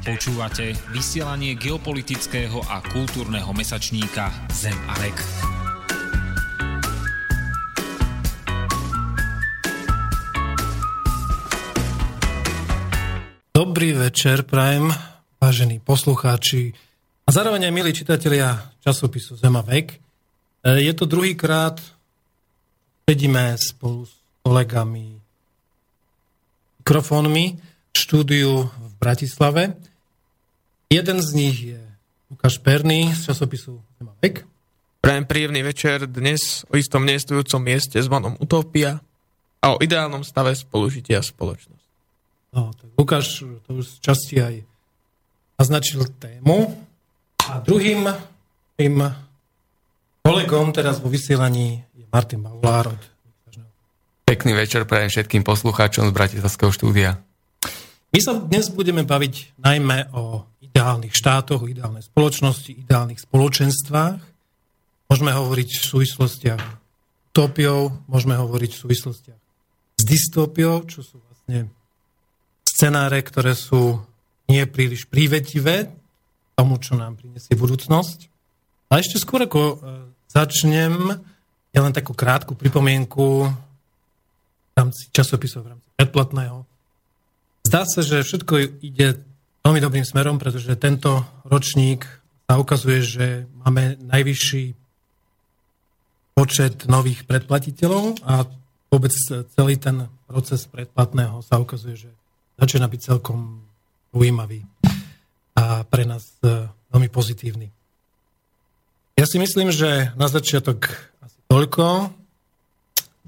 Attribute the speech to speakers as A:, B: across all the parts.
A: Počúvate vysielanie geopolitického a kultúrneho mesačníka Zem a Rek.
B: Dobrý večer, prajem, vážení poslucháči a zároveň aj milí čitatelia časopisu Zem a Vek. E, je to druhýkrát, sedíme spolu s kolegami mikrofónmi štúdiu v Bratislave. Jeden z nich je Lukáš Perný z časopisu Vek.
C: Prajem príjemný večer dnes o istom neestujúcom mieste zvanom Utopia a o ideálnom stave spolužitia spoločnosť.
B: No, tak Lukáš to už z časti aj naznačil tému. A druhým tým kolegom teraz vo vysielaní je Martin Baulár.
D: Pekný večer prajem všetkým poslucháčom z Bratislavského štúdia.
B: My sa dnes budeme baviť najmä o ideálnych štátoch, ideálnej spoločnosti, ideálnych spoločenstvách. Môžeme hovoriť v súvislostiach utopiou, môžeme hovoriť v súvislostiach s dystopiou, čo sú vlastne scenáre, ktoré sú nie príliš prívetivé tomu, čo nám prinesie budúcnosť. A ešte skôr ako e, začnem, ja len takú krátku pripomienku v rámci časopisov, v rámci predplatného Zdá sa, že všetko ide veľmi dobrým smerom, pretože tento ročník sa ukazuje, že máme najvyšší počet nových predplatiteľov a vôbec celý ten proces predplatného sa ukazuje, že začína byť celkom ujímavý a pre nás e, veľmi pozitívny. Ja si myslím, že na začiatok asi toľko.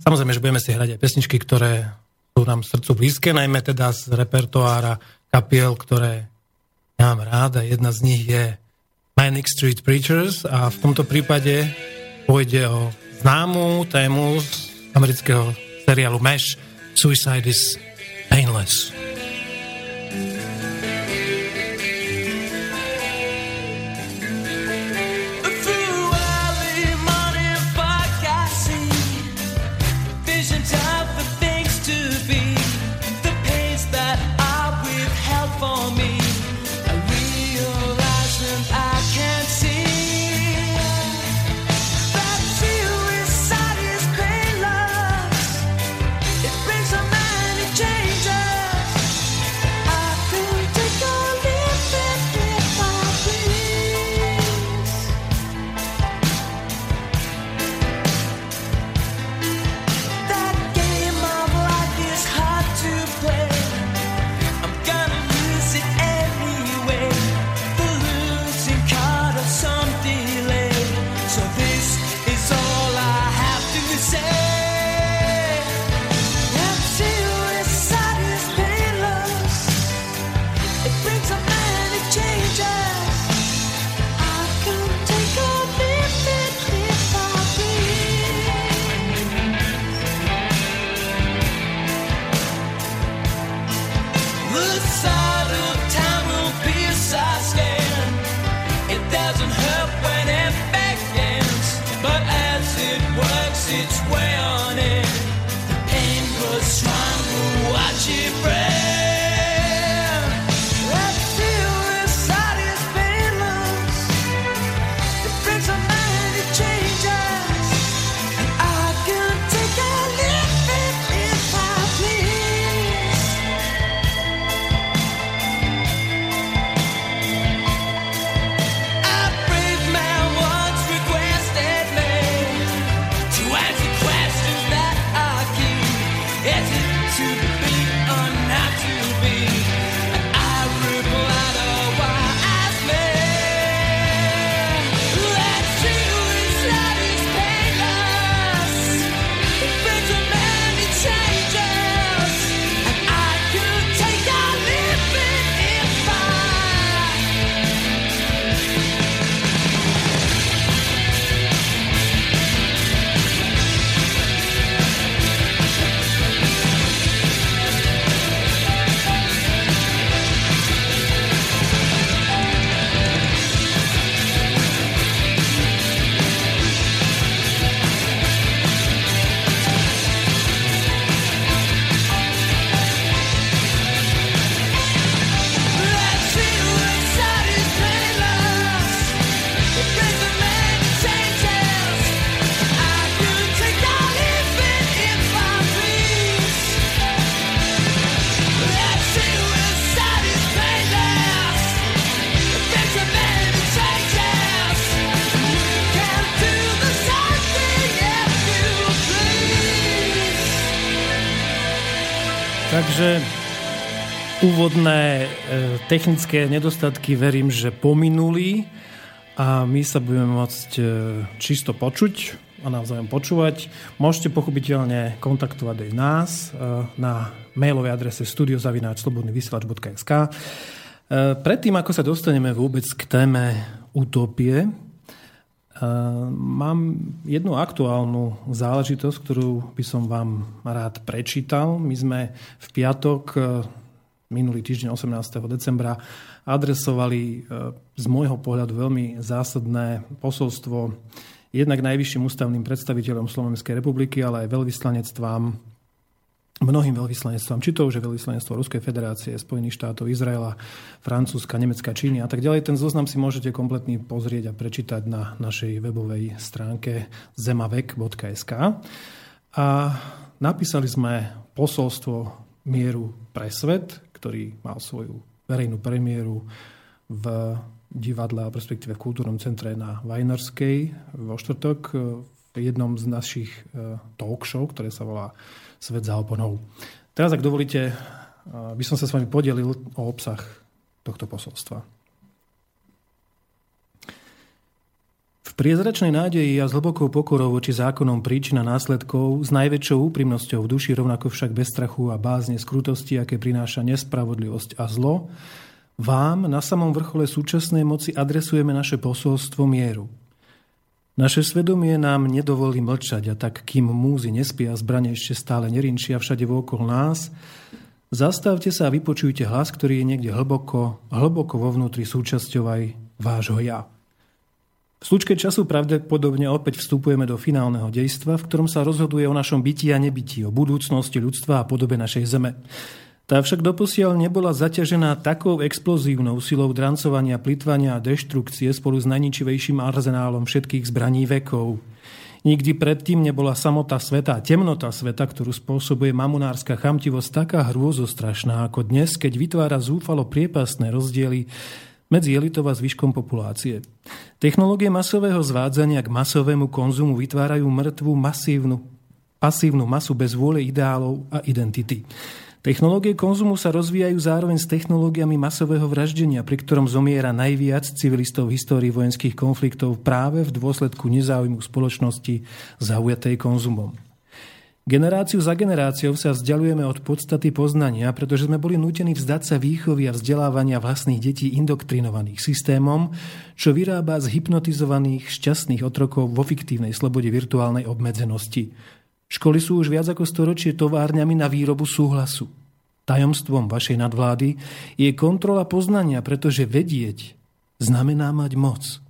B: Samozrejme, že budeme si hrať aj pesničky, ktoré sú nám srdcu blízke, najmä teda z repertoára kapiel, ktoré mám rád a jedna z nich je Manic Street Preachers a v tomto prípade pôjde o známú tému z amerického seriálu MASH Suicide is Painless.
E: Úvodné e, technické nedostatky verím, že pominuli a my sa budeme môcť e, čisto počuť a navzájom počúvať. Môžete pochopiteľne kontaktovať aj nás e, na mailovej adrese studiozavináčslobodnyvysielač.sk Predtým, ako sa dostaneme vôbec k téme utopie, mám jednu aktuálnu záležitosť, ktorú by som vám rád prečítal. My sme v piatok minulý týždeň 18. decembra adresovali e, z môjho pohľadu veľmi zásadné posolstvo jednak najvyšším ústavným predstaviteľom Slovenskej republiky, ale aj veľvyslanectvám, mnohým veľvyslanectvám, či to už je veľvyslanectvo Ruskej federácie, Spojených štátov, Izraela, Francúzska, Nemecka, Číny a tak ďalej. Ten zoznam si môžete kompletný pozrieť a prečítať na našej webovej stránke zemavek.sk. A napísali sme posolstvo mieru pre svet, ktorý mal svoju verejnú premiéru v divadle, respektíve v kultúrnom centre na Vajnorskej vo štvrtok v jednom z našich e, talk show, ktoré sa volá Svet za oponou. Teraz, ak dovolíte, e, by som sa s vami podelil o obsah tohto posolstva. Priezračnej nádeji a s hlbokou pokorou voči zákonom príčin a následkov, s najväčšou úprimnosťou v duši, rovnako však bez strachu a bázne z krutosti, aké prináša nespravodlivosť a zlo, vám na samom vrchole súčasnej moci adresujeme naše posolstvo mieru. Naše svedomie nám nedovolí mlčať a tak, kým múzy nespia a zbrane ešte stále nerinčia všade vôkol nás, zastavte sa a vypočujte hlas, ktorý je niekde hlboko, hlboko vo vnútri súčasťou aj vášho ja. V slučke času pravdepodobne opäť vstupujeme do finálneho dejstva, v ktorom sa rozhoduje o našom byti a nebyti, o budúcnosti ľudstva a podobe našej zeme. Tá však doposiaľ nebola zaťažená takou explozívnou silou drancovania, plitvania a deštrukcie spolu s najničivejším arzenálom všetkých zbraní vekov. Nikdy predtým nebola samota sveta, temnota sveta, ktorú spôsobuje mamunárska chamtivosť taká hrôzostrašná ako dnes, keď vytvára zúfalo priepasné rozdiely medzi elitou a zvyškom populácie. Technológie masového zvádzania k masovému konzumu vytvárajú mŕtvú masívnu, pasívnu masu bez vôle ideálov a identity. Technológie konzumu sa rozvíjajú zároveň s technológiami masového vraždenia, pri ktorom zomiera najviac civilistov v histórii vojenských konfliktov práve v dôsledku nezáujmu spoločnosti zaujatej konzumom. Generáciu za generáciou sa vzdialujeme od podstaty poznania, pretože sme boli nútení vzdať sa výchovy a vzdelávania vlastných detí indoktrinovaných systémom, čo vyrába z hypnotizovaných šťastných otrokov vo fiktívnej slobode virtuálnej obmedzenosti. Školy sú už viac ako storočie továrňami na výrobu súhlasu. Tajomstvom vašej nadvlády je kontrola poznania, pretože vedieť znamená mať moc –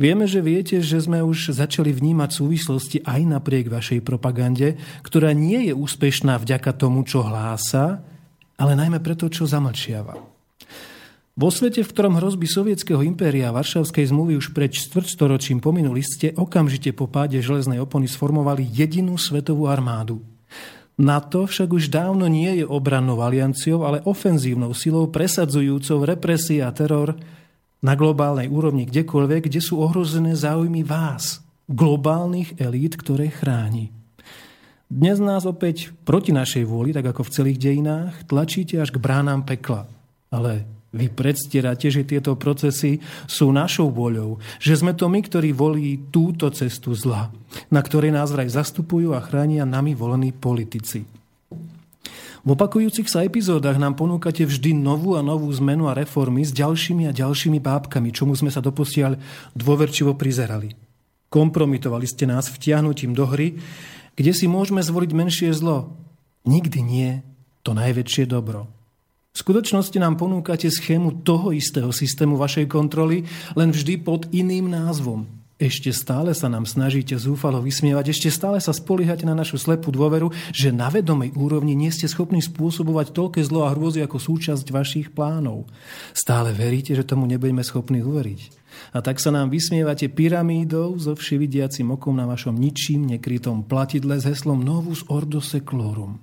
E: Vieme, že viete, že sme už začali vnímať súvislosti aj napriek vašej propagande, ktorá nie je úspešná vďaka tomu, čo hlása, ale najmä preto, čo zamlčiava. Vo svete, v ktorom hrozby sovietského impéria a Varšavskej zmluvy už pred štvrťstoročím pominuli, ste okamžite po páde železnej opony sformovali jedinú svetovú armádu. NATO však už dávno nie je obrannou alianciou, ale ofenzívnou silou presadzujúcou represia a teror, na globálnej úrovni kdekoľvek, kde sú ohrozené záujmy vás, globálnych elít, ktoré chráni. Dnes nás opäť proti našej vôli, tak ako v celých dejinách, tlačíte až k bránám pekla. Ale vy predstierate, že tieto procesy sú našou voľou, že sme to my, ktorí volí túto cestu zla, na ktorej nás vraj zastupujú a chránia nami volení politici. V opakujúcich sa epizódach nám ponúkate vždy novú a novú zmenu a reformy s ďalšími a ďalšími bábkami, čomu sme sa doposiaľ dôverčivo prizerali. Kompromitovali ste nás vtiahnutím do hry, kde si môžeme zvoliť menšie zlo. Nikdy nie to najväčšie dobro. V skutočnosti nám ponúkate schému toho istého systému vašej kontroly, len vždy pod iným názvom – ešte stále sa nám snažíte zúfalo vysmievať, ešte stále sa spoliehate na našu slepú dôveru, že na vedomej úrovni nie ste schopní spôsobovať toľké zlo a hrôzy ako súčasť vašich plánov. Stále veríte, že tomu nebudeme schopní uveriť. A tak sa nám vysmievate pyramídou so vševidiacim okom na vašom ničím nekrytom platidle s heslom Novus Ordo Seclorum.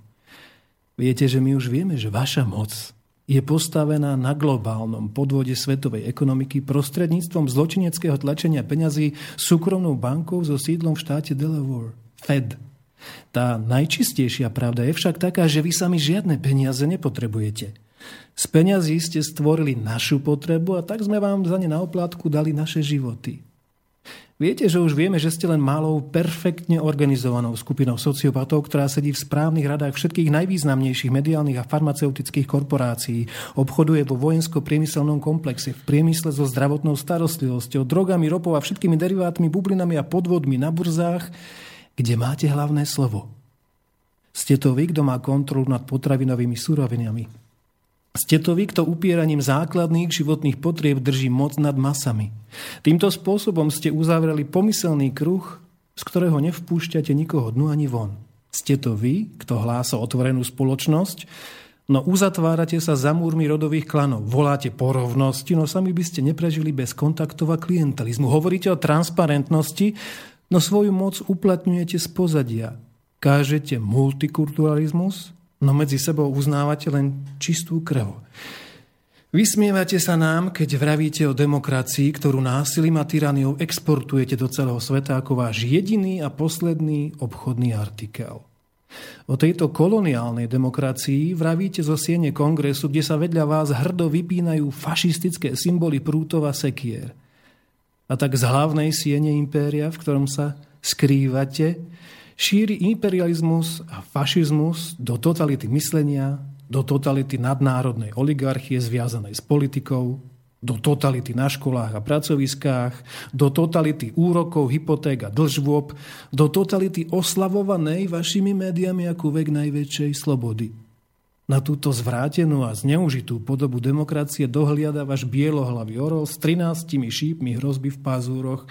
E: Viete, že my už vieme, že vaša moc je postavená na globálnom podvode svetovej ekonomiky prostredníctvom zločineckého tlačenia peňazí súkromnou bankou so sídlom v štáte Delaware, Fed. Tá najčistejšia pravda je však taká, že vy sami žiadne peniaze nepotrebujete. Z peňazí ste stvorili našu potrebu a tak sme vám za ne na oplátku dali naše životy. Viete, že už vieme, že ste len malou, perfektne organizovanou skupinou sociopatov, ktorá sedí v správnych radách všetkých najvýznamnejších mediálnych a farmaceutických korporácií, obchoduje vo vojensko-priemyselnom komplexe, v priemysle so zdravotnou starostlivosťou, drogami, ropou a všetkými derivátmi, bublinami a podvodmi na burzách, kde máte hlavné slovo. Ste to vy, kto má kontrolu nad potravinovými surovinami. Ste to vy, kto upieraním základných životných potrieb drží moc nad masami. Týmto spôsobom ste uzavreli pomyselný kruh, z ktorého nevpúšťate nikoho dnu ani von. Ste to vy, kto hlása otvorenú spoločnosť, no uzatvárate sa za múrmi rodových klanov. Voláte po rovnosti, no sami by ste neprežili bez kontaktov a klientelizmu. Hovoríte o transparentnosti, no svoju moc uplatňujete z pozadia. Kážete multikulturalizmus, no medzi sebou uznávate len čistú krv. Vysmievate sa nám, keď vravíte o demokracii, ktorú násilím a tyraniou exportujete do celého sveta ako váš jediný a posledný obchodný artikel. O tejto koloniálnej demokracii vravíte zo siene kongresu, kde sa vedľa vás hrdo vypínajú fašistické symboly a sekier. A tak z hlavnej siene impéria, v ktorom sa skrývate, šíri imperializmus a fašizmus do totality myslenia, do totality nadnárodnej oligarchie zviazanej s politikou, do totality na školách a pracoviskách, do totality úrokov, hypoték a dlžôb, do totality oslavovanej vašimi médiami ako vek najväčšej slobody. Na túto zvrátenú a zneužitú podobu demokracie dohliada váš bielohlavý orol s 13 šípmi hrozby v pazúroch,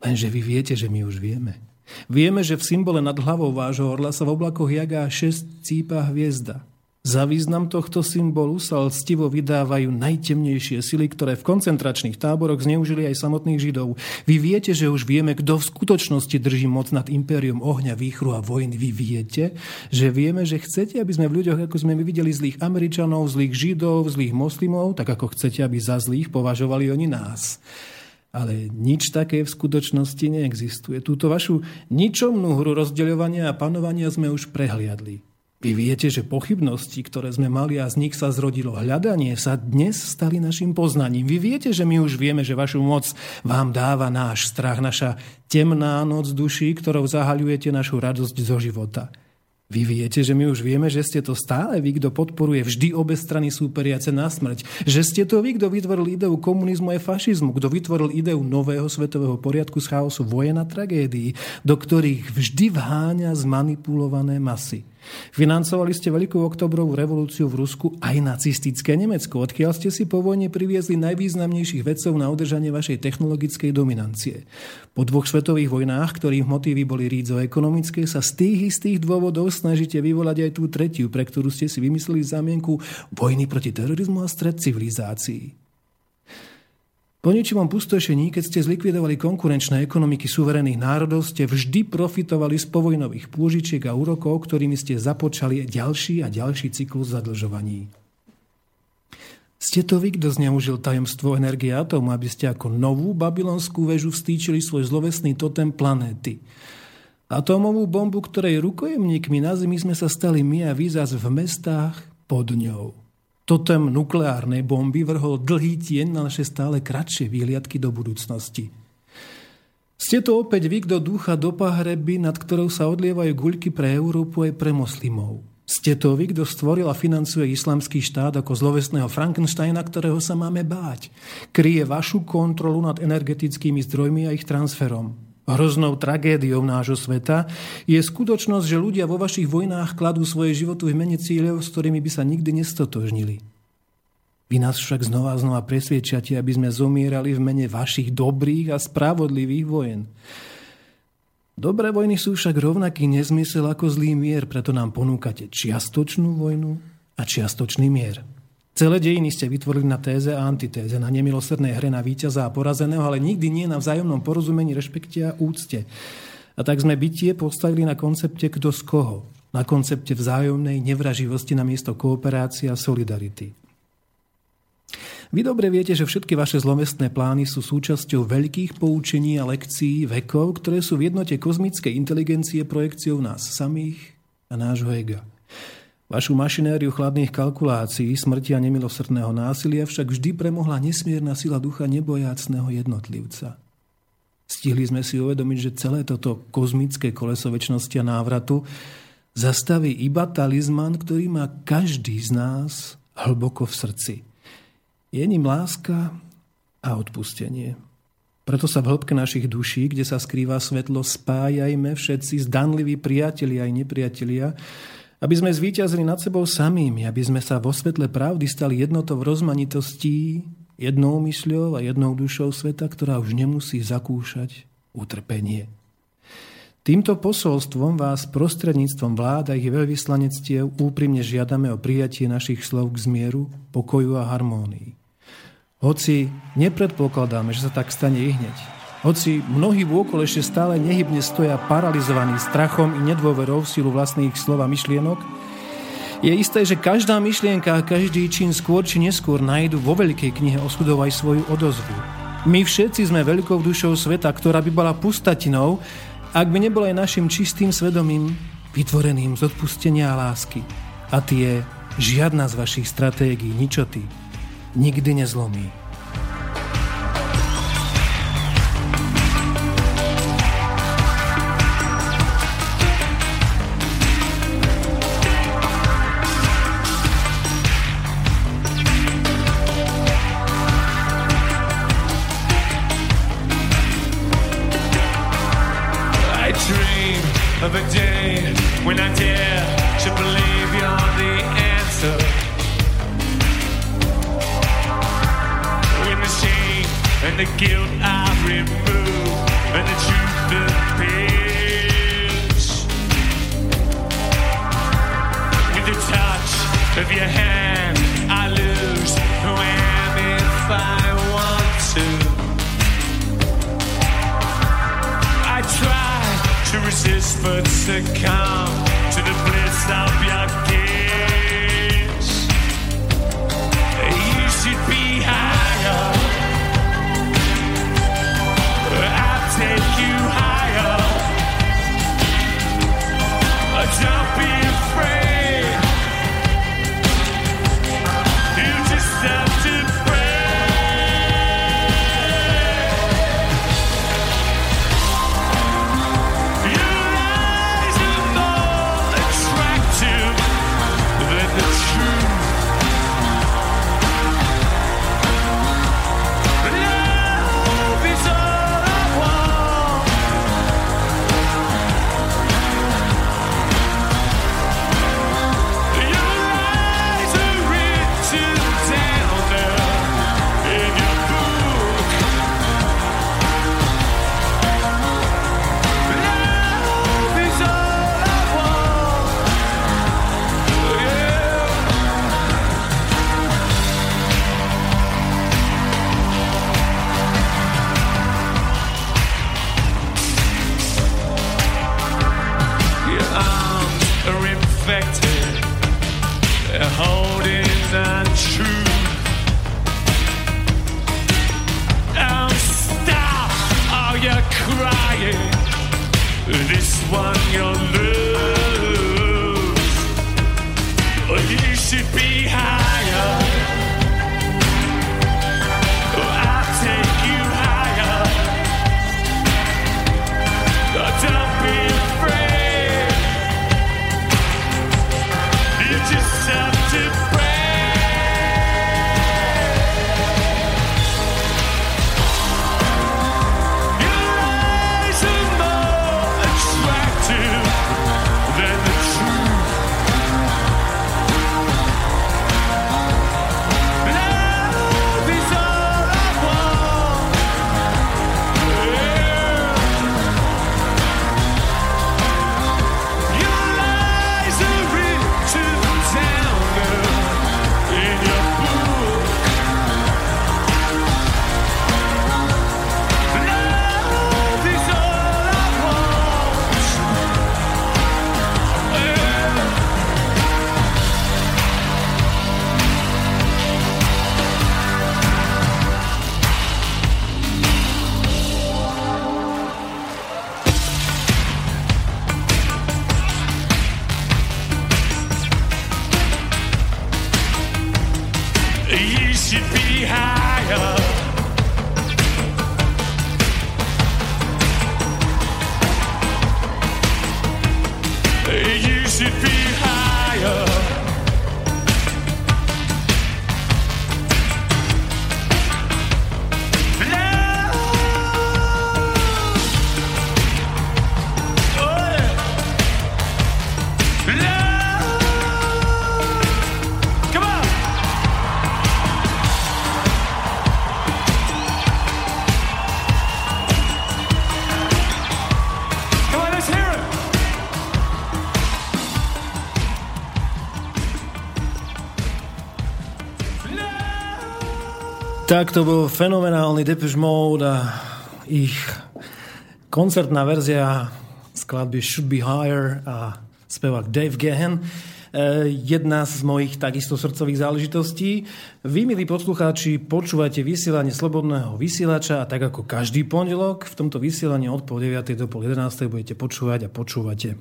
E: lenže vy viete, že my už vieme. Vieme, že v symbole nad hlavou vášho orla sa v oblakoch jagá šest cípa hviezda. Za význam tohto symbolu sa lstivo vydávajú najtemnejšie sily, ktoré v koncentračných táboroch zneužili aj samotných Židov. Vy viete, že už vieme, kto v skutočnosti drží moc nad impérium ohňa, výchru a vojny. Vy viete, že vieme, že chcete, aby sme v ľuďoch, ako sme my videli zlých Američanov, zlých Židov, zlých moslimov, tak ako chcete, aby za zlých považovali oni nás. Ale nič také v skutočnosti neexistuje. Túto vašu ničomnú hru rozdeľovania a panovania sme už prehliadli. Vy viete, že pochybnosti, ktoré sme mali a z nich sa zrodilo hľadanie, sa dnes stali našim poznaním. Vy viete, že my už vieme, že vašu moc vám dáva náš strach, naša temná noc duší, ktorou zahaľujete našu radosť zo života. Vy viete, že my už vieme, že ste to stále vy, kto podporuje vždy obe strany súperiace na smrť. Že ste to vy, kto vytvoril ideu komunizmu a fašizmu, kto vytvoril ideu nového svetového poriadku z chaosu vojen a tragédií, do ktorých vždy vháňa zmanipulované masy. Financovali ste Veľkú oktobrovú revolúciu v Rusku aj nacistické Nemecko, odkiaľ ste si po vojne priviezli najvýznamnejších vedcov na udržanie vašej technologickej dominancie. Po dvoch svetových vojnách, ktorých motívy boli rídzo-ekonomické, sa z tých istých dôvodov snažíte vyvolať aj tú tretiu, pre ktorú ste si vymysleli zamienku vojny proti terorizmu a stred civilizácií. Po ničivom pustošení, keď ste zlikvidovali konkurenčné ekonomiky suverénnych národov, ste vždy profitovali z povojnových pôžičiek a úrokov, ktorými ste započali ďalší a ďalší cyklus zadlžovaní. Ste to vy, kto zneužil tajomstvo energie atómu, aby ste ako novú babylonskú väžu vstýčili svoj zlovesný totem planéty. Atómovú bombu, ktorej rukojemníkmi na Zemi sme sa stali my a vy zas v mestách pod ňou. Totem nukleárnej bomby vrhol dlhý tieň na naše stále kratšie výhliadky do budúcnosti. Ste to opäť vy, kto dúcha do pahreby, nad ktorou sa odlievajú guľky pre Európu aj pre moslimov. Ste to vy, kto stvoril a financuje islamský štát ako zlovesného Frankensteina, ktorého sa máme báť. Kryje vašu kontrolu nad energetickými zdrojmi a ich transferom. Hroznou tragédiou nášho sveta je skutočnosť, že ľudia vo vašich vojnách kladú svoje životy v mene cíľov, s ktorými by sa nikdy nestotožnili. Vy nás však znova a znova presviečate, aby sme zomierali v mene vašich dobrých a spravodlivých vojen. Dobré vojny sú však rovnaký nezmysel ako zlý mier, preto nám ponúkate čiastočnú vojnu a čiastočný mier. Celé dejiny ste vytvorili na téze a antitéze, na nemilosrdnej hre na víťaza a porazeného, ale nikdy nie na vzájomnom porozumení, rešpekte a úcte. A tak sme bytie postavili na koncepte kto z koho, na koncepte vzájomnej nevraživosti na miesto kooperácie a solidarity. Vy dobre viete, že všetky vaše zlomestné plány sú súčasťou veľkých poučení a lekcií vekov, ktoré sú v jednote kozmickej inteligencie projekciou nás samých a nášho ega. Vašu mašinériu chladných kalkulácií, smrti a nemilosrdného násilia však vždy premohla nesmierna sila ducha nebojácného jednotlivca. Stihli sme si uvedomiť, že celé toto kozmické koleso väčšnosti a návratu zastaví iba talizman, ktorý má každý z nás hlboko v srdci. Je ním láska a odpustenie. Preto sa v hĺbke našich duší, kde sa skrýva svetlo, spájajme všetci zdanliví priatelia aj nepriatelia, aby sme zvíťazili nad sebou samými, aby sme sa vo svetle pravdy stali jednotou v rozmanitosti, jednou mysľou a jednou dušou sveta, ktorá už nemusí zakúšať utrpenie. Týmto posolstvom vás prostredníctvom vláda ich veľvyslanectiev úprimne žiadame o prijatie našich slov k zmieru, pokoju a harmónii. Hoci nepredpokladáme, že sa tak stane i hneď, hoci mnohí vôkol ešte stále nehybne stoja paralizovaní strachom i nedôverou v sílu vlastných slov a myšlienok, je isté, že každá myšlienka a každý čin skôr či neskôr nájdu vo veľkej knihe osudov aj svoju odozvu. My všetci sme veľkou dušou sveta, ktorá by bola pustatinou, ak by nebol aj našim čistým svedomím, vytvoreným z odpustenia a lásky. A tie žiadna z vašich stratégií, ničoty, nikdy nezlomí. Tak to bol fenomenálny Depeche Mode a ich koncertná verzia skladby Should Be Higher a spevák Dave Gahan. E, Jedna z mojich takisto srdcových záležitostí. Vy, milí poslucháči, počúvate vysielanie Slobodného vysielača a tak ako každý pondelok v tomto vysielaní od pol 9. do pol 11. budete počúvať a počúvate e,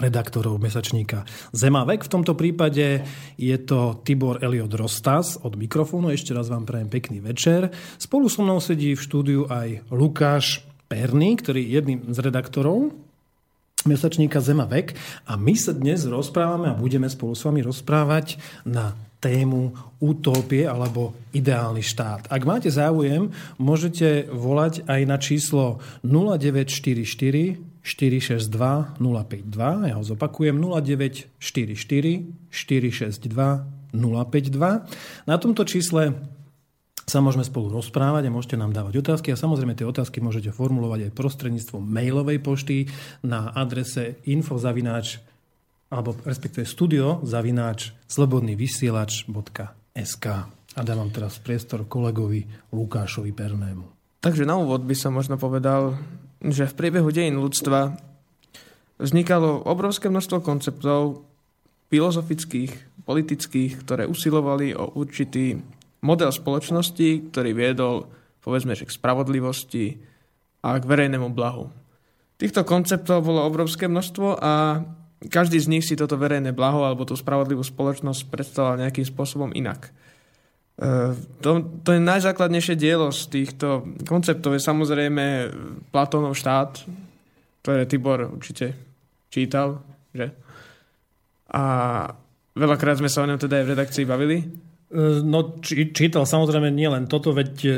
E: redaktorov mesačníka Zemavek. V tomto prípade je to Tibor Eliot Rostas od mikrofónu. Ešte raz vám prajem pekný večer. Spolu so mnou sedí v štúdiu aj Lukáš Perný, ktorý je jedným z redaktorov mesačníka Zemavek. A my sa dnes rozprávame a budeme spolu s vami rozprávať na tému utópie alebo ideálny štát. Ak máte záujem, môžete volať aj na číslo 0944 462 052. Ja ho zopakujem 0944 462 052. Na tomto čísle sa môžeme spolu rozprávať a môžete nám dávať otázky a samozrejme tie otázky môžete formulovať aj prostredníctvom mailovej pošty na adrese infozavináč alebo respektíve studio zavináč slobodnyvysielač.sk a dávam teraz priestor kolegovi Lukášovi Pernému.
C: Takže na úvod by som možno povedal, že v priebehu dejín ľudstva vznikalo obrovské množstvo konceptov filozofických, politických, ktoré usilovali o určitý model spoločnosti, ktorý viedol, povedzme, že k spravodlivosti a k verejnému blahu. Týchto konceptov bolo obrovské množstvo a každý z nich si toto verejné blaho alebo tú spravodlivú spoločnosť predstavoval nejakým spôsobom inak. E, To, to je najzákladnejšie dielo z týchto konceptov je samozrejme Platónov štát, ktoré Tibor určite čítal, že? A veľakrát sme sa o ňom teda aj v redakcii bavili.
E: No, či, čítal samozrejme nielen toto, veď e,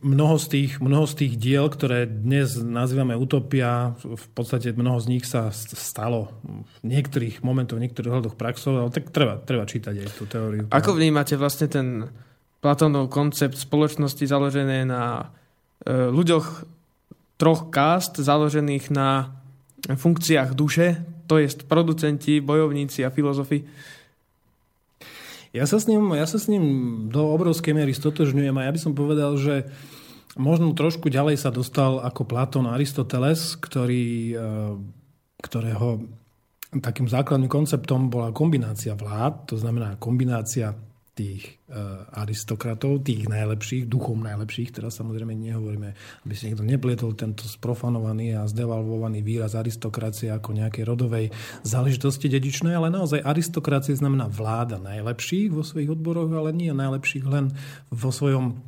E: mnoho z, tých, mnoho z tých diel, ktoré dnes nazývame utopia, v podstate mnoho z nich sa stalo v niektorých momentoch, v niektorých hľadoch praxov, ale tak treba, treba čítať aj tú teóriu.
C: Ako vnímate vlastne ten Platónov koncept spoločnosti založené na e, ľuďoch troch kást, založených na funkciách duše, to je producenti, bojovníci a filozofi?
E: Ja sa, s ním, ja sa s ním do obrovskej miery stotožňujem a ja by som povedal, že možno trošku ďalej sa dostal ako Platón Aristoteles, ktorý, e, ktorého takým základným konceptom bola kombinácia vlád, to znamená kombinácia tých e, aristokratov, tých najlepších, duchom najlepších, teraz samozrejme nehovoríme, aby si niekto neplietol tento sprofanovaný a zdevalvovaný výraz aristokracie ako nejakej rodovej záležitosti dedičnej, ale naozaj aristokracie znamená vláda najlepších vo svojich odboroch, ale nie najlepších len vo svojom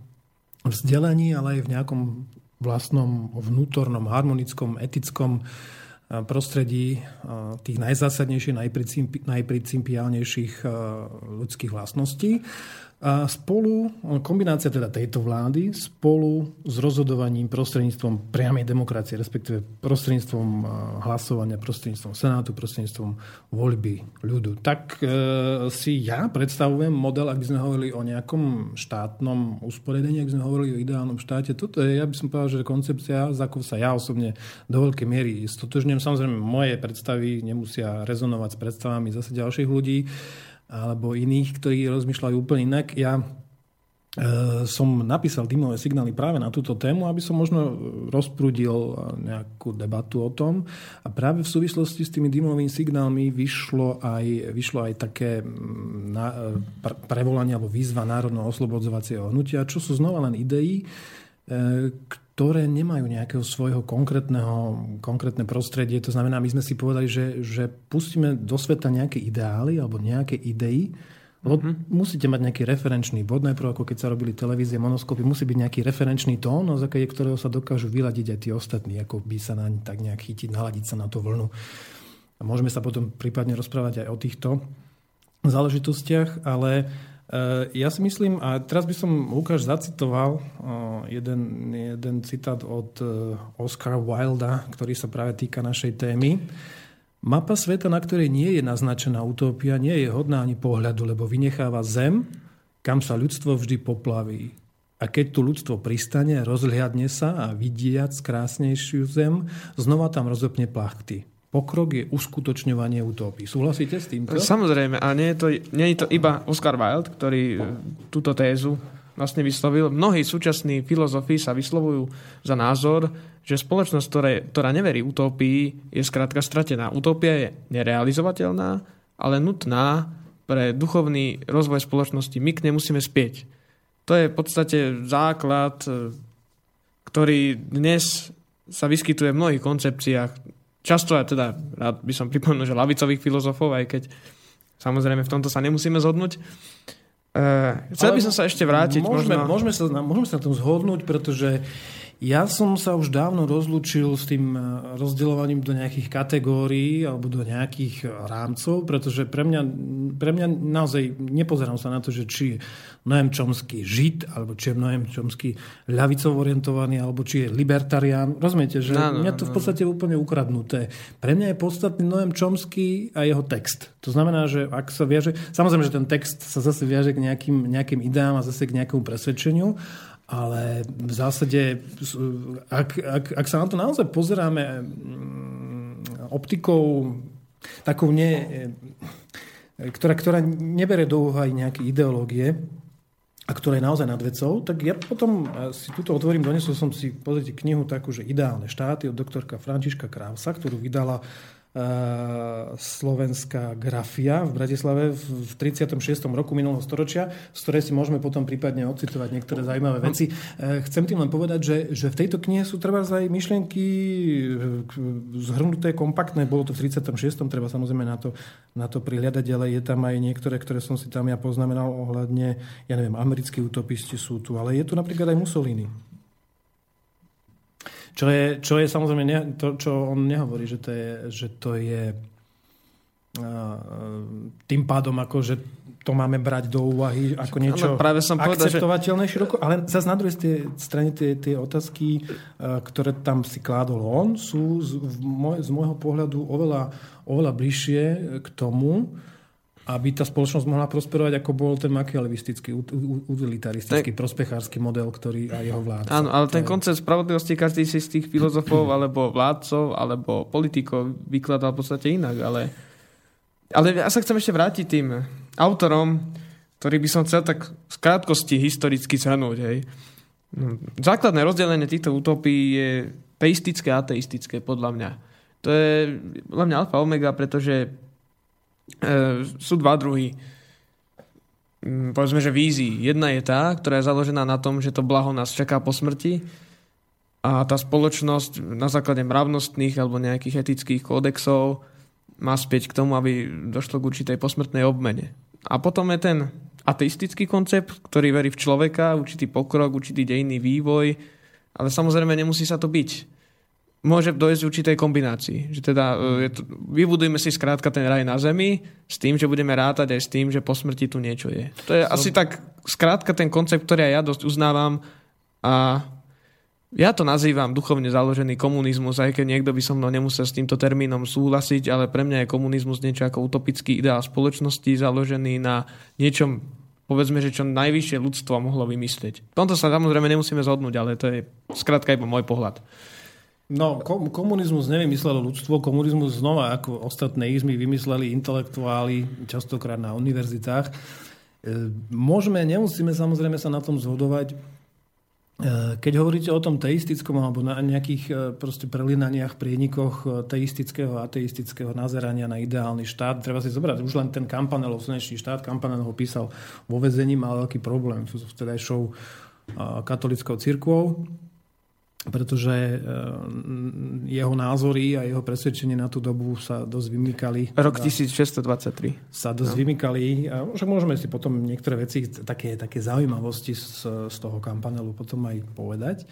E: vzdelení, ale aj v nejakom vlastnom vnútornom, harmonickom, etickom prostredí tých najzásadnejších, najprincipiálnejších ľudských vlastností. A spolu, kombinácia teda tejto vlády, spolu s rozhodovaním prostredníctvom priamej demokracie, respektíve prostredníctvom hlasovania, prostredníctvom senátu, prostredníctvom voľby ľudu. Tak e, si ja predstavujem model, ak by sme hovorili o nejakom štátnom usporiadení, ak by sme hovorili o ideálnom štáte. Toto je, ja by som povedal, že koncepcia, za ako sa ja osobne do veľkej miery stotožňujem. Samozrejme, moje predstavy nemusia rezonovať s predstavami zase ďalších ľudí alebo iných, ktorí rozmýšľajú úplne inak. Ja e, som napísal dymové signály práve na túto tému, aby som možno rozprúdil nejakú debatu o tom. A práve v súvislosti s tými dymovými signálmi vyšlo aj, vyšlo aj také na, pre, prevolanie alebo výzva Národného oslobodzovacieho hnutia, čo sú znova len idei, e, ktoré nemajú nejakého svojho konkrétneho, konkrétne prostredie. To znamená, my sme si povedali, že, že pustíme do sveta nejaké ideály alebo nejaké idei Lebo musíte mať nejaký referenčný bod, najprv ako keď sa robili televízie, monoskopy, musí byť nejaký referenčný tón, na základe ktorého sa dokážu vyladiť aj tí ostatní, ako by sa naň tak nejak chytiť, naladiť sa na tú vlnu. A môžeme sa potom prípadne rozprávať aj o týchto záležitostiach, ale ja si myslím, a teraz by som Lukáš zacitoval e, jeden, jeden citát od e, Oscara Wilda, ktorý sa práve týka našej témy. Mapa sveta, na ktorej nie je naznačená utópia, nie je hodná ani pohľadu, lebo vynecháva zem, kam sa ľudstvo vždy poplaví. A keď tu ľudstvo pristane, rozhliadne sa a vidiac krásnejšiu zem, znova tam rozopne plachty. Pokrok je uskutočňovanie utópii. Súhlasíte s týmto?
C: Samozrejme, a nie je, to, nie je to iba Oscar Wilde, ktorý e, túto tézu vlastne vyslovil. Mnohí súčasní filozofi sa vyslovujú za názor, že spoločnosť, ktoré, ktorá neverí utopii, je skrátka stratená. Utopia je nerealizovateľná, ale nutná pre duchovný rozvoj spoločnosti. My k nej musíme spieť. To je v podstate základ, e, ktorý dnes sa vyskytuje v mnohých koncepciách. Často aj teda, rád by som pripomenul, že lavicových filozofov, aj keď samozrejme v tomto sa nemusíme zhodnúť. Uh, chcel by som sa ešte vrátiť.
E: Môžeme,
C: možno...
E: môžeme, sa, môžeme sa na tom zhodnúť, pretože ja som sa už dávno rozlúčil s tým e, rozdeľovaním do nejakých kategórií alebo do nejakých e, rámcov, pretože pre mňa, pre mňa naozaj nepozerám sa na to, že či je Noem Chomsky žid, alebo či je Noem Chomsky ľavicov orientovaný, alebo či je libertarián. Rozumiete, že no, no, mňa to v podstate úplne ukradnuté. Pre mňa je podstatný Noem Chomsky a jeho text. To znamená, že ak sa viaže... Samozrejme, že ten text sa zase viaže k nejakým, nejakým ideám a zase k nejakému presvedčeniu, ale v zásade, ak, ak, ak sa na to naozaj pozeráme mm, optikou takou nie, ktorá, ktorá nebere do úvahy nejaké ideológie, a ktorá je naozaj nad vecou, tak ja potom si túto otvorím, donesol som si, pozrite, knihu takú, že Ideálne štáty od doktorka Františka Krávsa, ktorú vydala slovenská grafia v Bratislave v 36. roku minulého storočia, z ktorej si môžeme potom prípadne ocitovať niektoré zaujímavé veci. Eh, chcem tým len povedať, že, že v tejto knihe sú treba aj myšlienky eh, zhrnuté, kompaktné. Bolo to v 36. treba samozrejme na to, na to prihľadať, ale je tam aj niektoré, ktoré som si tam ja poznamenal ohľadne, ja neviem, americkí utopisti sú tu, ale je tu napríklad aj Mussolini. Čo je, čo je samozrejme ne, to, čo on nehovorí, že to je, že to je tým pádom ako, že to máme brať do úvahy ako niečo
C: ale práve som povedal,
E: akceptovateľné že... široko, ale zase na druhej strane tie, tie otázky, ktoré tam si kládol on, sú z, môj, z môjho pohľadu oveľa, oveľa bližšie k tomu, aby tá spoločnosť mohla prosperovať, ako bol ten makialistický, utilitaristický, prospechársky model, ktorý aj jeho vládca.
C: Áno, ale ten koncept spravodlivosti každý si z tých filozofov, alebo vládcov, alebo politikov vykladal v podstate inak, ale, ale ja sa chcem ešte vrátiť tým autorom, ktorý by som chcel tak v krátkosti historicky zhrnúť. Hej. No, základné rozdelenie týchto utopií je teistické a ateistické, podľa mňa. To je podľa mňa alfa omega, pretože sú dva druhy mm, povedzme, že vízií. Jedna je tá, ktorá je založená na tom, že to blaho nás čaká po smrti a tá spoločnosť na základe mravnostných alebo nejakých etických kódexov má spieť k tomu, aby došlo k určitej posmrtnej obmene. A potom je ten ateistický koncept, ktorý verí v človeka, určitý pokrok, určitý dejný vývoj, ale samozrejme nemusí sa to byť môže dojsť určitej kombinácii. Že teda e, je to, vybudujeme si skrátka ten raj na zemi s tým, že budeme rátať aj s tým, že po smrti tu niečo je. To je Som... asi tak skrátka ten koncept, ktorý aj ja dosť uznávam a ja to nazývam duchovne založený komunizmus, aj keď niekto by so mnou nemusel s týmto termínom súhlasiť, ale pre mňa je komunizmus niečo ako utopický ideál spoločnosti založený na niečom, povedzme, že čo najvyššie ľudstvo mohlo vymyslieť. V tomto sa samozrejme nemusíme zhodnúť, ale to je skrátka iba môj pohľad.
E: No, komunizmus nevymyslelo ľudstvo, komunizmus znova ako ostatné izmy vymysleli intelektuáli, častokrát na univerzitách. E, môžeme, nemusíme samozrejme sa na tom zhodovať. E, keď hovoríte o tom teistickom alebo na nejakých e, proste prelinaniach, prienikoch teistického a ateistického nazerania na ideálny štát, treba si zobrať už len ten Kampanelov slnečný štát. Kampanel ho písal vo vezení, mal veľký problém s vtedajšou katolickou cirkvou pretože eh, jeho názory a jeho presvedčenie na tú dobu sa dosť vymykali.
C: Rok 1623.
E: sa dosť no. vymykali. A však môžeme si potom niektoré veci, také, také zaujímavosti z, z toho kampanelu potom aj povedať.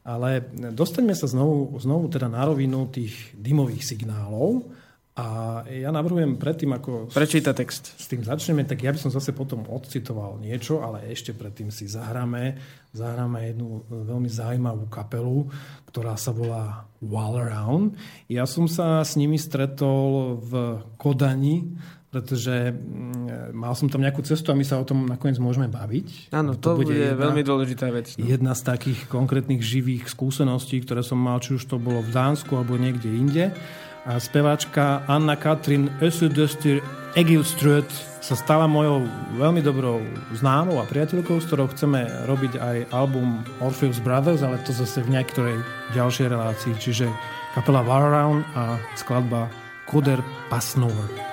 E: Ale dostaňme sa znovu, znovu teda na rovinu tých dymových signálov. A ja navrhujem predtým, ako
C: Prečíta text.
E: s tým začneme, tak ja by som zase potom odcitoval niečo, ale ešte predtým si zahráme, zahráme jednu veľmi zaujímavú kapelu, ktorá sa volá Wall Around. Ja som sa s nimi stretol v Kodani, pretože mm, mal som tam nejakú cestu a my sa o tom nakoniec môžeme baviť.
C: Áno, to, bude,
E: jedna-
C: veľmi dôležitá vec. No.
E: jedna z takých konkrétnych živých skúseností, ktoré som mal, či už to bolo v Dánsku alebo niekde inde. A speváčka Anna Katrin Ösudöstir Egilströt sa stala mojou veľmi dobrou známou a priateľkou, s ktorou chceme robiť aj album Orpheus Brothers, ale to zase v niektorej ďalšej relácii. Čiže kapela War Around a skladba Koder Pasnor.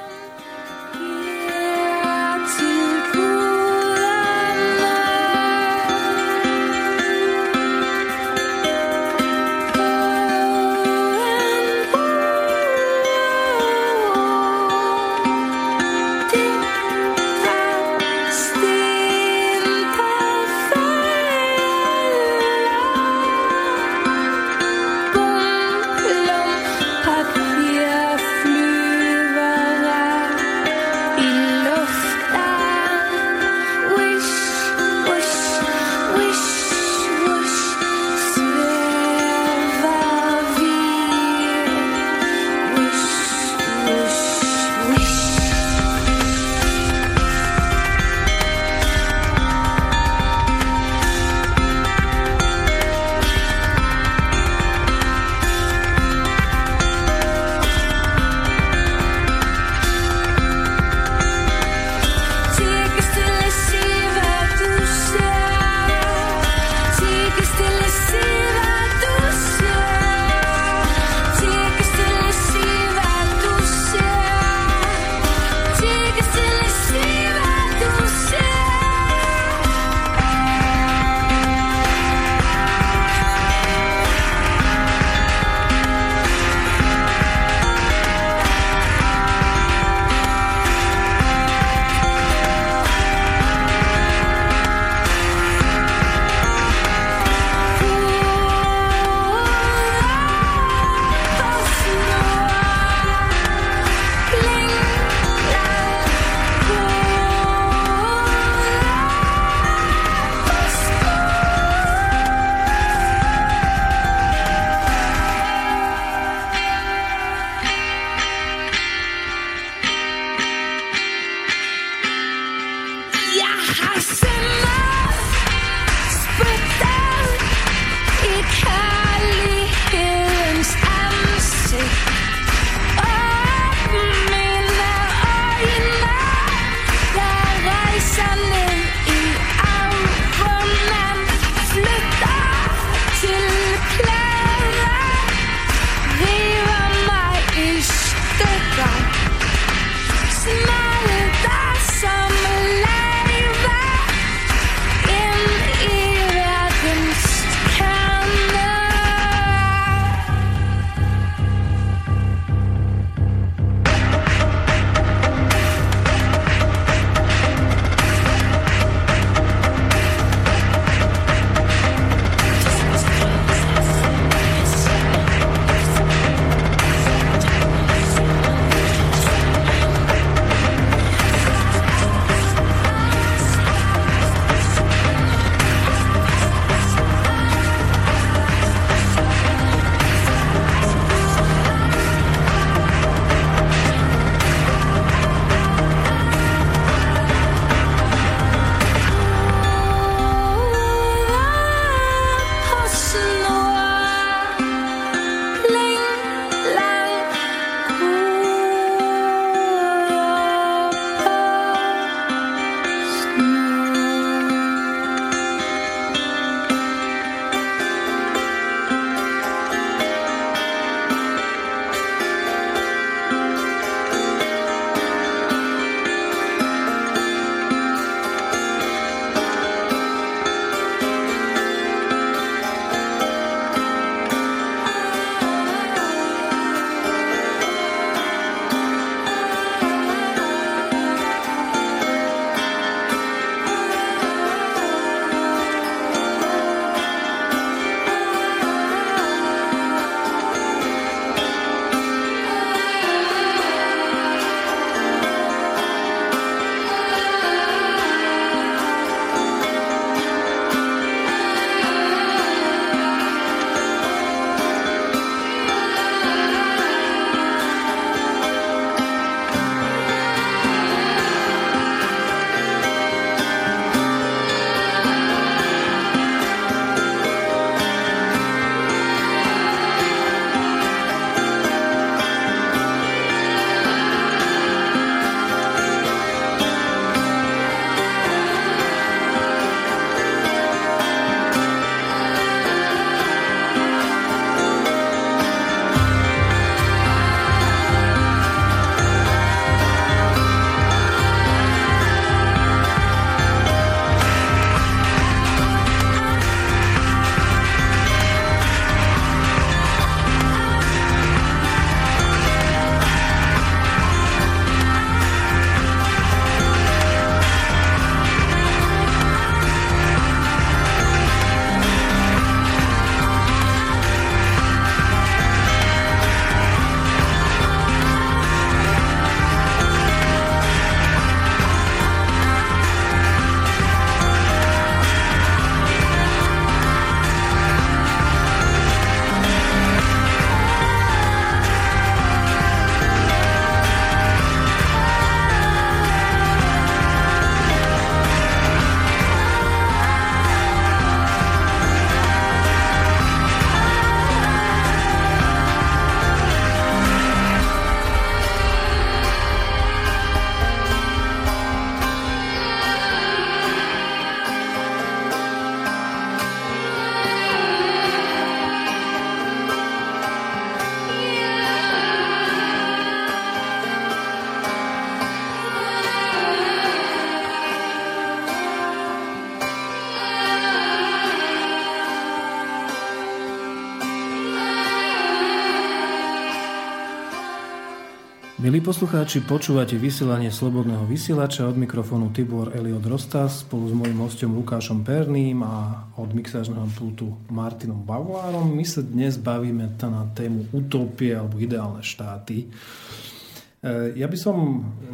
F: Poslucháči, počúvate vysielanie Slobodného vysielača od mikrofónu Tibor Eliot Rostas spolu s mojím hostom Lukášom Perným a od mixážneho pultu Martinom Bavolárom. My sa dnes bavíme na tému utopie alebo ideálne štáty. E, ja by som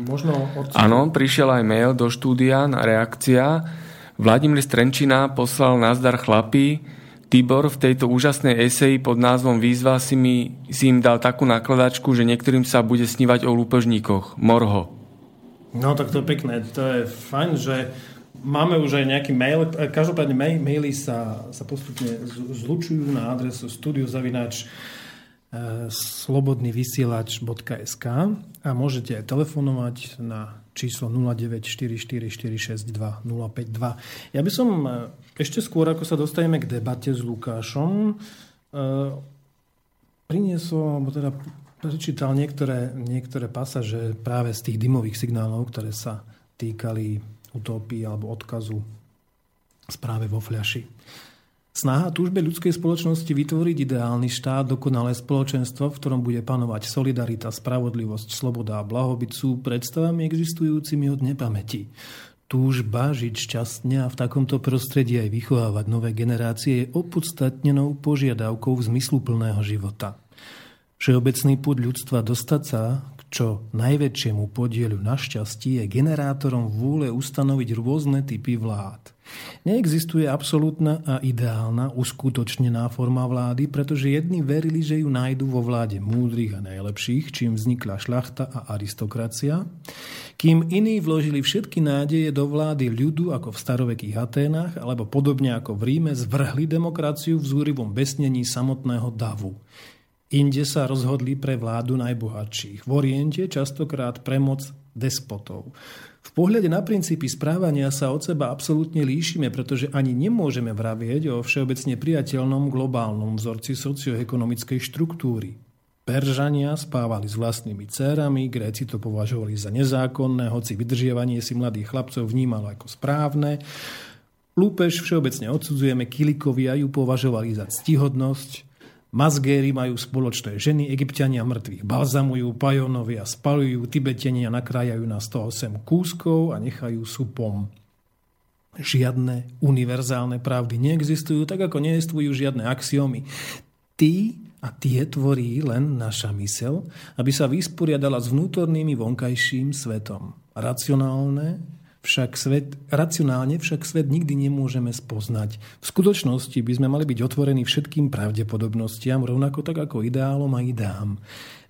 F: možno... Od...
D: Áno, prišiel aj mail do štúdia na reakcia. Vladimír Strenčina poslal nazdar chlapí, Tibor v tejto úžasnej eseji pod názvom Výzva si, mi, si im dal takú nakladačku, že niektorým sa bude snívať o lúpežníkoch. Morho.
E: No tak to je pekné. To je fajn, že máme už aj nejaký mail. Každopádne maily sa, sa postupne zlučujú na adresu studiozavinač e, slobodnyvysielač.sk a môžete aj telefonovať na číslo 0944462052. Ja by som e, ešte skôr, ako sa dostaneme k debate s Lukášom, uh, priniesol, alebo teda prečítal niektoré, niektoré pasaže práve z tých dymových signálov, ktoré sa týkali utopii alebo odkazu správe vo fľaši. Snaha túžbe ľudskej spoločnosti vytvoriť ideálny štát, dokonalé spoločenstvo, v ktorom bude panovať solidarita, spravodlivosť, sloboda a blahobyt sú predstavami existujúcimi od nepamäti túžba žiť šťastne a v takomto prostredí aj vychovávať nové generácie je opodstatnenou požiadavkou v zmyslu plného života. Všeobecný púd ľudstva dostať sa k čo najväčšiemu podielu na šťastí je generátorom vôle ustanoviť rôzne typy vlád. Neexistuje absolútna a ideálna, uskutočnená forma vlády, pretože jedni verili, že ju nájdu vo vláde múdrych a najlepších, čím vznikla šlachta a aristokracia, kým iní vložili všetky nádeje do vlády ľudu ako v starovekých Aténach, alebo podobne ako v Ríme zvrhli demokraciu v zúrivom besnení samotného davu. Inde sa rozhodli pre vládu najbohatších. V Oriente častokrát pre moc despotov. V pohľade na princípy správania sa od seba absolútne líšime, pretože ani nemôžeme vravieť o všeobecne priateľnom globálnom vzorci socioekonomickej štruktúry. Peržania spávali s vlastnými dcerami, Gréci to považovali za nezákonné, hoci vydržiavanie si mladých chlapcov vnímalo ako správne. Lúpež všeobecne odsudzujeme, Kilikovia ju považovali za ctihodnosť, Mazgéry majú spoločné ženy, egyptiania mŕtvych balzamujú, pajonovia spalujú, tibetenia nakrájajú na 108 kúskov a nechajú supom. Žiadne univerzálne pravdy neexistujú, tak ako neexistujú žiadne axiomy. Tí a tie tvorí len naša mysel, aby sa vysporiadala s vnútornými vonkajším svetom. Racionálne, však svet, racionálne však svet nikdy nemôžeme spoznať. V skutočnosti by sme mali byť otvorení všetkým pravdepodobnostiam, rovnako tak ako ideálom a ideám.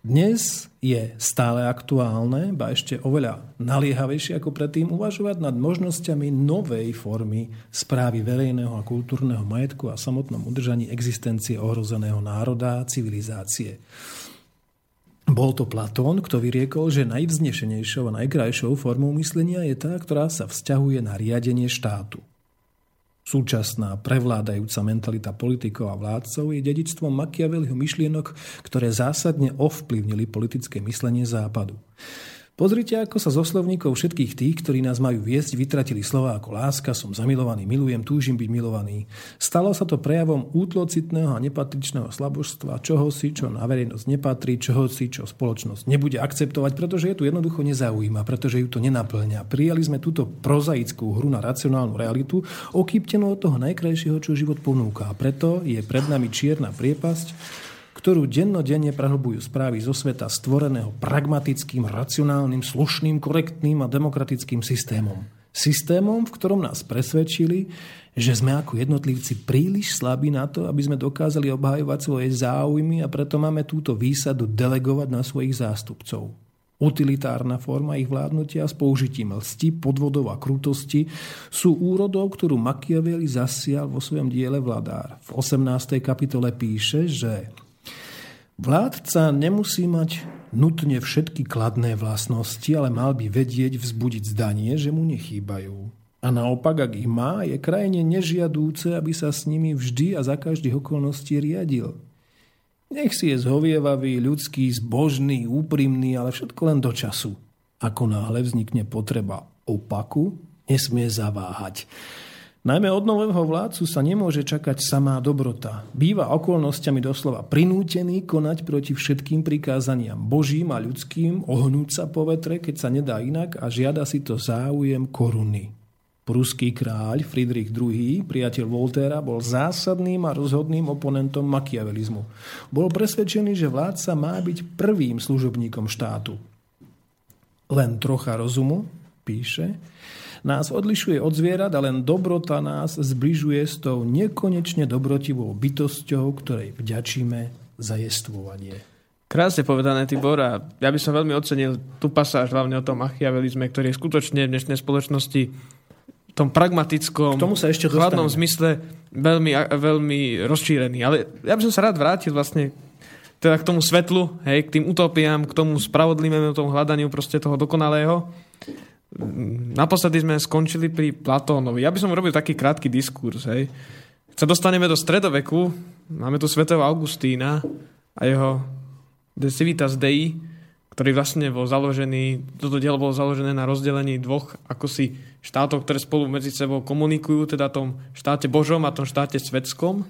E: Dnes je stále aktuálne, ba ešte oveľa naliehavejšie ako predtým, uvažovať nad možnosťami novej formy správy verejného a kultúrneho majetku a samotnom udržaní existencie ohrozeného národa a civilizácie. Bol to Platón, kto vyriekol, že najvznešenejšou a najkrajšou formou myslenia je tá, ktorá sa vzťahuje na riadenie štátu. Súčasná prevládajúca mentalita politikov a vládcov je dedičstvom Machiavelliho myšlienok, ktoré zásadne ovplyvnili politické myslenie Západu. Pozrite, ako sa zo slovníkov všetkých tých, ktorí nás majú viesť, vytratili slova ako láska, som zamilovaný, milujem, túžim byť milovaný. Stalo sa to prejavom útlocitného a nepatričného slabožstva, čoho si, čo na verejnosť nepatrí, čoho si, čo spoločnosť nebude akceptovať, pretože je tu jednoducho nezaujíma, pretože ju to nenaplňa. Prijali sme túto prozaickú hru na racionálnu realitu, okýptenú od toho najkrajšieho, čo život ponúka. A preto je pred nami čierna priepasť, ktorú dennodenne prehlbujú správy zo sveta stvoreného pragmatickým, racionálnym, slušným, korektným a demokratickým systémom. Systémom, v ktorom nás presvedčili, že sme ako jednotlivci príliš slabí na to, aby sme dokázali obhajovať svoje záujmy a preto máme túto výsadu delegovať na svojich zástupcov. Utilitárna forma ich vládnutia s použitím lsti, podvodov a krutosti sú úrodou, ktorú Machiavelli zasial vo svojom diele Vladár. V 18. kapitole píše, že Vládca nemusí mať nutne všetky kladné vlastnosti, ale mal by vedieť vzbudiť zdanie, že mu nechýbajú. A naopak, ak ich má, je krajine nežiadúce, aby sa s nimi vždy a za každých okolností riadil. Nech si je zhovievavý, ľudský, zbožný, úprimný, ale všetko len do času. Ako náhle vznikne potreba opaku, nesmie zaváhať. Najmä od nového vládcu sa nemôže čakať samá dobrota. Býva okolnostiami doslova prinútený konať proti všetkým prikázaniam božím a ľudským, ohnúť sa po vetre, keď sa nedá inak a žiada si to záujem koruny. Pruský kráľ Friedrich II, priateľ Voltéra, bol zásadným a rozhodným oponentom makiavelizmu. Bol presvedčený, že vládca má byť prvým služobníkom štátu. Len trocha rozumu, píše, nás odlišuje od zvierat a len dobrota nás zbližuje s tou nekonečne dobrotivou bytosťou, ktorej vďačíme za jestvovanie.
C: Krásne povedané, Tibor, a ja by som veľmi ocenil tú pasáž hlavne o tom machiavelizme, ktorý je skutočne v dnešnej spoločnosti v tom pragmatickom,
E: K tomu sa ešte
C: chladnom zmysle veľmi, veľmi rozšírený. Ale ja by som sa rád vrátil vlastne teda k tomu svetlu, hej, k tým utopiám, k tomu spravodlivému, tomu hľadaniu proste toho dokonalého. Naposledy sme skončili pri Platónovi. Ja by som urobil taký krátky diskurs. Hej. Sa dostaneme do stredoveku, máme tu svetého Augustína a jeho De Civitas Dei, ktorý vlastne bol založený, toto dielo bolo založené na rozdelení dvoch ako si štátov, ktoré spolu medzi sebou komunikujú, teda tom štáte Božom a tom štáte svetskom.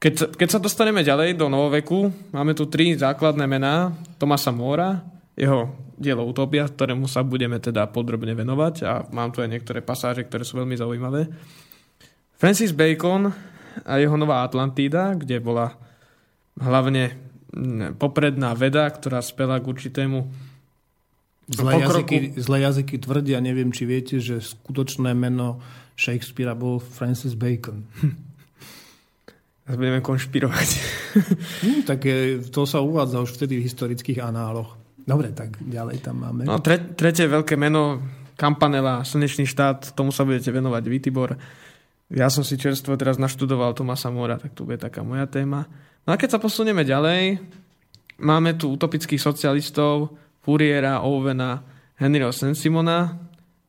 C: Keď, keď sa dostaneme ďalej do novoveku, máme tu tri základné mená Tomasa Mora, jeho dielo Utopia, ktorému sa budeme teda podrobne venovať a mám tu aj niektoré pasáže, ktoré sú veľmi zaujímavé. Francis Bacon a jeho nová Atlantída, kde bola hlavne popredná veda, ktorá spela k určitému
E: Zlé
C: pokroku.
E: jazyky, zlé jazyky tvrdia, neviem, či viete, že skutočné meno Shakespearea bol Francis Bacon.
C: Teraz budeme konšpirovať.
E: Hm, tak je, to sa uvádza už vtedy v historických análoch. Dobre, tak ďalej tam máme.
C: No, tre, tretie veľké meno Campanella, Slnečný štát, tomu sa budete venovať vy, Tibor. Ja som si čerstvo teraz naštudoval Tomasa Mora, tak to bude taká moja téma. No a keď sa posunieme ďalej, máme tu utopických socialistov, Fouriera, Owena, Henryho Saint-Simona.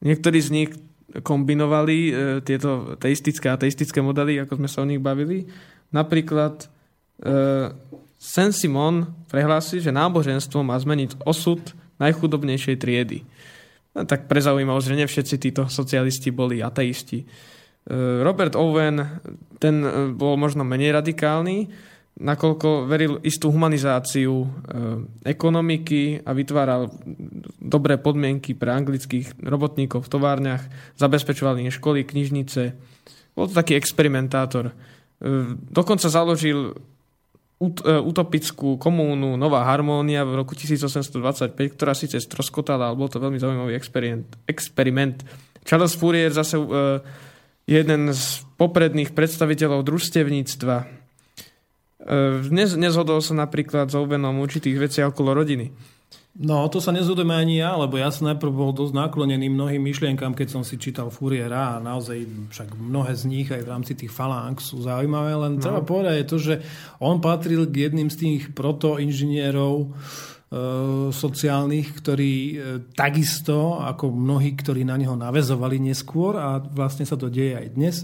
C: Niektorí z nich kombinovali e, tieto teistické a teistické modely, ako sme sa o nich bavili. Napríklad e, Saint-Simon prehlási, že náboženstvo má zmeniť osud najchudobnejšej triedy. No, tak pre že nie všetci títo socialisti boli ateisti. E, Robert Owen, ten e, bol možno menej radikálny, nakoľko veril istú humanizáciu e, ekonomiky a vytváral dobré podmienky pre anglických robotníkov v továrniach, zabezpečoval im školy, knižnice. Bol to taký experimentátor. Dokonca založil utopickú komúnu Nová harmónia v roku 1825, ktorá síce stroskotala, ale bol to veľmi zaujímavý experiment. experiment. Charles Fourier zase e, je jeden z popredných predstaviteľov družstevníctva. E, Nez, nezhodol sa napríklad s Owenom určitých vecí okolo rodiny.
E: No, to sa nezhodujeme ani ja, lebo ja som najprv bol dosť naklonený mnohým myšlienkam, keď som si čítal Fouriera a naozaj však mnohé z nich aj v rámci tých falánk sú zaujímavé, len no. treba povedať je to, že on patril k jedným z tých protoinžinierov e, sociálnych, ktorí e, takisto, ako mnohí, ktorí na neho navezovali neskôr a vlastne sa to deje aj dnes,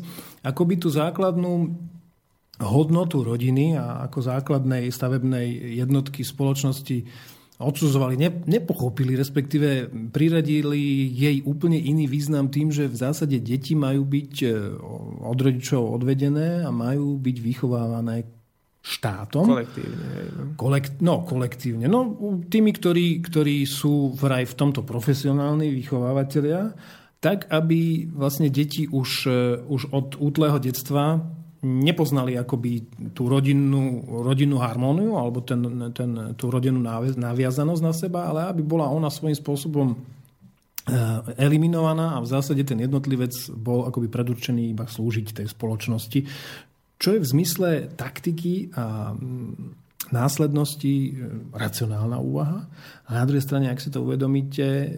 E: ako by tú základnú hodnotu rodiny a ako základnej stavebnej jednotky spoločnosti odsudzovali, ne, nepochopili, respektíve priradili jej úplne iný význam tým, že v zásade deti majú byť e, od rodičov odvedené a majú byť vychovávané štátom.
C: Kolektívne. no.
E: Kolekt, no, kolektívne. No, tými, ktorí, ktorí sú vraj v tomto profesionálni vychovávateľia, tak, aby vlastne deti už, e, už od útleho detstva nepoznali akoby tú rodinnú, rodinnú harmóniu alebo ten, ten, tú rodinnú naviazanosť na seba, ale aby bola ona svojím spôsobom e, eliminovaná a v zásade ten jednotlivec bol akoby predurčený iba slúžiť tej spoločnosti, čo je v zmysle taktiky a mm, následnosti e, racionálna úvaha. A na druhej strane, ak si to uvedomíte, e,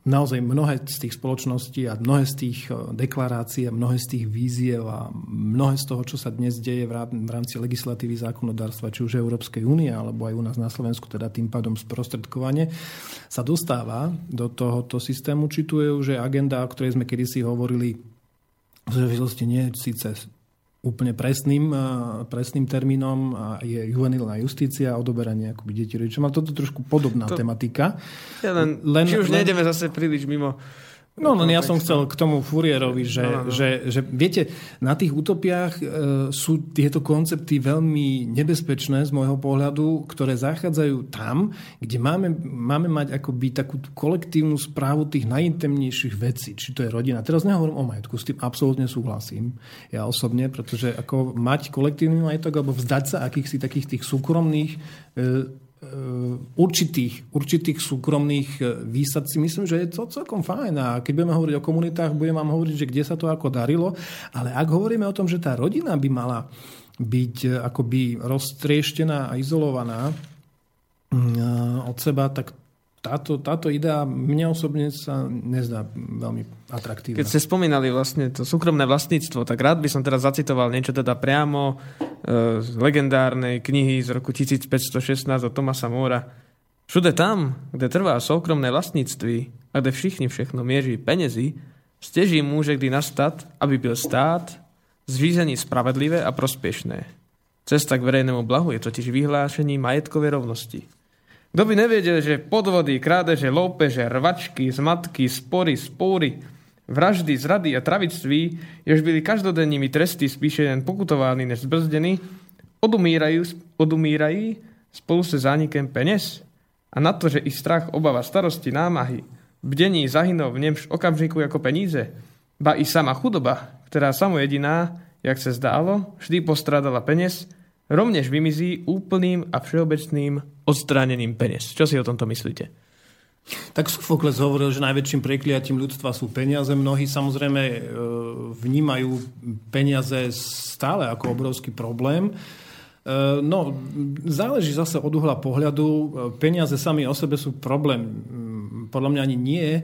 E: naozaj mnohé z tých spoločností a mnohé z tých e, deklarácií a mnohé z tých víziev a mnohé z toho, čo sa dnes deje v rá- v rámci legislatívy zákonodárstva, či už Európskej únie, alebo aj u nás na Slovensku, teda tým pádom sprostredkovanie, sa dostáva do tohoto systému. Či tu je už agenda, o ktorej sme kedysi hovorili, v súvislosti nie síce úplne presným, eh, presným termínom je juvenilná justícia a odoberanie akoby detí rodičom. A toto je trošku podobná
C: To-
E: tematika.
C: Ja Len-
E: len,
C: či už
E: len-
C: nejdeme zase príliš mimo
E: No, len ja som chcel k tomu Furierovi, že, no, no. Že, že viete, na tých utopiách e, sú tieto koncepty veľmi nebezpečné z môjho pohľadu, ktoré zachádzajú tam, kde máme, máme mať akoby takú kolektívnu správu tých najintemnejších vecí, či to je rodina. Teraz nehovorím o majetku, s tým absolútne súhlasím. Ja osobne, pretože ako mať kolektívny majetok alebo vzdať sa akýchsi takých tých súkromných e, určitých, určitých súkromných e, výsad si myslím, že je to celkom fajn. A keď budeme hovoriť o komunitách, budem vám hovoriť, že kde sa to ako darilo. Ale ak hovoríme o tom, že tá rodina by mala byť e, akoby roztrieštená a izolovaná od seba, tak táto, táto idea mne osobne sa nezdá veľmi atraktívna.
C: Keď ste spomínali vlastne to súkromné vlastníctvo, tak rád by som teraz zacitoval niečo teda priamo e, z legendárnej knihy z roku 1516 od Tomasa Mora. Všude tam, kde trvá súkromné vlastníctví a kde všichni všechno mieří penezi, steží môže kdy nastať, aby byl stát zřízení spravedlivé a prospiešné. Cesta k verejnému blahu je totiž vyhlášení majetkovej rovnosti. Kto by nevedel, že podvody, krádeže, lópeže, rvačky, zmatky, spory, spóry, vraždy, zrady a travictví, jež byli každodennými tresty spíše jen pokutovány než zbrzdení, odumírajú, odumírají spolu se zánikem peněz a na to, že i strach, obava, starosti, námahy, bdení zahynou v němž okamžiku jako peníze, ba i sama chudoba, která samo jediná, jak se zdálo, vždy postrádala peněz, rovnež vymizí úplným a všeobecným odstránením peniaz. Čo si o tomto myslíte?
E: Tak Sofokles hovoril, že najväčším prekliatím ľudstva sú peniaze. Mnohí samozrejme e, vnímajú peniaze stále ako obrovský problém. E, no, záleží zase od uhla pohľadu. E, peniaze sami o sebe sú problém. Podľa mňa ani nie. E,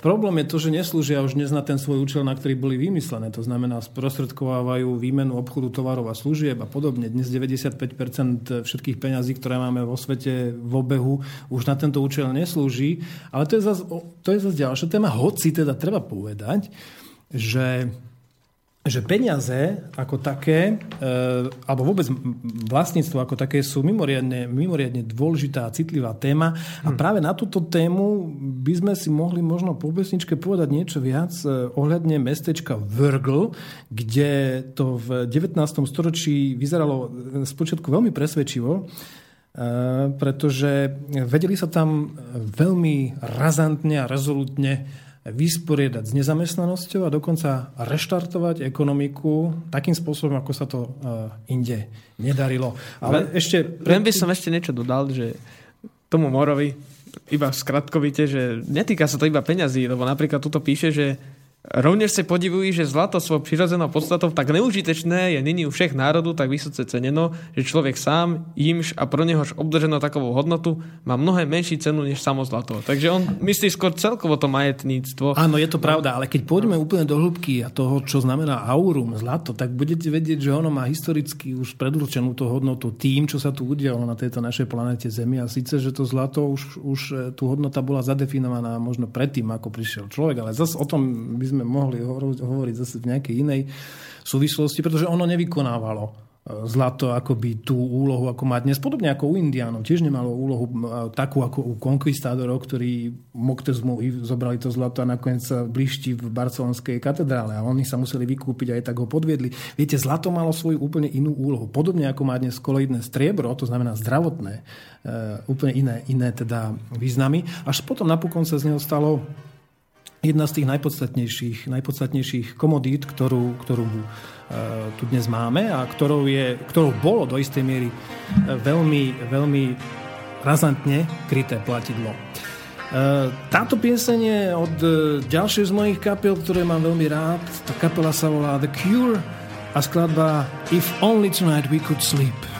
E: problém je to, že neslúžia už dnes na ten svoj účel, na ktorý boli vymyslené. To znamená, sprostredkovávajú výmenu obchodu tovarov a služieb a podobne. Dnes 95% všetkých peňazí, ktoré máme vo svete v obehu, už na tento účel neslúži. Ale to je zase ďalšia téma. Hoci teda treba povedať, že že peniaze ako také, e, alebo vôbec vlastníctvo ako také sú mimoriadne, mimoriadne dôležitá a citlivá téma. A hm. práve na túto tému by sme si mohli možno po besničke povedať niečo viac e, ohľadne mestečka Vrgl, kde to v 19. storočí vyzeralo spočiatku veľmi presvedčivo, pretože vedeli sa tam veľmi razantne a rezolutne vysporiadať s nezamestnanosťou a dokonca reštartovať ekonomiku takým spôsobom, ako sa to uh, inde nedarilo.
C: Ale Len, ešte... Len by som ešte niečo dodal, že tomu Morovi iba skratkovite, že netýka sa to iba peňazí, lebo napríklad tuto píše, že Rovnež se podivují, že zlato svou přirozenou podstatou tak neužitečné je nyní u všech národů tak vysoce ceneno, že člověk sám, jimž a pro něhož obdrženo takovou hodnotu, má mnohem menší cenu než samo zlato. Takže on myslí skôr celkovo to majetníctvo.
E: Áno, je to pravda, ale keď pôjdeme úplne do hĺbky a toho, čo znamená aurum, zlato, tak budete vedieť, že ono má historicky už predurčenú tú hodnotu tým, čo sa tu udialo na tejto našej planete Zemi. A síce, že to zlato už, už e, tú hodnota bola zadefinovaná možno predtým, ako prišiel človek, ale zase o tom by sme mohli hovoriť zase v nejakej inej súvislosti, pretože ono nevykonávalo e, zlato akoby tú úlohu, ako má dnes. Podobne ako u Indiánov. Tiež nemalo úlohu e, takú ako u konkvistádorov, ktorí Moctezmu zobrali to zlato a nakoniec sa blišti v barcelonskej katedrále a oni sa museli vykúpiť aj tak ho podviedli. Viete, zlato malo svoju úplne inú úlohu. Podobne ako má dnes koloidné striebro, to znamená zdravotné, e, úplne iné, iné teda významy. Až potom napokon sa z neho stalo jedna z tých najpodstatnejších, najpodstatnejších komodít, ktorú, ktorú e, tu dnes máme a ktorou, je, ktorou bolo do istej miery e, veľmi, veľmi razantne kryté platidlo. E, táto pieseň je od ďalšej z mojich kapiel, ktoré mám veľmi rád. Tá kapela sa volá The Cure a skladba If Only Tonight We Could Sleep.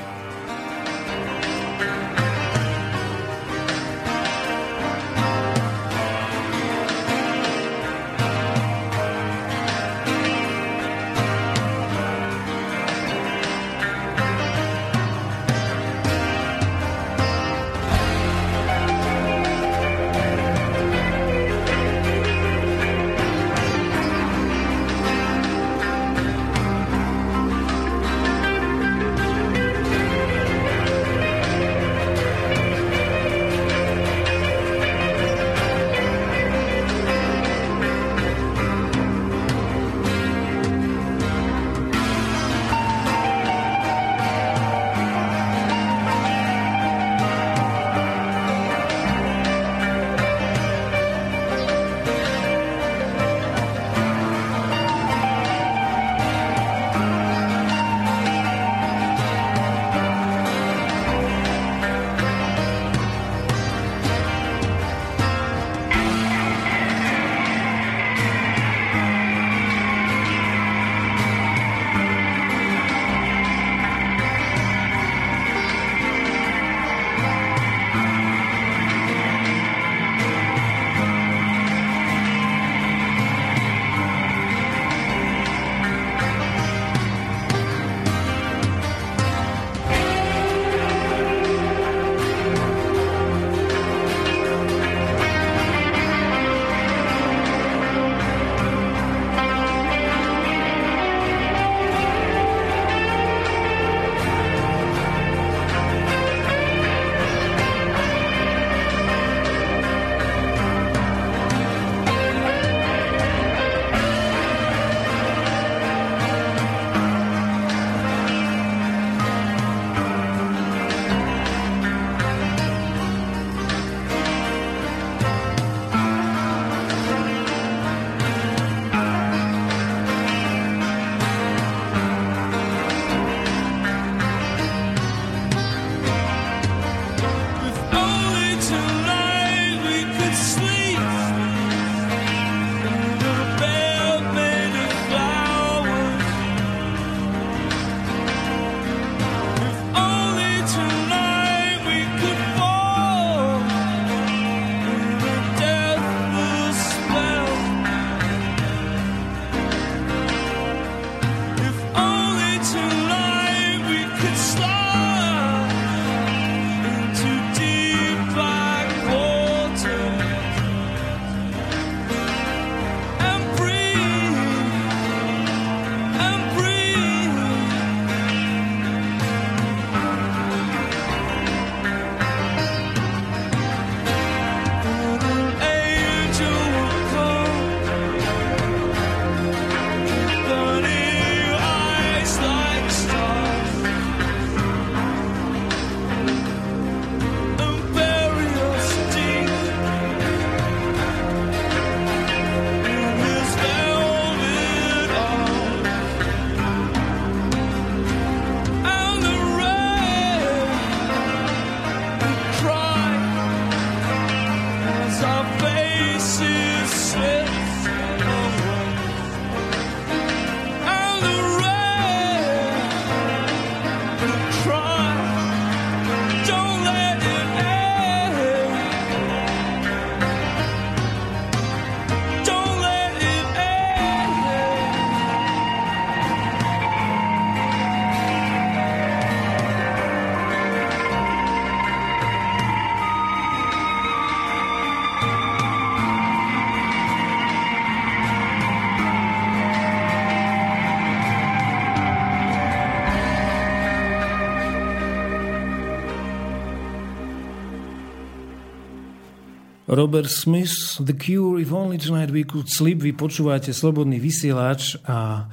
E: Robert Smith, The Cure, If Only Tonight We Could Sleep. Vy počúvate Slobodný vysielač a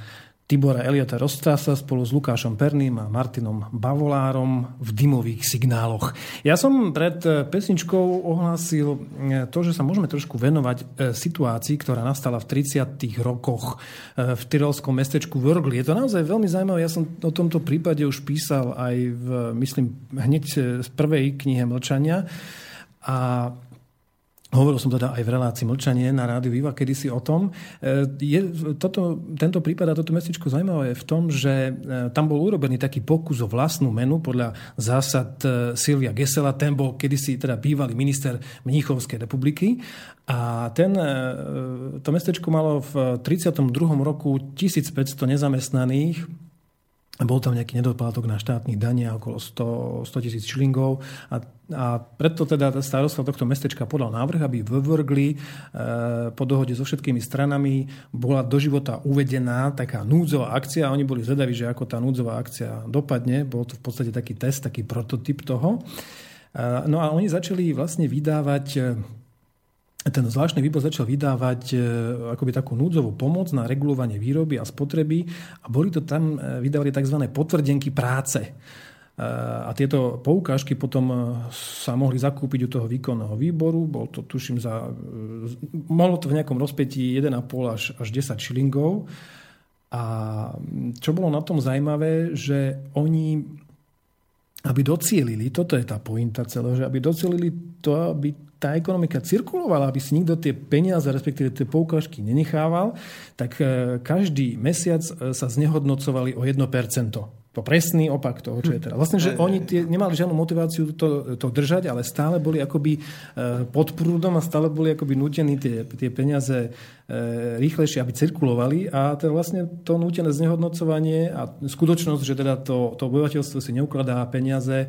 E: Tibora Eliota Rostasa spolu s Lukášom Perným a Martinom Bavolárom v dymových signáloch. Ja som pred eh, pesničkou ohlásil eh, to, že sa môžeme trošku venovať eh, situácii, ktorá nastala v 30. rokoch v tyrolskom mestečku Wörgl. Je to naozaj veľmi zaujímavé. Ja som o tomto prípade už písal aj v, myslím, hneď z prvej knihe Mlčania. A Hovoril som teda aj v relácii Mlčanie na rádiu Viva kedysi o tom. E, Je toto, tento prípad a toto mestečko zaujímavé je v tom, že e, tam bol urobený taký pokus o vlastnú menu podľa zásad e, Silvia Gesela. Ten bol kedysi teda bývalý minister Mníchovskej republiky. A ten, to mestečko malo v 32. roku 1500 nezamestnaných bol tam nejaký nedoplátok na štátnych dania okolo 100 tisíc šilingov a, a preto teda starosta tohto mestečka podal návrh, aby v Vrgli e, po dohode so všetkými stranami bola do života uvedená taká núdzová akcia a oni boli zvedaví, že ako tá núdzová akcia dopadne. Bol to v podstate taký test, taký prototyp toho. E, no a oni začali vlastne vydávať ten zvláštny výbor začal vydávať e, akoby takú núdzovú pomoc na regulovanie výroby a spotreby a boli to tam, e, vydávali tzv. potvrdenky práce. E, A tieto poukážky potom sa mohli zakúpiť u toho výkonného výboru. Bol to, tuším, za, mohlo to v nejakom rozpetí 1,5 až, až 10 šilingov. A čo bolo na tom zaujímavé, že oni aby docielili, toto je tá pointa celého, že aby docielili to, aby tá ekonomika cirkulovala, aby si nikto tie peniaze, respektíve tie poukážky nenechával, tak e, každý mesiac e, sa znehodnocovali o 1%. To presný opak toho, čo je teraz. Vlastne, že oni tie, nemali žiadnu motiváciu to, to držať, ale stále boli akoby e, pod prúdom a stále boli akoby nutení tie, tie peniaze rýchlejšie, aby cirkulovali. A to vlastne to nútené znehodnocovanie a skutočnosť, že teda to, to obyvateľstvo si neukladá peniaze,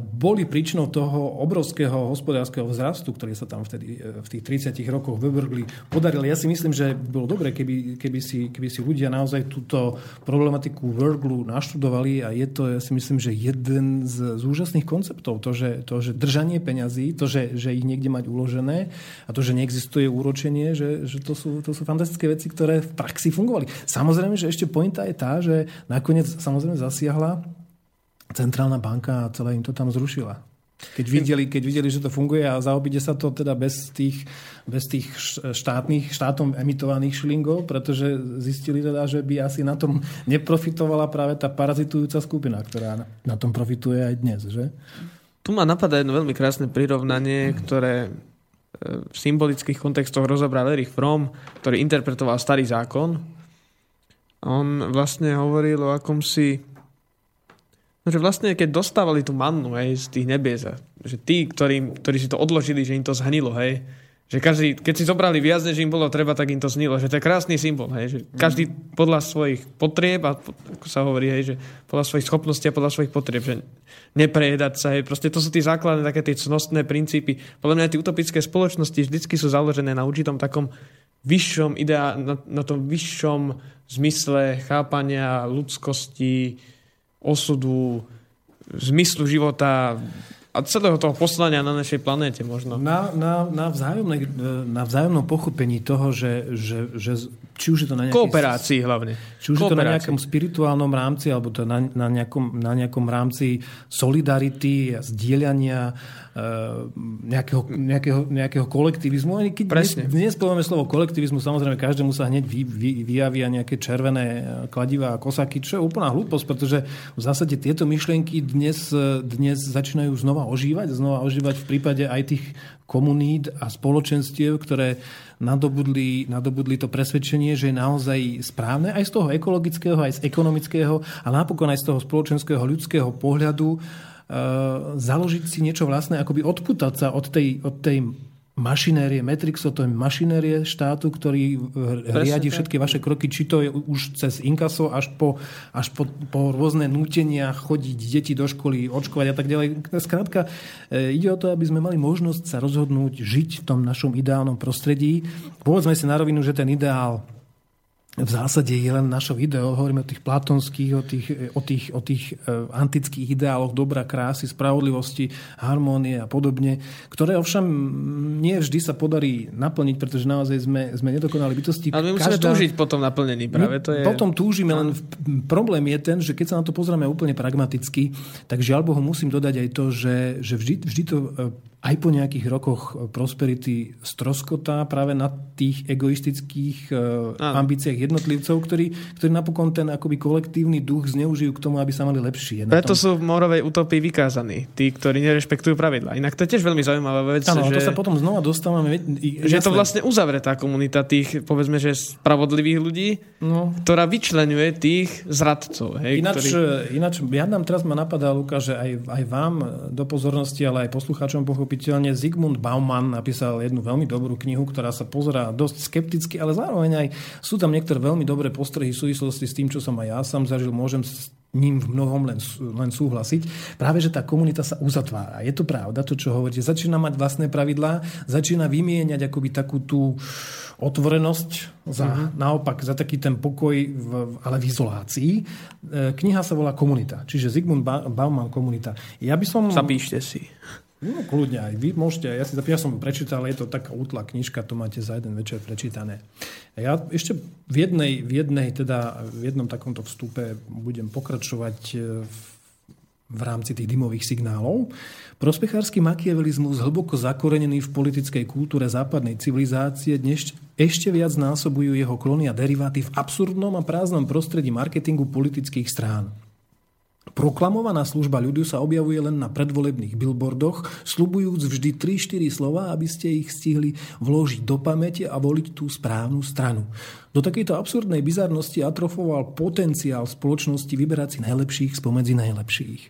E: boli príčinou toho obrovského hospodárskeho vzrastu, ktorý sa tam vtedy v tých 30 rokoch vyvrgli, podaril. Ja si myslím, že bolo dobre, keby, keby, si, keby si ľudia naozaj túto problematiku Wörglu naštudovali a je to, ja si myslím, že jeden z, z úžasných konceptov, to že, to, že držanie peňazí, to, že, že ich niekde mať uložené a to, že neexistuje úročenie, že, že to, sú, to sú fantastické veci, ktoré v praxi fungovali. Samozrejme, že ešte pointa je tá, že nakoniec samozrejme zasiahla centrálna banka a celé im to tam zrušila. Keď videli, keď videli, že to funguje a zaobíde sa to teda bez tých, bez tých štátnych, štátom emitovaných šilingov, pretože zistili teda, že by asi na tom neprofitovala práve tá parazitujúca skupina, ktorá na tom profituje aj dnes. Že?
C: Tu ma napadá jedno veľmi krásne prirovnanie, ktoré v symbolických kontextoch rozobral Erich Fromm, ktorý interpretoval starý zákon. On vlastne hovoril o akomsi No, že vlastne keď dostávali tú mannu hej, z tých nebies, a že tí, ktorí, ktorí si to odložili, že im to zhnilo, hej, že každý, keď si zobrali viac, než im bolo treba, tak im to znilo. Že to je krásny symbol. Hej, že každý podľa svojich potrieb, a ako sa hovorí, hej, že podľa svojich schopností a podľa svojich potrieb, že neprejedať sa. Hej, proste to sú tí základné také tie cnostné princípy. Podľa mňa tie utopické spoločnosti vždycky sú založené na určitom takom vyššom ideá, na, na tom vyššom zmysle chápania ľudskosti, osudu, zmyslu života a celého toho poslania na našej planéte možno.
E: Na, na, na, vzájomnej, na vzájomnom pochopení toho, že, že, že či už je to na nejakej...
C: Kooperácii hlavne.
E: Či už je to na nejakom spirituálnom rámci, alebo to na, na, nejakom, na nejakom rámci solidarity a zdieľania nejakého, nejakého, nejakého kolektivizmu. Keď
C: Presne.
E: Dnes, dnes povieme slovo kolektivizmu, samozrejme každému sa hneď vy, vy, vyjavia nejaké červené kladivá a kosaky, čo je úplná hlúposť, pretože v zásade tieto myšlienky dnes, dnes začínajú znova ožívať, znova ožívať v prípade aj tých komunít a spoločenstiev, ktoré nadobudli, nadobudli to presvedčenie, že je naozaj správne aj z toho ekologického, aj z ekonomického a napokon aj z toho spoločenského ľudského pohľadu založiť si niečo vlastné, akoby odputať sa od tej, od tej mašinérie Matrixo, to je mašinérie štátu, ktorý e, riadi všetky vaše kroky, či to je už cez inkaso až po, až po, po rôzne nútenia chodiť deti do školy, očkovať a tak ďalej. Skrátka, e, ide o to, aby sme mali možnosť sa rozhodnúť žiť v tom našom ideálnom prostredí. Povedzme si na rovinu, že ten ideál v zásade je len našou ideou. Hovoríme o tých platonských, o tých, o tých, o tých e, antických ideáloch dobra, krásy, spravodlivosti, harmónie a podobne, ktoré ovšem nie vždy sa podarí naplniť, pretože naozaj sme, sme nedokonali bytosti.
C: Ale my musíme Každá... túžiť potom naplnení práve. To je...
E: Potom túžime, len problém je ten, že keď sa na to pozrieme úplne pragmaticky, tak žiaľ Bohu musím dodať aj to, že, že vždy, vždy to e, aj po nejakých rokoch prosperity stroskotá práve na tých egoistických Áno. ambíciách jednotlivcov, ktorí, ktorí napokon ten akoby kolektívny duch zneužijú k tomu, aby sa mali lepšie.
C: Preto tom... sú v morovej utopii vykázaní, tí, ktorí nerešpektujú pravidla. Inak to je tiež veľmi zaujímavá vec.
E: Áno,
C: že...
E: to sa potom znova dostávame.
C: Že je to vlastne uzavretá komunita tých, povedzme, že spravodlivých ľudí, no. ktorá vyčlenuje tých zradcov. Hej,
E: ináč,
C: ktorí...
E: ináč, ja nám teraz ma napadá, Luka, že aj, aj vám do pozornosti, ale aj poslucháčom pochopiť pochopiteľne Zigmund Bauman napísal jednu veľmi dobrú knihu, ktorá sa pozerá dosť skepticky, ale zároveň aj sú tam niektoré veľmi dobré postrehy v súvislosti s tým, čo som aj ja sám zažil. Môžem s ním v mnohom len, len súhlasiť. Práve, že tá komunita sa uzatvára. Je to pravda, to, čo hovoríte. Začína mať vlastné pravidlá, začína vymieňať akoby takú tú otvorenosť za, uh-huh. naopak za taký ten pokoj, v, ale v izolácii. E, kniha sa volá Komunita, čiže Zigmund Bauman Komunita. Ja by som...
C: Zapíšte si.
E: No, kľudne aj vy môžete. Ja, si, ja som prečítal, je to taká útla knižka, to máte za jeden večer prečítané. Ja ešte v jednej, v jednej teda, v jednom takomto vstupe budem pokračovať e, v, v rámci tých dymových signálov. Prospechársky makiavelizmus hlboko zakorenený v politickej kultúre západnej civilizácie dnes ešte viac násobujú jeho klony a deriváty v absurdnom a prázdnom prostredí marketingu politických strán. Proklamovaná služba ľudu sa objavuje len na predvolebných billboardoch, slubujúc vždy 3-4 slova, aby ste ich stihli vložiť do pamäte a voliť tú správnu stranu. Do takejto absurdnej bizarnosti atrofoval potenciál spoločnosti vyberať si najlepších spomedzi najlepších.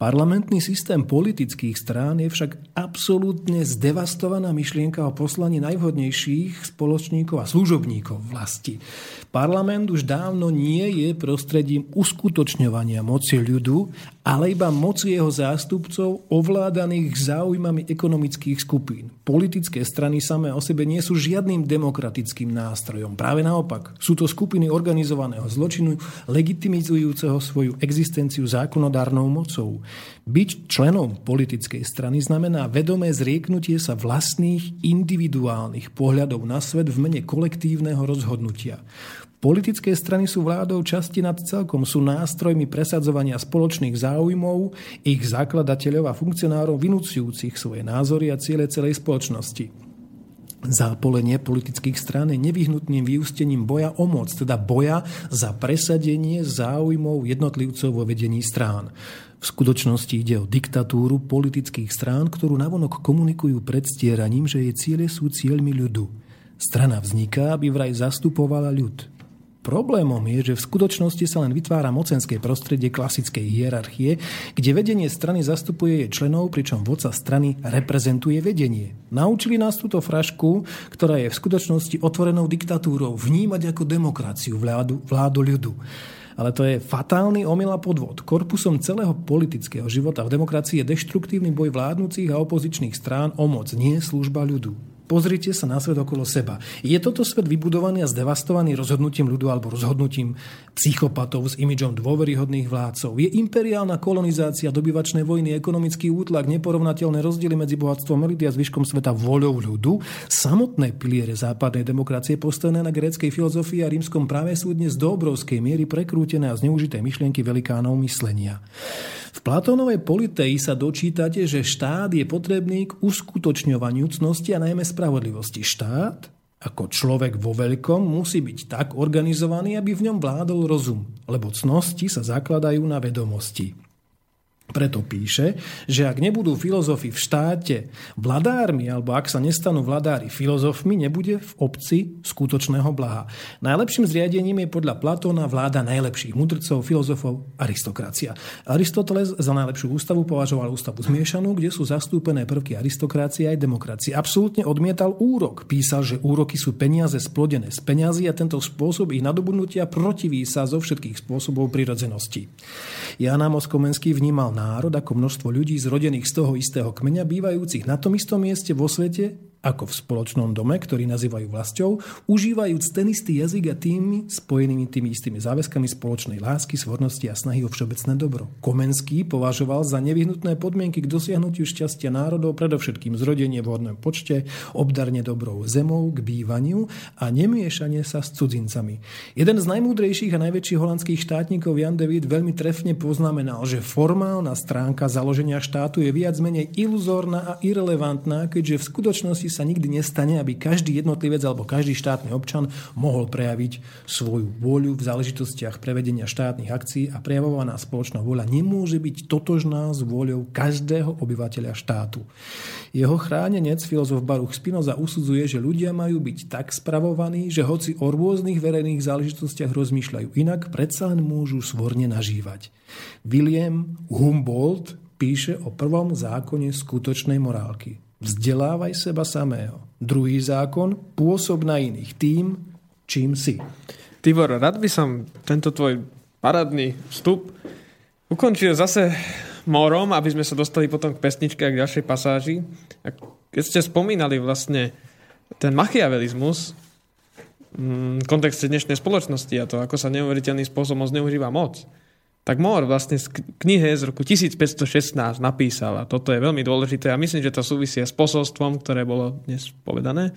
E: Parlamentný systém politických strán je však absolútne zdevastovaná myšlienka o poslaní najvhodnejších spoločníkov a služobníkov vlasti. Parlament už dávno nie je prostredím uskutočňovania moci ľudu, ale iba moci jeho zástupcov ovládaných záujmami ekonomických skupín. Politické strany samé o sebe nie sú žiadnym demokratickým nástrojom. Práve naopak, sú to skupiny organizovaného zločinu, legitimizujúceho svoju existenciu zákonodárnou mocou. Byť členom politickej strany znamená vedomé zrieknutie sa vlastných individuálnych pohľadov na svet v mene kolektívneho rozhodnutia. Politické strany sú vládou časti nad celkom, sú nástrojmi presadzovania spoločných záujmov, ich zakladateľov a funkcionárov vynúciúcich svoje názory a ciele celej spoločnosti. Zápolenie politických strán je nevyhnutným vyústením boja o moc, teda boja za presadenie záujmov jednotlivcov vo vedení strán. V skutočnosti ide o diktatúru politických strán, ktorú navonok komunikujú predstieraním, že jej ciele sú cieľmi ľudu. Strana vzniká, aby vraj zastupovala ľud. Problémom je, že v skutočnosti sa len vytvára mocenské prostredie klasickej hierarchie, kde vedenie strany zastupuje jej členov, pričom vodca strany reprezentuje vedenie. Naučili nás túto frašku, ktorá je v skutočnosti otvorenou diktatúrou, vnímať ako demokraciu vládu, vládu ľudu. Ale to je fatálny omyl a podvod. Korpusom celého politického života v demokracii je deštruktívny boj vládnúcich a opozičných strán o moc, nie služba ľudu. Pozrite sa na svet okolo seba. Je toto svet vybudovaný a zdevastovaný rozhodnutím ľudu alebo rozhodnutím psychopatov s imidžom dôveryhodných vládcov? Je imperiálna kolonizácia, dobyvačné vojny, ekonomický útlak, neporovnateľné rozdiely medzi bohatstvom elity a zvyškom sveta voľou ľudu? Samotné piliere západnej demokracie postavené na gréckej filozofii a rímskom práve sú dnes do obrovskej miery prekrútené a zneužité myšlienky velikánov myslenia. V Platónovej politei sa dočítate, že štát je potrebný k uskutočňovaniu cnosti a najmä spravodlivosti. Štát ako človek vo veľkom musí byť tak organizovaný, aby v ňom vládol rozum, lebo cnosti sa zakladajú na vedomosti. Preto píše, že ak nebudú filozofi v štáte vladármi, alebo ak sa nestanú vladári filozofmi, nebude v obci skutočného blaha. Najlepším zriadením je podľa Platóna vláda najlepších mudrcov, filozofov, aristokracia. Aristoteles za najlepšiu ústavu považoval ústavu zmiešanú, kde sú zastúpené prvky aristokracie aj demokracie. Absolútne odmietal úrok. Písal, že úroky sú peniaze splodené z peňazí a tento spôsob ich nadobudnutia protiví sa zo všetkých spôsobov prirodzenosti. Jan Amos Komenský vnímal národ ako množstvo ľudí zrodených z toho istého kmeňa, bývajúcich na tom istom mieste vo svete ako v spoločnom dome, ktorý nazývajú vlastou, užívajúc ten istý jazyk a tými spojenými tými istými záväzkami spoločnej lásky, svornosti a snahy o všeobecné dobro. Komenský považoval za nevyhnutné podmienky k dosiahnutiu šťastia národov predovšetkým zrodenie v hodnom počte, obdarne dobrou zemou k bývaniu a nemiešanie sa s cudzincami. Jeden z najmúdrejších a najväčších holandských štátnikov Jan David veľmi trefne poznamenal, že formálna stránka založenia štátu je viac menej iluzórna a irrelevantná, keďže v skutočnosti sa nikdy nestane, aby každý jednotlivec alebo každý štátny občan mohol prejaviť svoju vôľu v záležitostiach prevedenia štátnych akcií a prejavovaná spoločná vôľa nemôže byť totožná s vôľou každého obyvateľa štátu. Jeho chránenec, filozof Baruch Spinoza, usudzuje, že ľudia majú byť tak spravovaní, že hoci o rôznych verejných záležitostiach rozmýšľajú inak, predsa len môžu svorne nažívať. William Humboldt píše o prvom zákone skutočnej morálky. Vzdelávaj seba samého. Druhý zákon, pôsob na iných tým, čím si.
C: Tibor, rád by som tento tvoj parádny vstup ukončil zase morom, aby sme sa dostali potom k pesničke a k ďalšej pasáži. Keď ste spomínali vlastne ten machiavelizmus mm, v kontexte dnešnej spoločnosti a to, ako sa neuveriteľným spôsobom zneužíva moc, tak Moore vlastne z knihe z roku 1516 napísal a toto je veľmi dôležité a myslím, že to súvisia s posolstvom, ktoré bolo dnes povedané.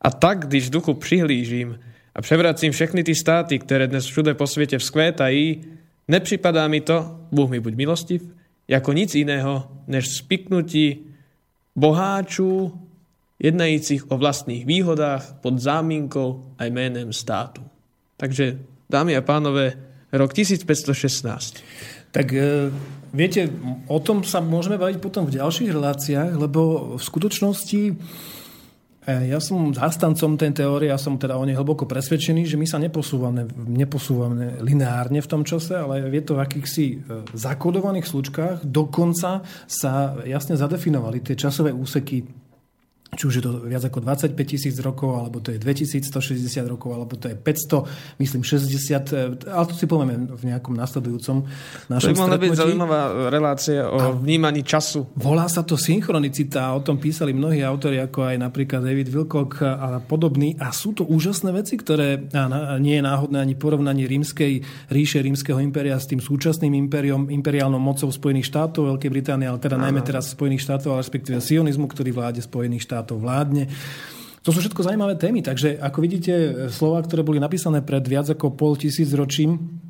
C: A tak, když duchu přihlížím a převracím všechny ty státy, které dnes všude po světě vzkvétají, nepřipadá mi to, Bůh mi buď milostiv, jako nic iného, než spiknutí boháčů, jednajících o vlastných výhodách pod záminkou a jménem státu. Takže, dámy a pánové, rok 1516.
E: Tak e, viete, o tom sa môžeme baviť potom v ďalších reláciách, lebo v skutočnosti e, ja som zastancom tej teórie, ja som teda o nej hlboko presvedčený, že my sa neposúvame, neposúvame lineárne v tom čase, ale je to v akýchsi e, zakodovaných slučkách. Dokonca sa jasne zadefinovali tie časové úseky či už je to viac ako 25 tisíc rokov, alebo to je 2160 rokov, alebo to je 500, myslím 60, ale to si povieme v nejakom nasledujúcom našom
C: To by byť zaujímavá relácia o a vnímaní času.
E: Volá sa to synchronicita, o tom písali mnohí autori, ako aj napríklad David Wilcock a podobný. A sú to úžasné veci, ktoré nie je náhodné ani porovnanie rímskej ríše, rímskeho impéria s tým súčasným impériom, imperiálnou mocou Spojených štátov, Veľkej Británie, ale teda najmä teraz Spojených štátov, ale respektíve sionizmu, ktorý vláde Spojených štátov štátov vládne. To sú všetko zaujímavé témy, takže ako vidíte, slova, ktoré boli napísané pred viac ako pol tisíc ročím,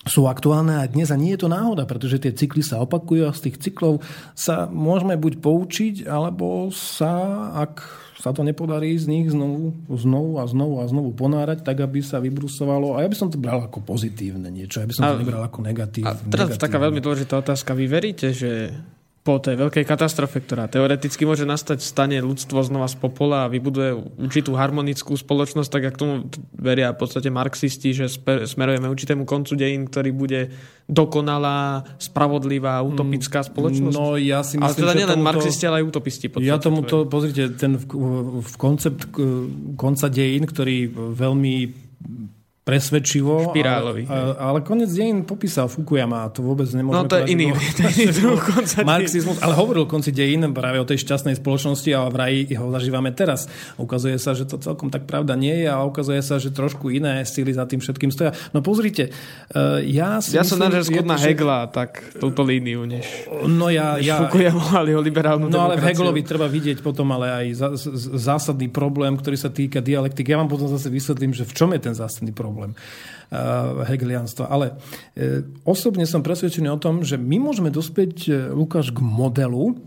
E: sú aktuálne aj dnes a nie je to náhoda, pretože tie cykly sa opakujú a z tých cyklov sa môžeme buď poučiť, alebo sa, ak sa to nepodarí z nich znovu, znovu a znovu a znovu ponárať, tak aby sa vybrusovalo. A ja by som to bral ako pozitívne niečo, ja by som
C: A-
E: to nebral ako negatív.
C: A teraz
E: negatívne.
C: taká veľmi dôležitá otázka. Vy veríte, že po tej veľkej katastrofe, ktorá teoreticky môže nastať, stane ľudstvo znova z popola a vybuduje určitú harmonickú spoločnosť, tak ako tomu veria v podstate marxisti, že smerujeme určitému koncu dejín, ktorý bude dokonalá, spravodlivá, utopická spoločnosť?
E: No ja si
C: ale
E: myslím,
C: teda
E: že
C: nielen
E: tomuto-
C: marxisti, ale aj utopisti. podstate.
E: Ja tomuto, pozrite, ten v, v koncept konca dejín, ktorý veľmi presvedčivo,
C: Špirálový.
E: ale, ale konec dejín popísal Fukuyama a to vôbec nemôžeme
C: No to je iný, konca.
E: Marxizmus, ale hovoril konci dejín práve o tej šťastnej spoločnosti a vraj ho zažívame teraz. Ukazuje sa, že to celkom tak pravda nie je a ukazuje sa, že trošku iné síly za tým všetkým stoja. No pozrite, eh, ja si
C: Ja som
E: myslím,
C: nažil skôr na Hegla, tak túto líniu, než,
E: No ja,
C: než
E: ja,
C: Fukuyama mali ho liberálnu
E: No ale v. Hegelovi treba vidieť potom ale aj zásadný problém, ktorý sa týka dialektiky. Ja vám potom zase vysvetlím, že v čom je ten zásadný problém uh, hegelianstva. Ale uh, osobne som presvedčený o tom, že my môžeme dospieť, uh, Lukáš, k modelu,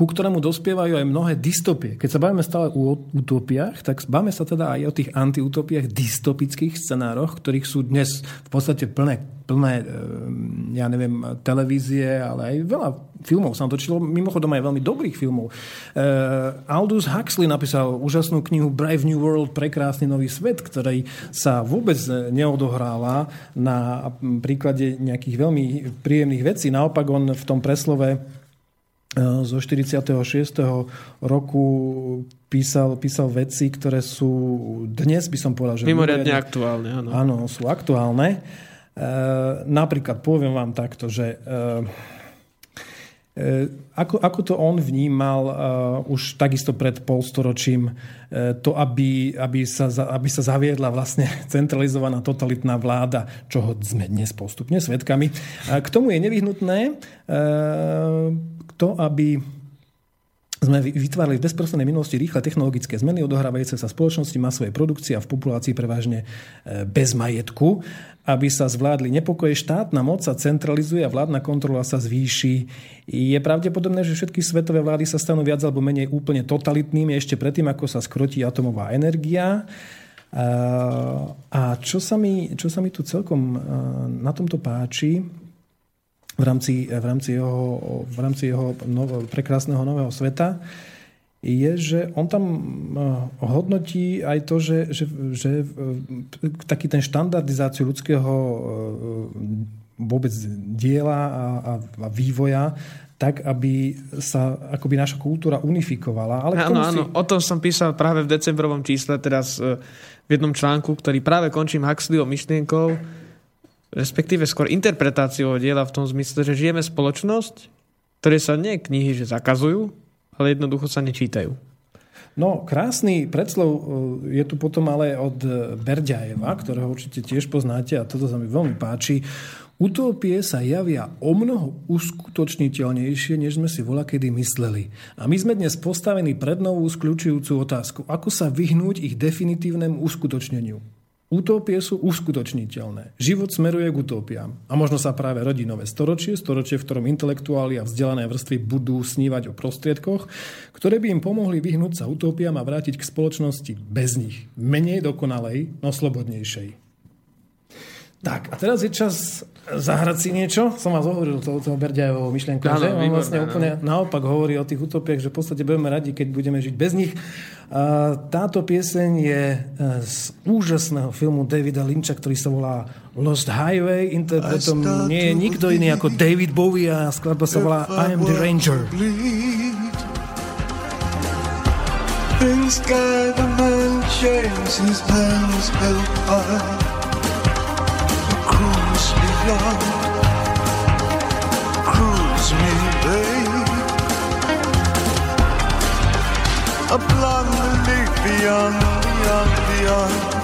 E: ku ktorému dospievajú aj mnohé dystopie. Keď sa bavíme stále o utopiách, tak bavíme sa teda aj o tých antiutopiách, dystopických scenároch, ktorých sú dnes v podstate plné, plné, eh, ja neviem, televízie, ale aj veľa filmov sa točilo. Mimochodom aj veľmi dobrých filmov. Uh, Aldous Huxley napísal úžasnú knihu Brave New World, prekrásny nový svet, ktorej sa vôbec neodohrála na príklade nejakých veľmi príjemných vecí. Naopak on v tom preslove zo 46. roku písal, písal veci, ktoré sú dnes, by som povedal, že
C: Mimoriadne aktuálne, áno.
E: Áno, sú aktuálne. E, napríklad poviem vám takto, že e, e, ako, ako to on vnímal e, už takisto pred polstoročím, e, to, aby, aby, sa, aby sa zaviedla vlastne centralizovaná totalitná vláda, čoho sme dnes postupne svedkami. A k tomu je nevyhnutné e, to, aby sme vy- vytvárali v bezprostrednej minulosti rýchle technologické zmeny odohrávajúce sa spoločnosti masovej produkcie a v populácii prevažne e, bez majetku, aby sa zvládli nepokoje, štátna moc sa centralizuje a vládna kontrola sa zvýši. Je pravdepodobné, že všetky svetové vlády sa stanú viac alebo menej úplne totalitnými ešte predtým, ako sa skrotí atomová energia. A, a čo, sa mi, čo sa mi tu celkom e, na tomto páči, v rámci, v rámci jeho, v rámci jeho novo, prekrásneho nového sveta, je, že on tam eh, hodnotí aj to, že, že, že eh, taký ten štandardizáciu ľudského eh, vôbec diela a, a, a vývoja, tak, aby sa akoby naša kultúra unifikovala. Ale
C: Áno,
E: tomu
C: áno,
E: si-
C: o tom som písal práve v decembrovom čísle, teraz v jednom článku, ktorý práve končím Huxleyho myšlienkou, respektíve skôr interpretáciou diela v tom zmysle, že žijeme spoločnosť, ktoré sa nie knihy, že zakazujú, ale jednoducho sa nečítajú.
E: No, krásny predslov e, je tu potom ale od e, Berďajeva, ktorého určite tiež poznáte a toto sa mi veľmi páči. Utópie sa javia o mnoho uskutočniteľnejšie, než sme si kedy mysleli. A my sme dnes postavení pred novú skľúčujúcu otázku. Ako sa vyhnúť ich definitívnemu uskutočneniu? Utópie sú uskutočniteľné. Život smeruje k utópiám. A možno sa práve rodí nové storočie, storočie, v ktorom intelektuáli a vzdelané vrstvy budú snívať o prostriedkoch, ktoré by im pomohli vyhnúť sa utópiám a vrátiť k spoločnosti bez nich. Menej dokonalej, no slobodnejšej. Tak, a teraz je čas zahrať si niečo. Som vás hovoril toho, toho Berďajovho myšlienku, že? On
C: výborné,
E: vlastne úplne naopak hovorí o tých utopiach, že v podstate budeme radi, keď budeme žiť bez nich. A táto pieseň je e, z úžasného filmu Davida Lynča, ktorý sa volá Lost Highway. Interpretom nie je nikto iný ako David Bowie a skladba sa volá I am the Ranger.
G: In the sky, the man shaves his hands held high. Cruise me, love. Cruise me, babe. A leaf beyond, beyond, beyond.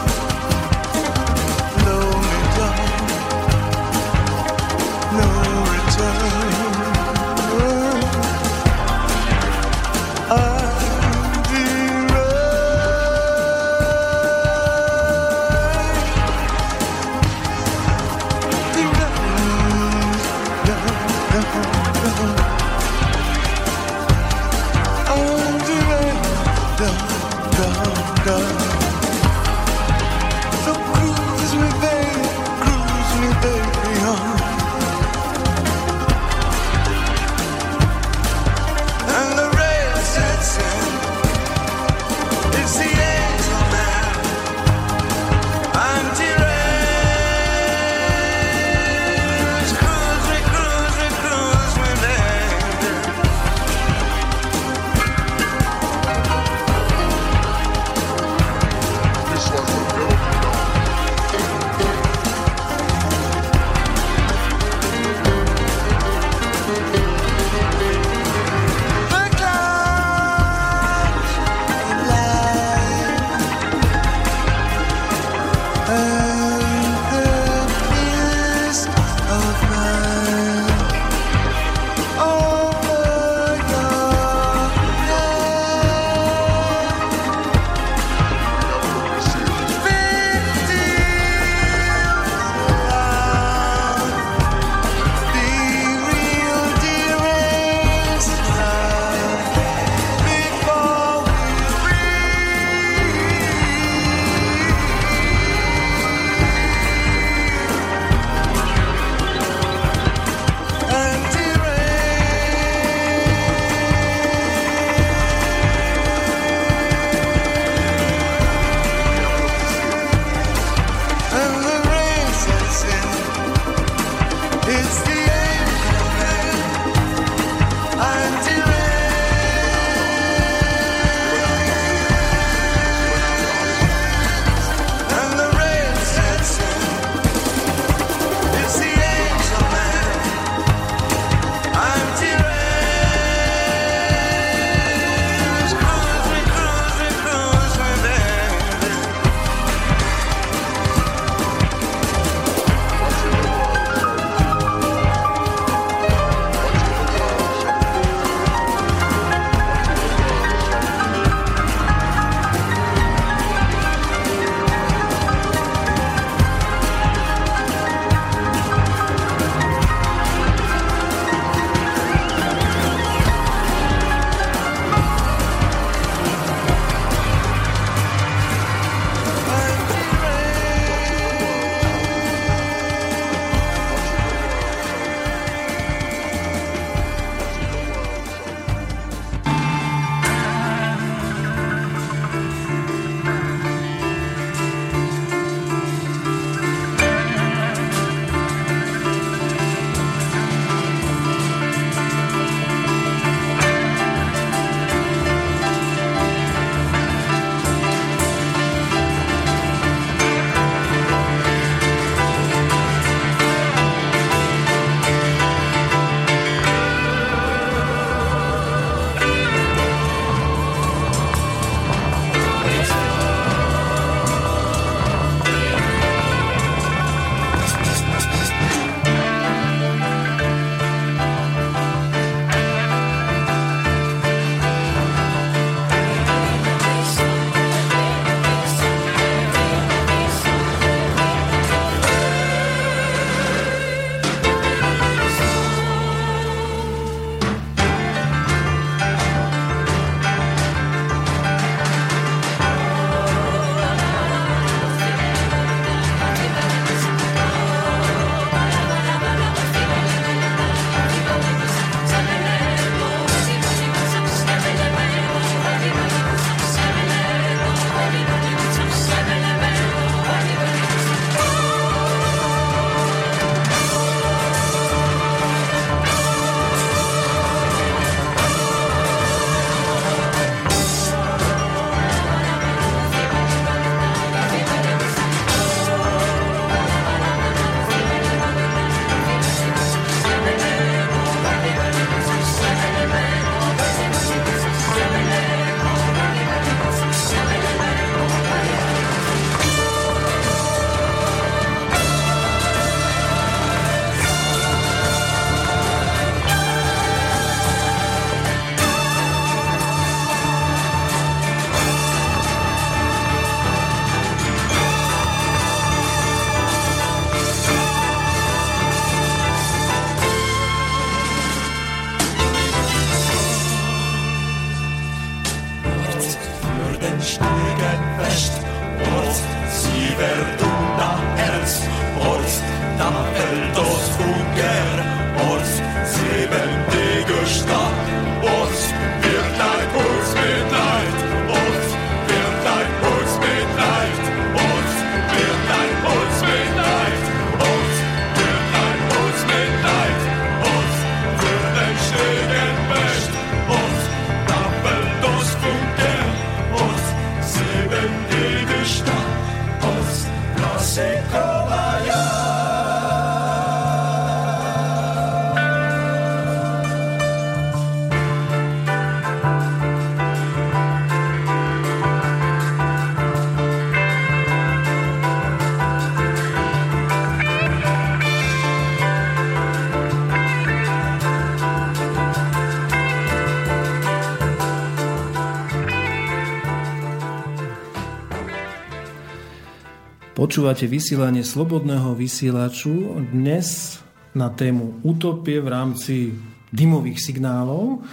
E: Počúvate vysielanie Slobodného vysielaču dnes na tému utopie v rámci dymových signálov,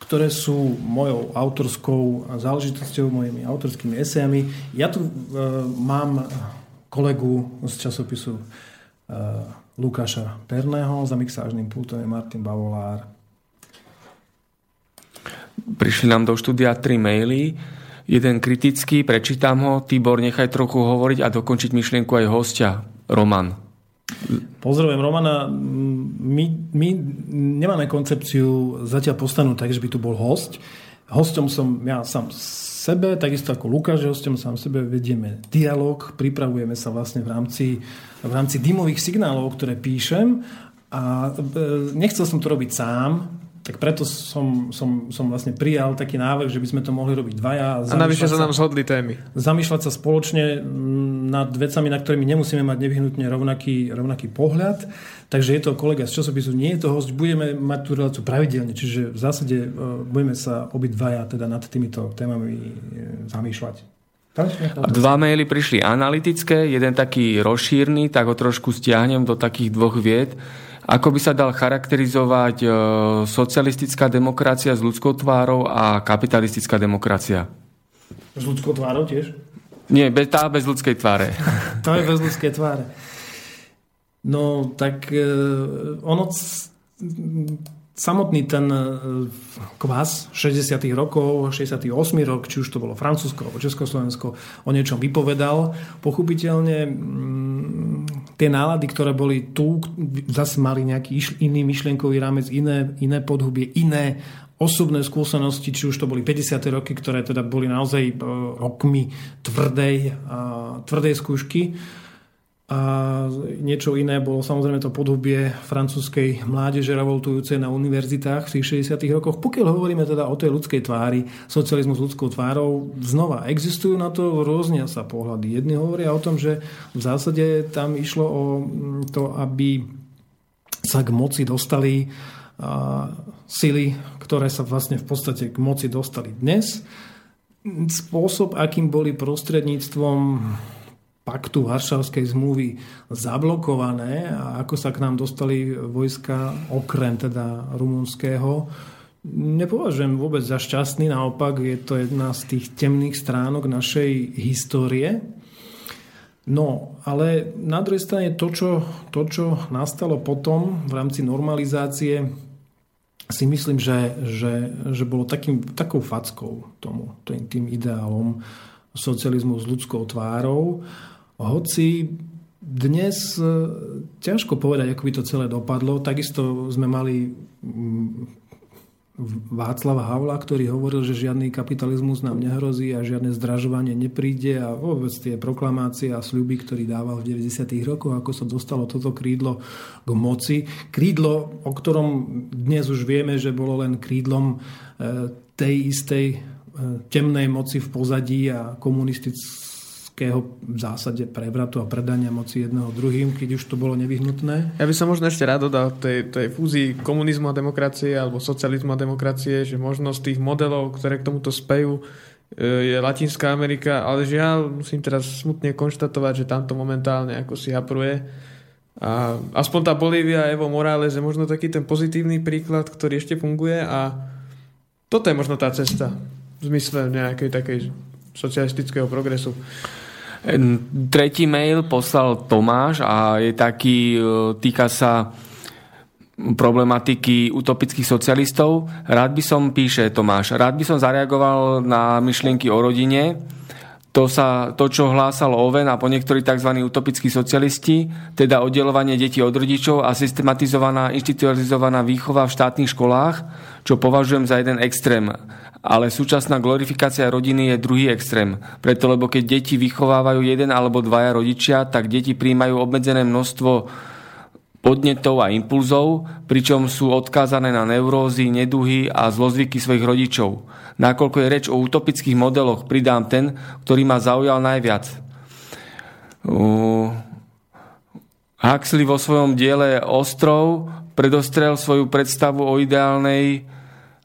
E: ktoré sú mojou autorskou záležitosťou, mojimi autorskými esejami. Ja tu e, mám kolegu z časopisu e, Lukáša Perného, za mixážnym pultom je Martin Bavolár.
D: Prišli nám do štúdia tri maily. Jeden kritický, prečítam ho. Tibor, nechaj trochu hovoriť a dokončiť myšlienku aj hostia. Roman.
E: Pozdravujem Romana. My, my nemáme koncepciu zatiaľ postanú tak, že by tu bol host. Hostom som ja sám sebe, takisto ako Lukáš, hostom sám sebe vedieme dialog, pripravujeme sa vlastne v rámci, v rámci dymových signálov, ktoré píšem a e, nechcel som to robiť sám, tak preto som, som, som vlastne prijal taký návrh, že by sme to mohli robiť dvaja.
C: A navyše sa nám zhodli témy.
E: zamýšľať sa spoločne nad vecami, na ktorými nemusíme mať nevyhnutne rovnaký, rovnaký pohľad. Takže je to kolega z časopisu, nie je to host, budeme mať tú reláciu pravidelne, čiže v zásade e, budeme sa obidvaja teda nad týmito témami e, zamýšľať.
D: A dva maily prišli analytické, jeden taký rozšírny, tak ho trošku stiahnem do takých dvoch vied. Ako by sa dal charakterizovať e, socialistická demokracia s ľudskou tvárou a kapitalistická demokracia?
E: S ľudskou tvárou tiež?
D: Nie, tá bez ľudskej tváre.
E: To je bez ľudské tváre. No, tak e, ono samotný ten e, kvás 60. rokov, 68. rok, či už to bolo Francúzsko alebo Československo, o niečom vypovedal. Pochopiteľne mm, tie nálady, ktoré boli tu, zase mali nejaký iný myšlienkový rámec, iné, iné podhubie, iné osobné skúsenosti, či už to boli 50. roky, ktoré teda boli naozaj e, rokmi tvrdej, tvrdej skúšky. A niečo iné bolo samozrejme to podhubie francúzskej mládeže revoltujúcej na univerzitách v tých 60. rokoch. Pokiaľ hovoríme teda o tej ľudskej tvári, socializmu s ľudskou tvárou, znova existujú na to rôzne sa pohľady. Jedni hovoria o tom, že v zásade tam išlo o mm, to, aby sa k moci dostali sily, ktoré sa vlastne v podstate k moci dostali dnes. Spôsob, akým boli prostredníctvom paktu Varšavskej zmluvy zablokované a ako sa k nám dostali vojska okrem teda rumunského, nepovažujem vôbec za šťastný, naopak je to jedna z tých temných stránok našej histórie. No, ale na druhej strane to, čo, to, čo nastalo potom v rámci normalizácie, si myslím, že, že, že bolo takým, takou fackou tomu, tým, tým ideálom socializmu s ľudskou tvárou. Hoci dnes e, ťažko povedať, ako by to celé dopadlo. Takisto sme mali mm, Václava Havla, ktorý hovoril, že žiadny kapitalizmus nám nehrozí a žiadne zdražovanie nepríde a vôbec tie proklamácie a sľuby, ktorý dával v 90. rokoch, ako sa dostalo toto krídlo k moci. Krídlo, o ktorom dnes už vieme, že bolo len krídlom e, tej istej e, temnej moci v pozadí a komunistického v zásade prevratu a predania moci jedného druhým, keď už to bolo nevyhnutné.
C: Ja by som možno ešte rád dodal tej, tej fúzii komunizmu a demokracie alebo socializmu a demokracie, že možno z tých modelov, ktoré k tomuto spejú, e, je Latinská Amerika, ale žiaľ, musím teraz smutne konštatovať, že tamto momentálne ako si hapruje. A aspoň tá Bolívia, Evo Morales je možno taký ten pozitívny príklad, ktorý ešte funguje a toto je možno tá cesta. v zmysle nejakej takej socialistického progresu.
D: Tretí mail poslal Tomáš a je taký, e, týka sa problematiky utopických socialistov. Rád by som, píše Tomáš, rád by som zareagoval na myšlienky o rodine, to, sa, to, čo hlásal Oven a po niektorí tzv. utopickí socialisti, teda oddelovanie detí od rodičov a systematizovaná, institucionalizovaná výchova v štátnych školách, čo považujem za jeden extrém. Ale súčasná glorifikácia rodiny je druhý extrém. Preto, lebo keď deti vychovávajú jeden alebo dvaja rodičia, tak deti príjmajú obmedzené množstvo podnetov a impulzov, pričom sú odkázané na neurózy, neduhy a zlozvyky svojich rodičov. Nakoľko je reč o utopických modeloch, pridám ten, ktorý ma zaujal najviac. Huxley vo svojom diele Ostrov predostrel svoju predstavu o ideálnej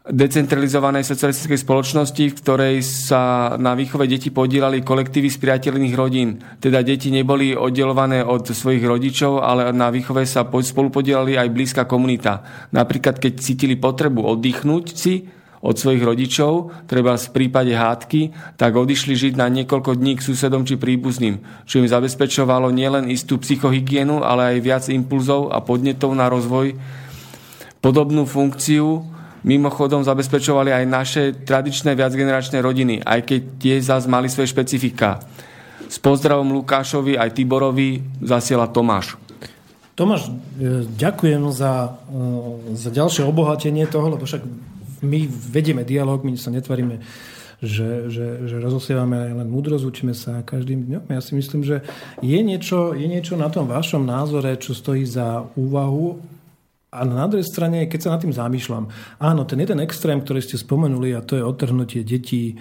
D: decentralizovanej socialistickej spoločnosti, v ktorej sa na výchove detí podielali kolektívy spriateľných rodín. Teda deti neboli oddelované od svojich rodičov, ale na výchove sa spolu podielali aj blízka komunita. Napríklad, keď cítili potrebu oddychnúť si od svojich rodičov, treba v prípade hádky, tak odišli žiť na niekoľko dní k susedom či príbuzným, čo im zabezpečovalo nielen istú psychohygienu, ale aj viac impulzov a podnetov na rozvoj. Podobnú funkciu mimochodom zabezpečovali aj naše tradičné viacgeneračné rodiny, aj keď tie zase mali svoje špecifika. S pozdravom Lukášovi aj Tiborovi zasiela Tomáš.
E: Tomáš, e, ďakujem za, e, za ďalšie obohatenie toho, lebo však my vedieme dialog, my sa netvaríme, že, že, že rozosievame len múdrosť, učíme sa každým dňom. Ja si myslím, že je niečo, je niečo na tom vašom názore, čo stojí za úvahu a na druhej strane, keď sa nad tým zamýšľam, áno, ten jeden extrém, ktorý ste spomenuli, a to je odtrhnutie detí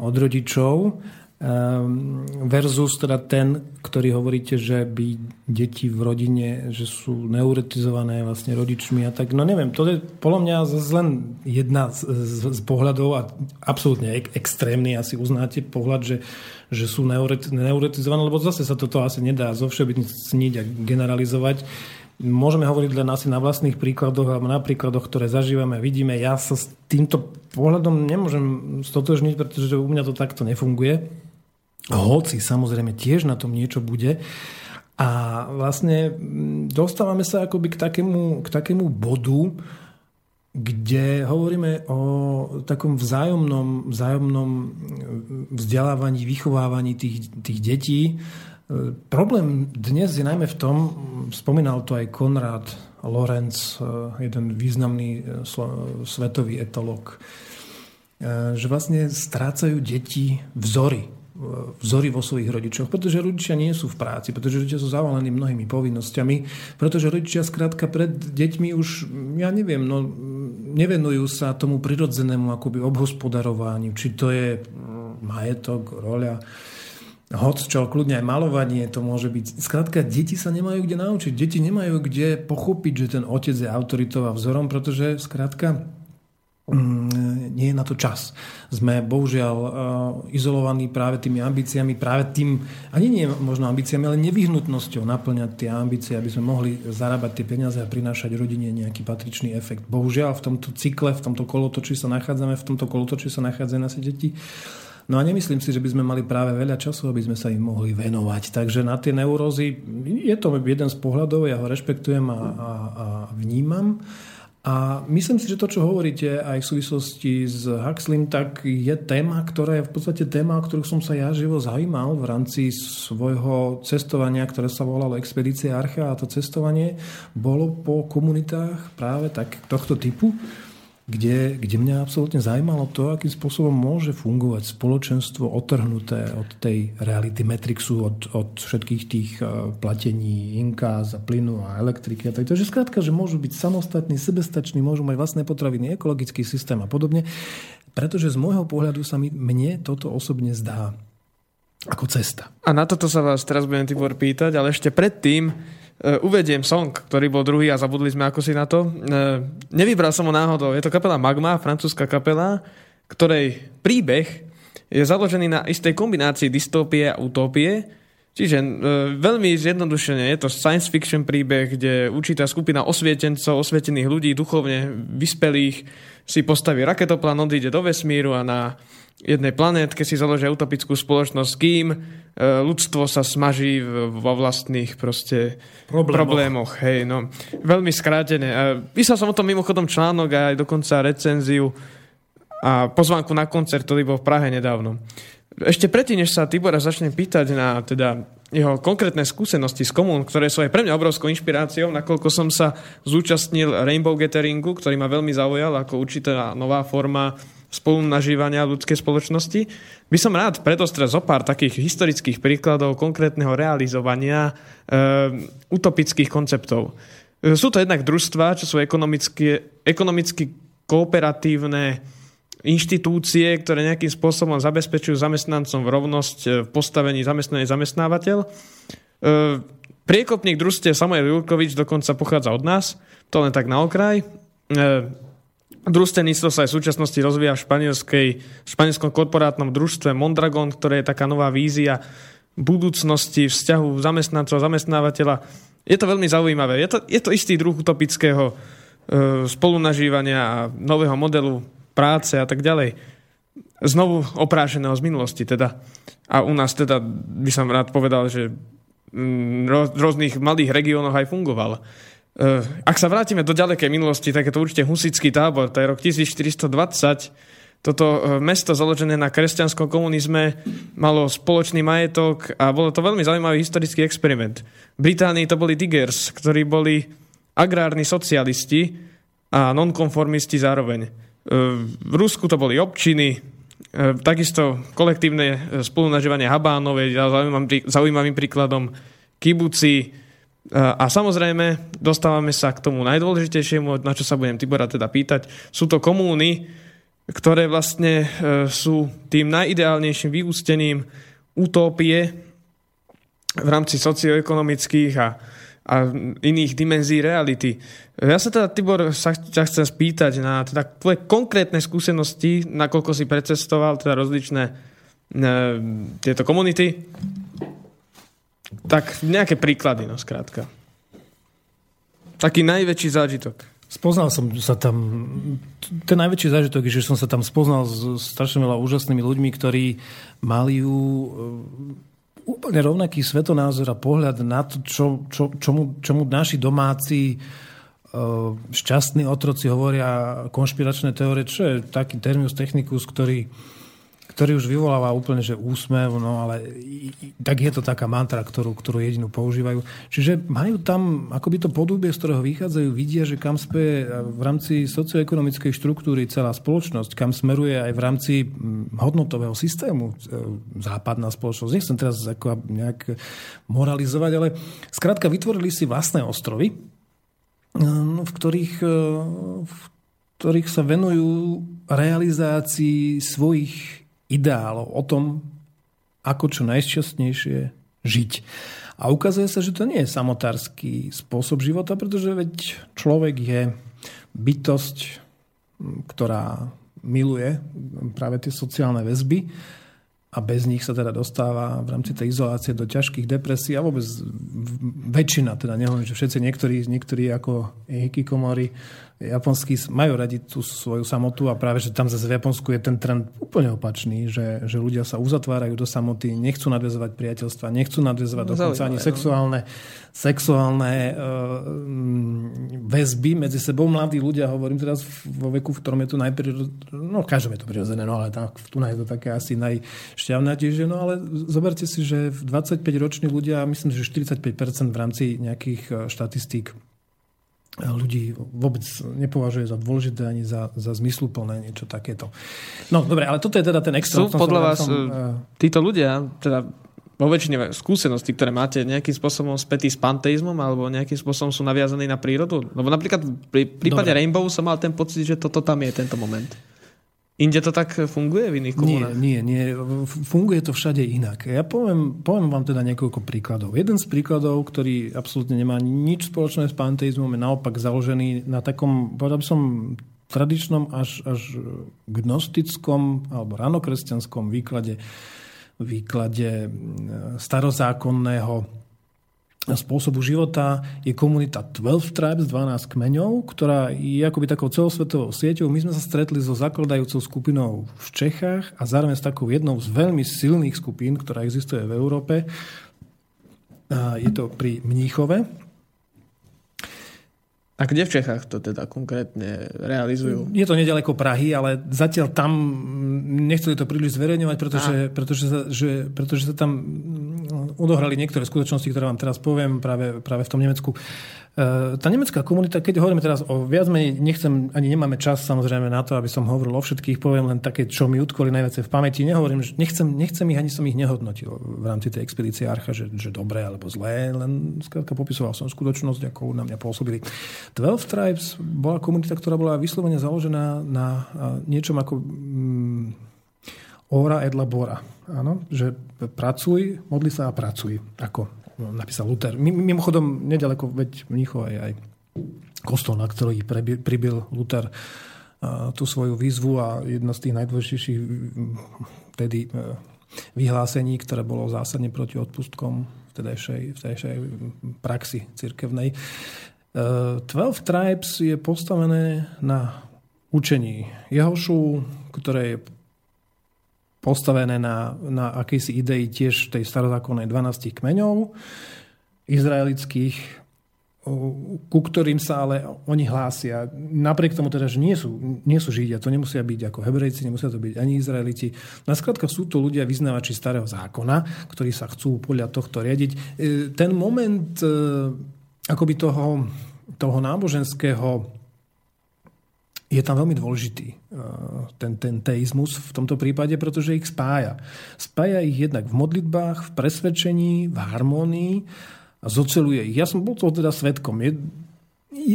E: od rodičov, ehm, versus teda ten, ktorý hovoríte, že by deti v rodine, že sú neuretizované vlastne rodičmi a tak, no neviem, to je podľa mňa zase len jedna z, z, z pohľadov a absolútne ek, extrémny, asi uznáte pohľad, že, že sú neuretizované, lebo zase sa toto asi nedá zovšeobecniť a generalizovať Môžeme hovoriť len asi na vlastných príkladoch alebo na príkladoch, ktoré zažívame vidíme. Ja sa s týmto pohľadom nemôžem stotožniť, pretože u mňa to takto nefunguje. Hoci samozrejme tiež na tom niečo bude. A vlastne dostávame sa akoby k takému, k takému bodu, kde hovoríme o takom vzájomnom, vzájomnom vzdelávaní, vychovávaní tých, tých detí, Problém dnes je najmä v tom, spomínal to aj Konrad Lorenz, jeden významný e, svetový etolog, e, že vlastne strácajú deti vzory, vzory vo svojich rodičoch, pretože rodičia nie sú v práci, pretože rodičia sú zavalení mnohými povinnosťami, pretože rodičia skrátka pred deťmi už, ja neviem, no, nevenujú sa tomu prirodzenému akoby obhospodarovaniu, či to je majetok, roľa, hoc čo, kľudne aj malovanie to môže byť. Skrátka, deti sa nemajú kde naučiť. Deti nemajú kde pochopiť, že ten otec je autoritou a vzorom, pretože skrátka mm, nie je na to čas. Sme bohužiaľ uh, izolovaní práve tými ambíciami, práve tým, ani nie možno ambíciami, ale nevyhnutnosťou naplňať tie ambície, aby sme mohli zarábať tie peniaze a prinášať rodine nejaký patričný efekt. Bohužiaľ v tomto cykle, v tomto kolotoči sa nachádzame, v tomto kolotoči sa nachádzajú naše deti No a nemyslím si, že by sme mali práve veľa času, aby sme sa im mohli venovať. Takže na tie neurózy je to jeden z pohľadov, ja ho rešpektujem a, a, a vnímam. A myslím si, že to, čo hovoríte aj v súvislosti s Huxleym, tak je téma, ktorá je v podstate téma, o ktorú som sa ja živo zaujímal v rámci svojho cestovania, ktoré sa volalo Expedícia Archa a to cestovanie bolo po komunitách práve tak, tohto typu kde, kde mňa absolútne zaujímalo to, akým spôsobom môže fungovať spoločenstvo otrhnuté od tej reality Matrixu, od, od všetkých tých e, platení inka za plynu a elektriky. A tak. Takže skrátka, že môžu byť samostatní, sebestační, môžu mať vlastné potraviny, ekologický systém a podobne. Pretože z môjho pohľadu sa mi, mne toto osobne zdá ako cesta.
C: A na toto sa vás teraz budem Tibor pýtať, ale ešte predtým uvediem song, ktorý bol druhý a zabudli sme ako si na to. Uh, nevybral som ho náhodou. Je to kapela Magma, francúzska kapela, ktorej príbeh je založený na istej kombinácii dystopie a utopie. Čiže uh, veľmi zjednodušene je to science fiction príbeh, kde určitá skupina osvietencov, osvietených ľudí, duchovne vyspelých si postaví raketoplán, odíde do vesmíru a na jednej planetke si založia utopickú spoločnosť, kým e, ľudstvo sa smaží vo vlastných proste problémoch. problémoch hej, no. Veľmi skrátené. Písal som o tom mimochodom článok a aj dokonca recenziu a pozvánku na koncert, ktorý bol v Prahe nedávno. Ešte predtým, než sa Tibora začne pýtať na teda jeho konkrétne skúsenosti z komún, ktoré sú aj pre mňa obrovskou inšpiráciou, nakoľko som sa zúčastnil Rainbow Gatheringu, ktorý ma veľmi zaujal ako určitá nová forma spolunažívania ľudskej spoločnosti, by som rád predostrel zo pár takých historických príkladov konkrétneho realizovania e, utopických konceptov. E, sú to jednak družstva, čo sú ekonomicky, ekonomicky kooperatívne inštitúcie, ktoré nejakým spôsobom zabezpečujú zamestnancom rovnosť e, v postavení zamestnaný zamestnávateľ. E, priekopník družstve Samuel Jurkovič dokonca pochádza od nás, to len tak na okraj. E, družstevníctvo sa aj v súčasnosti rozvíja v, španielskej, v španielskom korporátnom družstve Mondragon, ktoré je taká nová vízia budúcnosti, vzťahu zamestnancov a zamestnávateľa. Je to veľmi zaujímavé. Je to, je to istý druh utopického spolunažívania a nového modelu práce a tak ďalej. Znovu oprášeného z minulosti teda. A u nás teda by som rád povedal, že mm, v rôznych malých regiónoch aj fungoval. E, ak sa vrátime do ďalekej minulosti, tak je to určite husický tábor, to je rok 1420. Toto e, mesto založené na kresťanskom komunizme malo spoločný majetok a bolo to veľmi zaujímavý historický experiment. V Británii to boli diggers, ktorí boli agrárni socialisti a nonkonformisti zároveň. V Rusku to boli občiny, takisto kolektívne spolunažívanie Habánové, zaujímavým príkladom kibuci. A samozrejme, dostávame sa k tomu najdôležitejšiemu, na čo sa budem Tibora teda pýtať. Sú to komúny, ktoré vlastne sú tým najideálnejším vyústením utópie v rámci socioekonomických a a iných dimenzií reality. Ja sa teda, Tibor, sa ťa chcem spýtať na teda tvoje konkrétne skúsenosti, nakoľko si precestoval teda rozličné ne, tieto komunity. Tak nejaké príklady, no skrátka. Taký najväčší zážitok.
E: Spoznal som sa tam, ten najväčší zážitok je, že som sa tam spoznal s strašne veľa úžasnými ľuďmi, ktorí majú úplne rovnaký svetonázor a pohľad na to, čo, čo, čomu, čomu naši domáci e, šťastní otroci hovoria konšpiračné teórie, čo je taký terminus technicus, ktorý ktorý už vyvoláva úplne že úsmev, no ale tak je to taká mantra, ktorú, ktorú jedinú používajú. Čiže majú tam akoby to podúbie, z ktorého vychádzajú, vidia, že kam speje v rámci socioekonomickej štruktúry celá spoločnosť, kam smeruje aj v rámci hodnotového systému e, západná spoločnosť. Nechcem teraz ako nejak moralizovať, ale skrátka vytvorili si vlastné ostrovy, e, v ktorých, e, v ktorých sa venujú realizácii svojich ideálov, o tom, ako čo najšťastnejšie žiť. A ukazuje sa, že to nie je samotársky spôsob života, pretože veď človek je bytosť, ktorá miluje práve tie sociálne väzby a bez nich sa teda dostáva v rámci tej izolácie do ťažkých depresí a vôbec väčšina, teda nehovorím, že všetci niektorí, niektorí ako hikikomori japonskí majú radi tú svoju samotu a práve, že tam zase v Japonsku je ten trend úplne opačný, že, že ľudia sa uzatvárajú do samoty, nechcú nadvezovať priateľstva, nechcú nadvezovať no, dokonca ani no. sexuálne, sexuálne uh, väzby medzi sebou. Mladí ľudia, hovorím teraz vo veku, v ktorom je to najprirodzené, no každom je to prirodzené, no ale tak, tu je to také asi najšťavnatejšie, no ale zoberte si, že 25-roční ľudia, myslím, že 45% v rámci nejakých e, štatistík ľudí vôbec nepovažuje za dôležité ani za, za zmysluplné niečo takéto. No dobre, ale toto je teda ten extra.
C: Sú podľa vás som, uh, títo ľudia, teda vo väčšine skúseností, ktoré máte nejakým spôsobom spätý s panteizmom alebo nejakým spôsobom sú naviazaní na prírodu? Lebo napríklad pri prípade Dobre. Rainbow som mal ten pocit, že toto tam je tento moment. Inde to tak funguje v iných komunách?
E: Nie, nie, nie. Funguje to všade inak. Ja poviem, poviem vám teda niekoľko príkladov. Jeden z príkladov, ktorý absolútne nemá nič spoločné s panteizmom, je naopak založený na takom, povedal by som, tradičnom až, až gnostickom alebo ranokresťanskom výklade, výklade starozákonného spôsobu života je komunita 12 Tribes, 12 kmeňov, ktorá je akoby takou celosvetovou sieťou. My sme sa stretli so zakladajúcou skupinou v Čechách a zároveň s takou jednou z veľmi silných skupín, ktorá existuje v Európe. Je to pri Mníchove.
C: A kde v Čechách to teda konkrétne realizujú?
E: Je to nedaleko Prahy, ale zatiaľ tam nechceli to príliš zverejňovať, pretože, pretože, sa, že, pretože sa tam odohrali niektoré skutočnosti, ktoré vám teraz poviem práve, práve v tom Nemecku. E, tá nemecká komunita, keď hovoríme teraz o viac menej, nechcem, ani nemáme čas samozrejme na to, aby som hovoril o všetkých, poviem len také, čo mi utkoli najviac v pamäti. Nehovorím, že nechcem, nechcem ich, ani som ich nehodnotil v rámci tej expedície Archa, že, že dobré alebo zlé, len skrátka popisoval som skutočnosť, ako na mňa pôsobili. 12 Tribes bola komunita, ktorá bola vyslovene založená na niečom ako mm, ora et labora. Áno, že pracuj, modli sa a pracuj, ako napísal Luther. Mimochodom, nedaleko, veď Mníchov aj, aj kostol, na ktorý pribil Luther tú svoju výzvu a jedno z tých najdôležitejších tedy e, vyhlásení, ktoré bolo zásadne proti odpustkom vtedajšej, vtedajšej praxi cirkevnej. 12 e, Tribes je postavené na učení Jehošu, ktoré je postavené na, na akejsi idei tiež tej starozákonnej 12 kmeňov izraelických, ku ktorým sa ale oni hlásia. Napriek tomu teda, že nie sú, nie sú Židia, to nemusia byť ako Hebrejci, nemusia to byť ani Izraeliti. Na skladka sú to ľudia vyznávači starého zákona, ktorí sa chcú podľa tohto riadiť. E, ten moment e, akoby toho, toho náboženského je tam veľmi dôležitý eh, ten, ten teizmus v tomto prípade, pretože ich spája. Spája ich jednak v modlitbách, v presvedčení, v harmónii a zoceluje ich. Ja som bol toho teda svetkom. Je,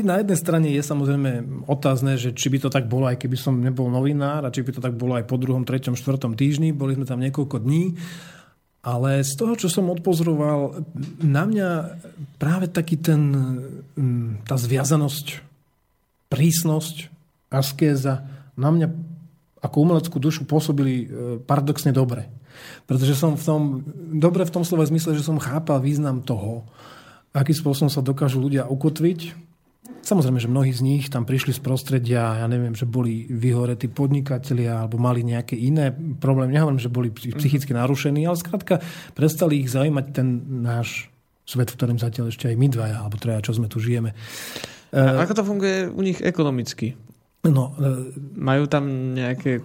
E: na jednej strane je samozrejme otázne, že či by to tak bolo, aj keby som nebol novinár, a či by to tak bolo aj po druhom, treťom, štvrtom týždni. Boli sme tam niekoľko dní. Ale z toho, čo som odpozoroval, na mňa práve taký ten, mm, tá zviazanosť, prísnosť, askéza na mňa ako umeleckú dušu pôsobili e, paradoxne dobre. Pretože som v tom, dobre v tom slova zmysle, že som chápal význam toho, akým spôsobom sa dokážu ľudia ukotviť. Samozrejme, že mnohí z nich tam prišli z prostredia, ja neviem, že boli vyhoretí podnikatelia alebo mali nejaké iné problémy. Nehovorím, že boli psychicky narušení, ale skrátka prestali ich zaujímať ten náš svet, v ktorom zatiaľ ešte aj my dvaja, alebo traja, čo sme tu žijeme.
C: A ako to funguje u nich ekonomicky?
E: No,
C: e, majú tam nejaké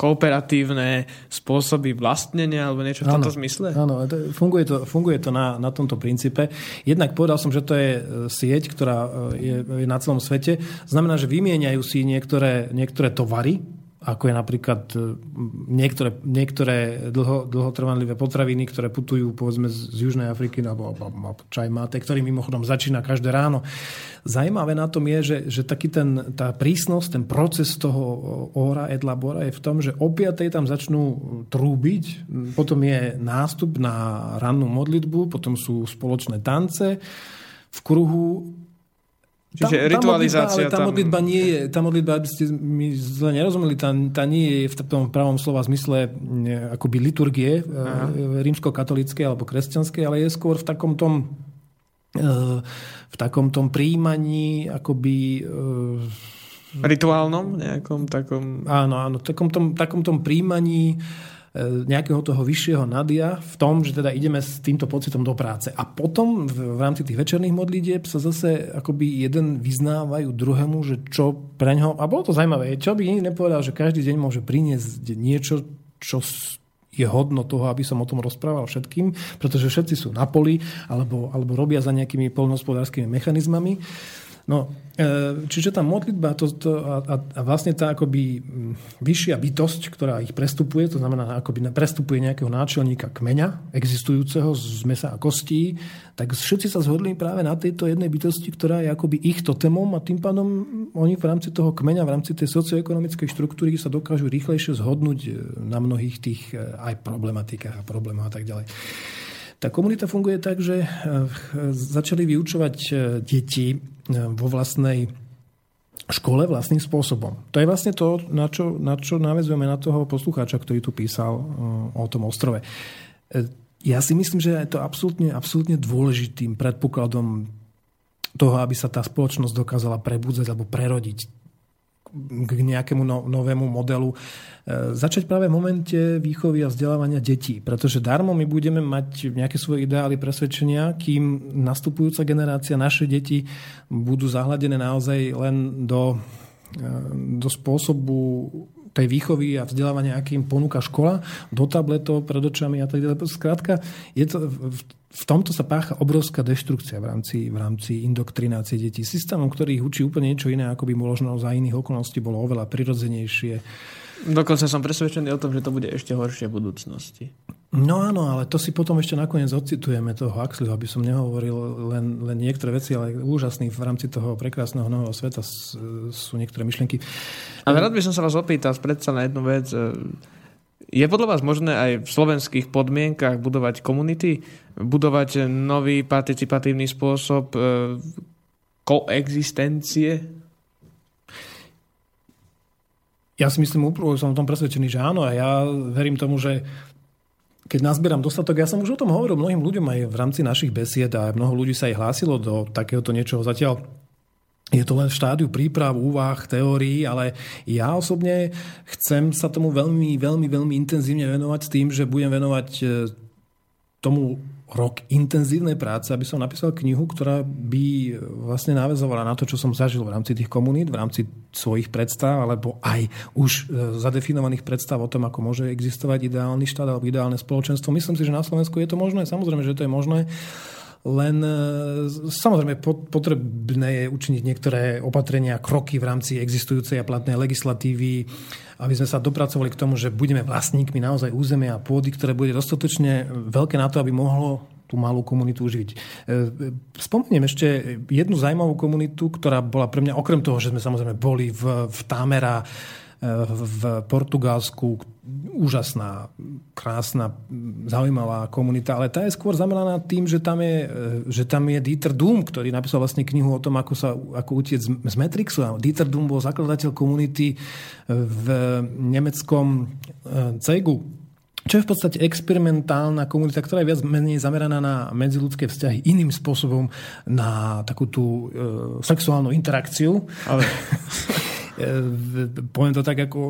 C: kooperatívne spôsoby vlastnenia alebo niečo v tomto zmysle?
E: Áno, funguje to, funguje to na, na tomto princípe. Jednak povedal som, že to je e, sieť, ktorá e, je, je na celom svete. Znamená, že vymieňajú si niektoré, niektoré tovary, ako je napríklad e, niektoré, niektoré dlho, dlhotrvanlivé potraviny, ktoré putujú povedzme z Južnej Afriky alebo, alebo čaj máte, ktorý mimochodom začína každé ráno. Zajímavé na tom je, že, že taký ten, tá prísnosť, ten proces toho ora et labora je v tom, že o tam začnú trúbiť, potom je nástup na rannú modlitbu, potom sú spoločné tance v kruhu
C: Čiže tá, ritualizácia
E: tá modlitba, tam... tá modlitba nie je, tá modlitba, aby ste mi zle nerozumeli, tá, tá nie je v tom pravom slova zmysle akoby liturgie e, rímsko-katolíckej alebo kresťanskej, ale je skôr v takom tom e, v takom tom príjmaní akoby
C: e, rituálnom nejakom takom...
E: Áno, áno, takom tom, takom tom príjmaní E, nejakého toho vyššieho nadia v tom, že teda ideme s týmto pocitom do práce. A potom v, rámci tých večerných modlitieb sa zase akoby jeden vyznávajú druhému, že čo pre ňo, a bolo to zaujímavé, čo by iný nepovedal, že každý deň môže priniesť niečo, čo je hodno toho, aby som o tom rozprával všetkým, pretože všetci sú na poli alebo, alebo robia za nejakými polnospodárskymi mechanizmami. No, e, čiže tá modlitba to, to, a, a vlastne tá akoby vyššia bytosť, ktorá ich prestupuje, to znamená akoby prestupuje nejakého náčelníka kmeňa, existujúceho z mesa a kostí, tak všetci sa zhodli práve na tejto jednej bytosti, ktorá je akoby ich totemom a tým pádom oni v rámci toho kmeňa, v rámci tej socioekonomickej štruktúry sa dokážu rýchlejšie zhodnúť e, na mnohých tých e, aj problematikách a problémoch a tak ďalej. Tá komunita funguje tak, že eh, začali vyučovať eh, deti eh, vo vlastnej škole vlastným spôsobom. To je vlastne to, na čo, na čo navezujeme na toho poslucháča, ktorý tu písal o tom ostrove. ja si myslím, že je to absolútne, absolútne dôležitým predpokladom toho, aby sa tá spoločnosť dokázala prebudzať alebo prerodiť k nejakému no, novému modelu. E, začať práve v momente výchovy a vzdelávania detí, pretože darmo my budeme mať nejaké svoje ideály presvedčenia, kým nastupujúca generácia, naše deti budú zahľadené naozaj len do, e, do spôsobu tej výchovy a vzdelávania, aký im ponúka škola, do tabletov, pred očami a tak ďalej. Skrátka, je to, v tomto sa pácha obrovská deštrukcia v rámci, v rámci indoktrinácie detí. Systémom, ktorý ich učí úplne niečo iné, ako by možno za iných okolností bolo oveľa prirodzenejšie.
C: Dokonca som presvedčený o tom, že to bude ešte horšie v budúcnosti.
E: No áno, ale to si potom ešte nakoniec ocitujeme toho Huxleyho, aby som nehovoril len, len niektoré veci, ale úžasný v rámci toho prekrásneho nového sveta sú niektoré myšlienky.
C: Ale rád by som sa vás opýtal predsa na jednu vec. Je podľa vás možné aj v slovenských podmienkach budovať komunity, budovať nový participatívny spôsob e, koexistencie?
E: Ja si myslím, som o tom presvedčený, že áno. A ja verím tomu, že keď nazbieram dostatok, ja som už o tom hovoril mnohým ľuďom aj v rámci našich besied a mnoho ľudí sa aj hlásilo do takéhoto niečoho. Zatiaľ je to len v štádiu príprav, úvah, teórií, ale ja osobne chcem sa tomu veľmi, veľmi, veľmi intenzívne venovať s tým, že budem venovať e, tomu rok intenzívnej práce, aby som napísal knihu, ktorá by vlastne navezovala na to, čo som zažil v rámci tých komunít, v rámci svojich predstav, alebo aj už e, zadefinovaných predstav o tom, ako môže existovať ideálny štát alebo ideálne spoločenstvo. Myslím si, že na Slovensku je to možné, samozrejme, že to je možné. Len e, samozrejme potrebné je učiniť niektoré opatrenia, kroky v rámci existujúcej a platnej legislatívy, aby sme sa dopracovali k tomu, že budeme vlastníkmi naozaj územia a pôdy, ktoré bude dostatočne veľké na to, aby mohlo tú malú komunitu uživiť. E, spomeniem ešte jednu zaujímavú komunitu, ktorá bola pre mňa, okrem toho, že sme samozrejme boli v, v Támera, v Portugalsku úžasná, krásna, zaujímavá komunita, ale tá je skôr zameraná tým, že tam je, že tam je Dieter Doom, ktorý napísal vlastne knihu o tom, ako sa ako utiec z Matrixu. A Dieter Doom bol zakladateľ komunity v nemeckom eh, CEGu, čo je v podstate experimentálna komunita, ktorá je viac menej zameraná na medziludské vzťahy iným spôsobom, na takú tú e, sexuálnu interakciu. Ale... E, poviem to tak ako...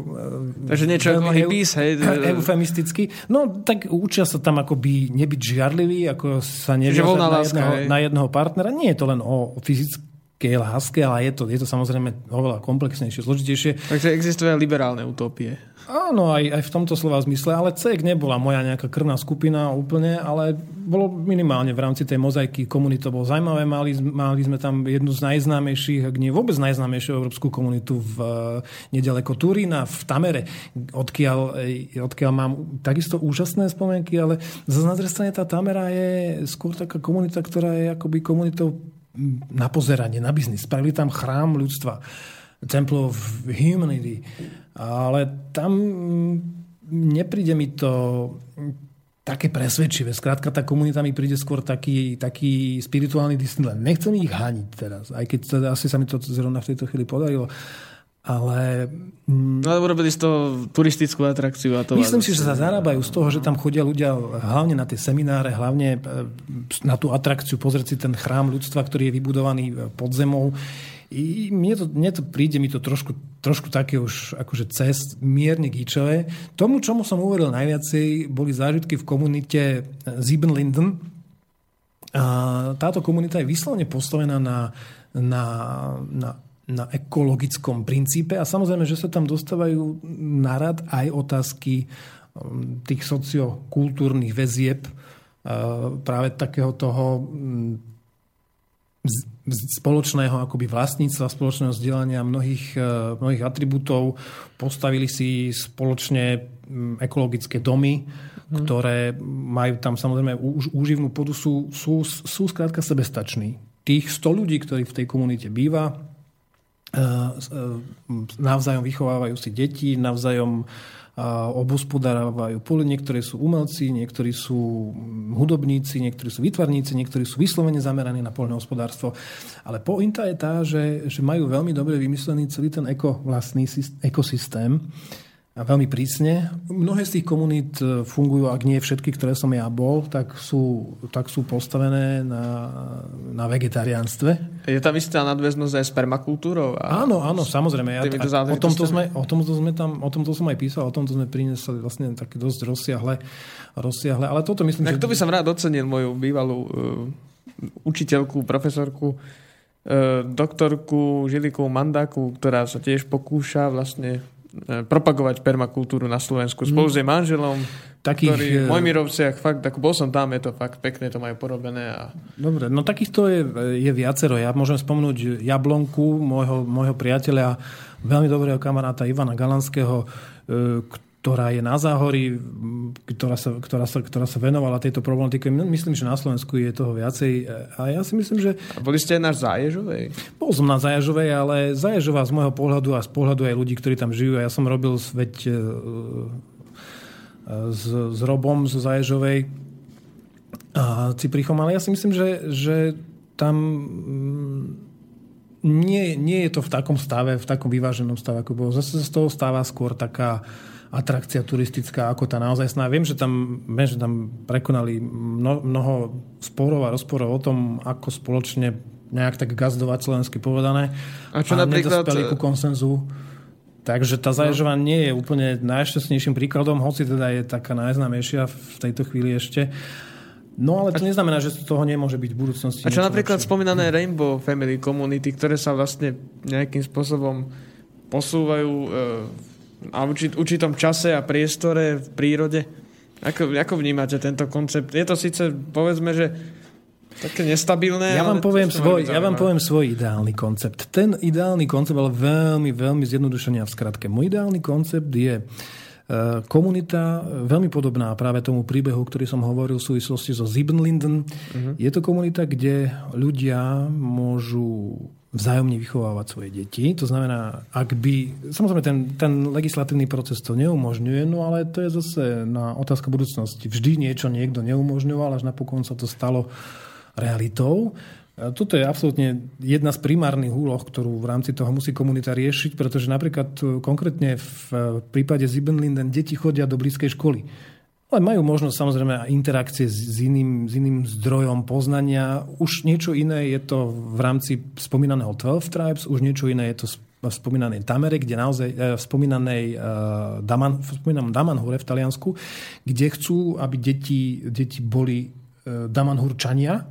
C: E, Takže niečo ako hippies, hej?
E: Eufemisticky. No, tak učia sa tam akoby nebyť žiarlivý, ako sa neviazať na, láska, jedného, na jedného partnera. Nie je to len o fyzickej láske, ale je to, je to samozrejme oveľa komplexnejšie, zložitejšie.
C: Takže existuje liberálne utopie.
E: Áno, aj, aj v tomto slova zmysle, ale CEK nebola moja nejaká krvná skupina úplne, ale bolo minimálne v rámci tej mozaiky komunity to bolo zaujímavé. Mali, mali sme tam jednu z najznámejších, ak nie vôbec najznámejšiu európsku komunitu v nedaleko Turína, v Tamere, odkiaľ, odkiaľ mám takisto úžasné spomienky, ale za na tá Tamera je skôr taká komunita, ktorá je akoby komunitou na pozeranie, na biznis. Spravili tam chrám ľudstva. Temple of Humanity ale tam nepríde mi to také presvedčivé. Skrátka, tá komunita mi príde skôr taký, taký spirituálny Disneyland. Nechcem ich haniť teraz, aj keď teda asi sa mi to zrovna v tejto chvíli podarilo. Ale...
C: No, ale urobili z toho turistickú atrakciu. A to
E: myslím si, že sa zarábajú z toho, že tam chodia ľudia hlavne na tie semináre, hlavne e, na tú atrakciu, pozrieť si ten chrám ľudstva, ktorý je vybudovaný pod zemou i mne to, mne to príde mi to trošku, trošku také už akože cest mierne gíčové. Tomu, čomu som uveril najviacej, boli zážitky v komunite Siebenlinden. A táto komunita je vyslovene postavená na, na, na na ekologickom princípe a samozrejme, že sa tam dostávajú na rad aj otázky um, tých sociokultúrnych väzieb uh, práve takého toho spoločného akoby vlastníctva, spoločného vzdelania mnohých, e, mnohých atribútov. Postavili si spoločne ekologické domy, hmm. ktoré majú tam samozrejme už úživnú podu, sú, sú, sú skrátka sebestační. Tých 100 ľudí, ktorí v tej komunite býva, e, e, navzájom vychovávajú si deti, navzájom obospodarávajú pole. Niektorí sú umelci, niektorí sú hudobníci, niektorí sú vytvarníci, niektorí sú vyslovene zameraní na poľné hospodárstvo. Ale pointa je tá, že, že majú veľmi dobre vymyslený celý ten eko, vlastný ekosystém. A veľmi prísne. Mnohé z tých komunít e, fungujú, ak nie všetky, ktoré som ja bol, tak sú, tak sú postavené na, na vegetariánstve.
C: Je tam istá nadväznosť aj s permakultúrou? A
E: áno, áno, samozrejme. Ja, a, o, tomto sme, o, tomto sme tam, o tomto som aj písal, o tomto sme priniesli vlastne také dosť rozsiahle, rozsiahle ale toto myslím,
C: tak že... to by som rád ocenil moju bývalú uh, učiteľku, profesorku, uh, doktorku Žilikovú Mandáku, ktorá sa tiež pokúša vlastne propagovať permakultúru na Slovensku spolu mm. s jej manželom, takých, ktorý v e, Mojmirovciach, fakt, ako bol som tam, je to fakt pekne, to majú porobené. A...
E: Dobre, no takýchto je, je viacero. Ja môžem spomenúť Jablonku, môjho, môjho priateľa, veľmi dobrého kamaráta Ivana Galanského, e, ktorá je na záhorí, ktorá sa, ktorá sa, ktorá sa venovala tejto problematike. Myslím, že na Slovensku je toho viacej. A ja si myslím, že...
C: A boli ste na Záježovej?
E: Bol som na Záježovej, ale Záježová z môjho pohľadu a z pohľadu aj ľudí, ktorí tam žijú. Ja som robil sveť e, e, s, s Robom zo Záježovej a Ciprichom, ale ja si myslím, že, že tam mm, nie, nie je to v takom stave, v takom vyváženom stave, ako bolo. Zase z toho stáva skôr taká atrakcia turistická ako tá naozaj sná. Viem, že tam, viem, že tam prekonali mno, mnoho sporov a rozporov o tom, ako spoločne nejak tak gazdovať slovensky povedané.
C: A čo a napríklad...
E: ku konsenzu. Takže tá Zaježová no. nie je úplne najšťastnejším príkladom, hoci teda je taká najznámejšia v tejto chvíli ešte. No ale to neznamená, že z toho nemôže byť v budúcnosti.
C: A čo napríklad lepšie. spomínané Rainbow Family Community, ktoré sa vlastne nejakým spôsobom posúvajú e, a v určitom čase a priestore v prírode? Ako, ako vnímate tento koncept? Je to síce, povedzme, že také nestabilné.
E: Ja vám, poviem svoj, ja vám poviem svoj ideálny koncept. Ten ideálny koncept, ale veľmi, veľmi zjednodušený a v skratke. Môj ideálny koncept je uh, komunita veľmi podobná práve tomu príbehu, ktorý som hovoril v súvislosti so Siebenlinden. Uh-huh. Je to komunita, kde ľudia môžu vzájomne vychovávať svoje deti. To znamená, ak by... Samozrejme, ten, ten legislatívny proces to neumožňuje, no ale to je zase na otázka budúcnosti. Vždy niečo niekto neumožňoval, až napokon sa to stalo realitou. Toto je absolútne jedna z primárnych úloh, ktorú v rámci toho musí komunita riešiť, pretože napríklad konkrétne v prípade Siebenlinden deti chodia do blízkej školy. Ale majú možnosť samozrejme interakcie s iným, s iným zdrojom poznania. Už niečo iné je to v rámci spomínaného 12 Tribes, už niečo iné je to spomínanej Tamere, kde naozaj, eh, v spomínanej uh, Daman, v Damanhure v Taliansku, kde chcú, aby deti, deti boli uh, Damanhurčania,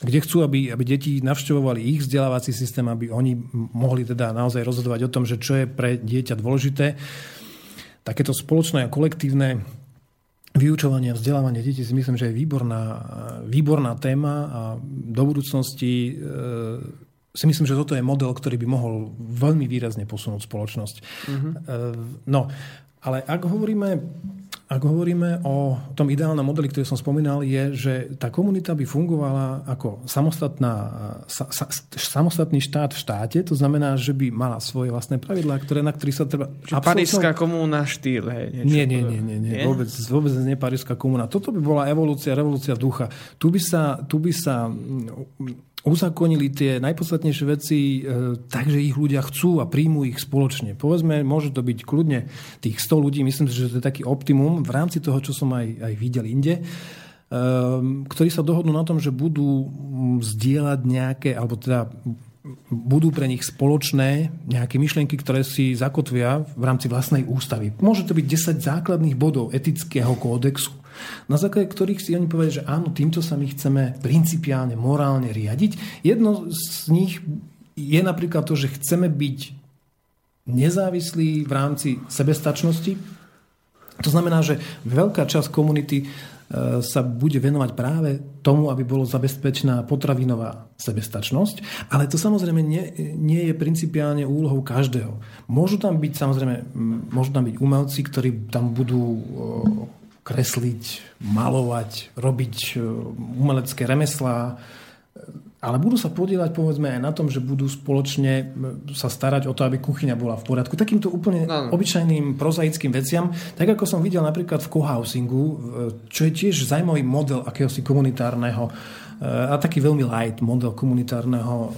E: kde chcú, aby, aby deti navštevovali ich vzdelávací systém, aby oni mohli teda naozaj rozhodovať o tom, že čo je pre dieťa dôležité. Takéto spoločné a kolektívne vyučovanie a vzdelávanie detí si myslím, že je výborná, výborná téma a do budúcnosti e, si myslím, že toto je model, ktorý by mohol veľmi výrazne posunúť spoločnosť. Mm-hmm. No, ale ak hovoríme ak hovoríme o tom ideálnom modeli, ktorý som spomínal, je, že tá komunita by fungovala ako samostatná, sa, sa, samostatný štát v štáte, to znamená, že by mala svoje vlastné pravidlá, ktoré, na ktorých sa treba...
C: Čiže Parížská komúna štýl, hej?
E: Nie, nie, nie, nie, nie, nie? Vôbec, vôbec nie Parížská komúna. Toto by bola evolúcia, revolúcia ducha. Tu by sa, tu by sa uzakonili tie najpodstatnejšie veci e, tak, že ich ľudia chcú a príjmu ich spoločne. Povedzme, môže to byť kľudne tých 100 ľudí, myslím si, že to je taký optimum v rámci toho, čo som aj, aj videl inde, e, ktorí sa dohodnú na tom, že budú zdieľať nejaké, alebo teda budú pre nich spoločné nejaké myšlienky, ktoré si zakotvia v rámci vlastnej ústavy. Môže to byť 10 základných bodov etického kódexu, na základe ktorých si oni povedia, že áno, týmto sa my chceme principiálne, morálne riadiť. Jedno z nich je napríklad to, že chceme byť nezávislí v rámci sebestačnosti. To znamená, že veľká časť komunity e, sa bude venovať práve tomu, aby bolo zabezpečená potravinová sebestačnosť, ale to samozrejme nie, nie je principiálne úlohou každého. Môžu tam byť samozrejme, môžu tam byť umelci, ktorí tam budú kresliť, malovať, robiť e, umelecké remeslá, ale budú sa podielať povedzme aj na tom, že budú spoločne e, sa starať o to, aby kuchyňa bola v poriadku. Takýmto úplne no. obyčajným prozaickým veciam, tak ako som videl napríklad v cohousingu, čo je tiež zaujímavý model akéhosi komunitárneho a taký veľmi light model komunitárneho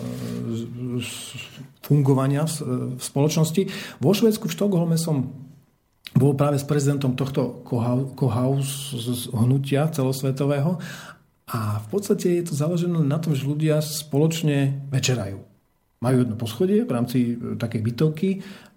E: fungovania v spoločnosti. Vo Švedsku v Štokholme som bol práve s prezidentom tohto Kohaus hnutia celosvetového a v podstate je to založené na tom, že ľudia spoločne večerajú. Majú jedno poschodie v rámci e, takej bytovky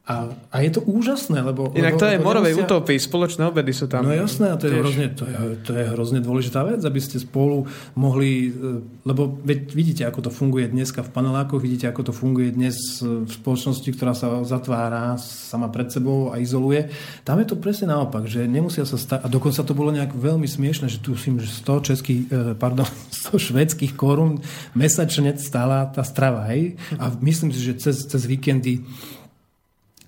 E: a, a je to úžasné, lebo...
C: Inak
E: lebo,
C: to je
E: lebo
C: morovej
E: nemusia...
C: utopii, spoločné obedy sú tam.
E: No jasné, a to je,
C: tiež.
E: hrozne, to, je, to je hrozne dôležitá vec, aby ste spolu mohli... e, Lebo veď vidíte, ako to funguje dneska v panelákoch, vidíte, ako to funguje dnes v spoločnosti, ktorá sa zatvára sama pred sebou a izoluje. Tam je to presne naopak, že nemusia sa stať... A dokonca to bolo nejak veľmi smiešne, že tu si 100 českých, e, pardon, 100 švedských korún mesačne stála tá strava, hej? A myslím si, že cez, cez víkendy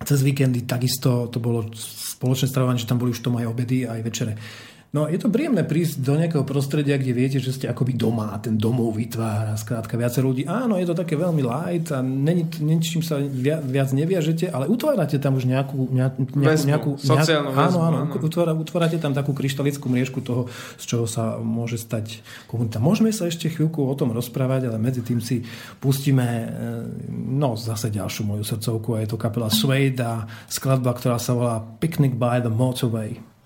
E: cez víkendy takisto to bolo spoločné stravovanie, že tam boli už tom aj obedy, aj večere. No je to príjemné prísť do nejakého prostredia, kde viete, že ste akoby doma a ten domov vytvára skrátka viacej ľudí. Áno, je to také veľmi light a není, ničím sa viac, viac neviažete, ale utvárate tam už nejakú, nejakú, nejakú,
C: Väzbu,
E: nejakú
C: sociálnu
E: nejakú, áno,
C: väzbu,
E: áno,
C: áno.
E: Utvára, utvárate tam takú kryštalickú mriežku toho, z čoho sa môže stať komunita. Môžeme sa ešte chvíľku o tom rozprávať, ale medzi tým si pustíme e, no zase ďalšiu moju srdcovku a je to kapela Suede a skladba, ktorá sa volá Picnic by the Motorway.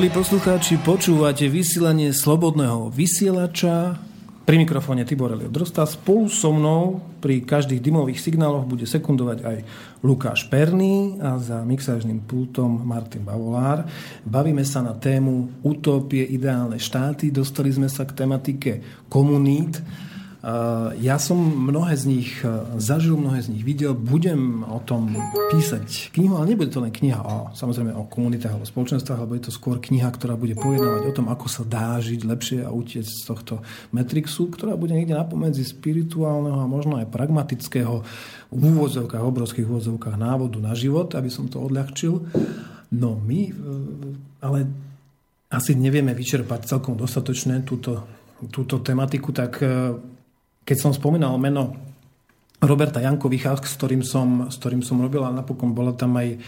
H: Milí poslucháči, počúvate vysielanie Slobodného vysielača. Pri mikrofóne Tibor Elio Drosta. Spolu so mnou pri každých dymových signáloch bude sekundovať aj Lukáš Perný a za mixážnym pultom Martin Bavolár. Bavíme sa na tému Utopie, ideálne štáty. Dostali sme sa k tematike komunít ja som mnohé z nich e, zažil, mnohé z nich videl, budem o tom písať knihu, ale nebude to len kniha o, samozrejme o komunitách alebo spoločenstvách, alebo je to skôr kniha, ktorá bude pojednávať o tom, ako sa dá žiť lepšie a utiec z tohto Matrixu, ktorá bude niekde napomedzi spirituálneho a možno aj pragmatického v úvodzovkách, obrovských úvodzovkách návodu na život, aby som to odľahčil. No my e, ale asi nevieme vyčerpať celkom dostatočne túto, túto tematiku, tak keď som spomínal meno Roberta Jankovicha, s ktorým som, s ktorým som robil a napokon bola tam aj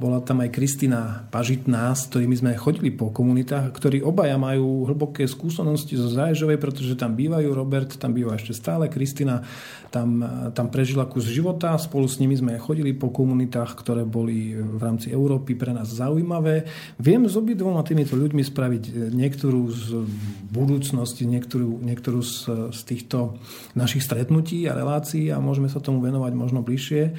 H: bola tam aj Kristina Pažitná, s ktorými sme chodili po komunitách, ktorí obaja majú hlboké skúsenosti zo Záježovej, pretože tam bývajú, Robert tam býva ešte stále, Kristina tam, tam prežila kus života, spolu s nimi sme chodili po komunitách, ktoré boli v rámci Európy pre nás zaujímavé. Viem s obidvoma týmito ľuďmi spraviť niektorú z budúcnosti, niektorú, niektorú z, z týchto našich stretnutí a relácií a môžeme sa tomu venovať možno bližšie.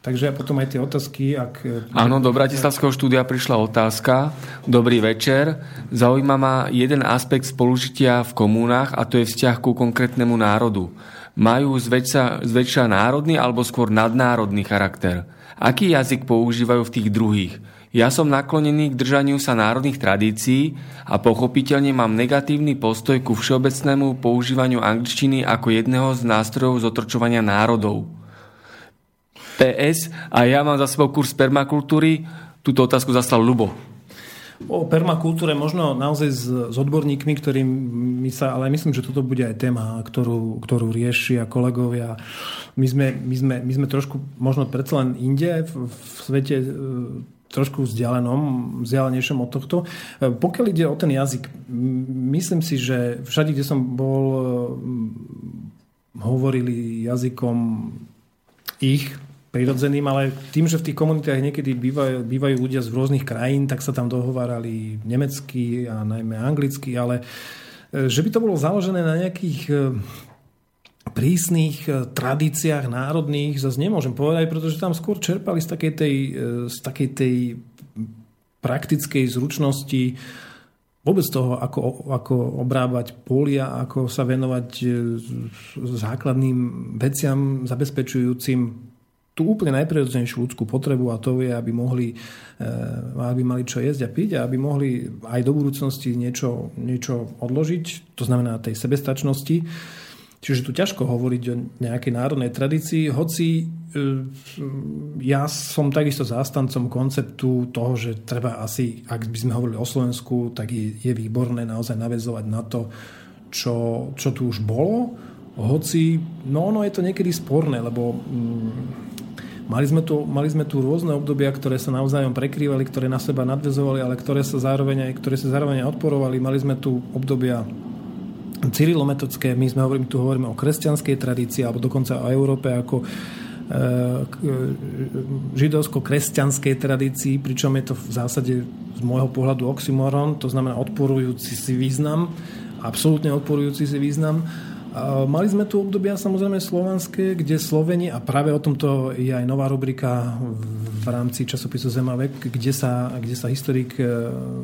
H: Takže potom aj tie otázky. Ak...
D: Áno, do Bratislavského štúdia prišla otázka. Dobrý večer. Zaujíma ma jeden aspekt spolužitia v komunách a to je vzťah ku konkrétnemu národu. Majú zväčša, zväčša národný alebo skôr nadnárodný charakter? Aký jazyk používajú v tých druhých? Ja som naklonený k držaniu sa národných tradícií a pochopiteľne mám negatívny postoj ku všeobecnému používaniu angličtiny ako jedného z nástrojov zotročovania národov. PS a ja mám za sebou kurz permakultúry. Túto otázku zastal Lubo.
E: O permakultúre možno naozaj s, s odborníkmi, ktorým my sa, ale myslím, že toto bude aj téma, ktorú, ktorú riešia kolegovia. My sme, my, sme, my sme trošku možno predsa len inde v, v svete e, trošku vzdialenom, vzdialenejšom od tohto. E, pokiaľ ide o ten jazyk, myslím si, že všade, kde som bol, hovorili jazykom ich, prirodzeným, ale tým, že v tých komunitách niekedy bývajú, bývajú ľudia z rôznych krajín, tak sa tam dohovárali nemecky a najmä anglicky, ale e, že by to bolo založené na nejakých e, prísnych e, tradíciách národných, zase nemôžem povedať, pretože tam skôr čerpali z takej tej, z takej tej praktickej zručnosti vôbec toho, ako, ako obrábať polia, ako sa venovať základným veciam zabezpečujúcim tú úplne najprirodzenejšiu ľudskú potrebu a to je, aby mohli, eh, aby mali čo jesť a piť a aby mohli aj do budúcnosti niečo, niečo odložiť, to znamená tej sebestačnosti. Čiže tu ťažko hovoriť o nejakej národnej tradícii, hoci eh, ja som takisto zástancom konceptu toho, že treba asi, ak by sme hovorili o Slovensku, tak je, je výborné naozaj navezovať na to, čo, čo tu už bolo, hoci, no ono je to niekedy sporné, lebo mm, Mali sme, tu, mali sme tu rôzne obdobia, ktoré sa navzájom prekrývali, ktoré na seba nadvezovali, ale ktoré sa zároveň ktoré sa zároveň odporovali. Mali sme tu obdobia cyrilometodské, my sme hovoríme, tu hovoríme o kresťanskej tradícii, alebo dokonca o Európe ako e, e, židovsko-kresťanskej tradícii, pričom je to v zásade z môjho pohľadu oxymoron, to znamená odporujúci si význam, absolútne odporujúci si význam. Mali sme tu obdobia samozrejme slovanské, kde Sloveni, a práve o tomto je aj nová rubrika v rámci časopisu Zemavek, kde sa, kde sa historik e,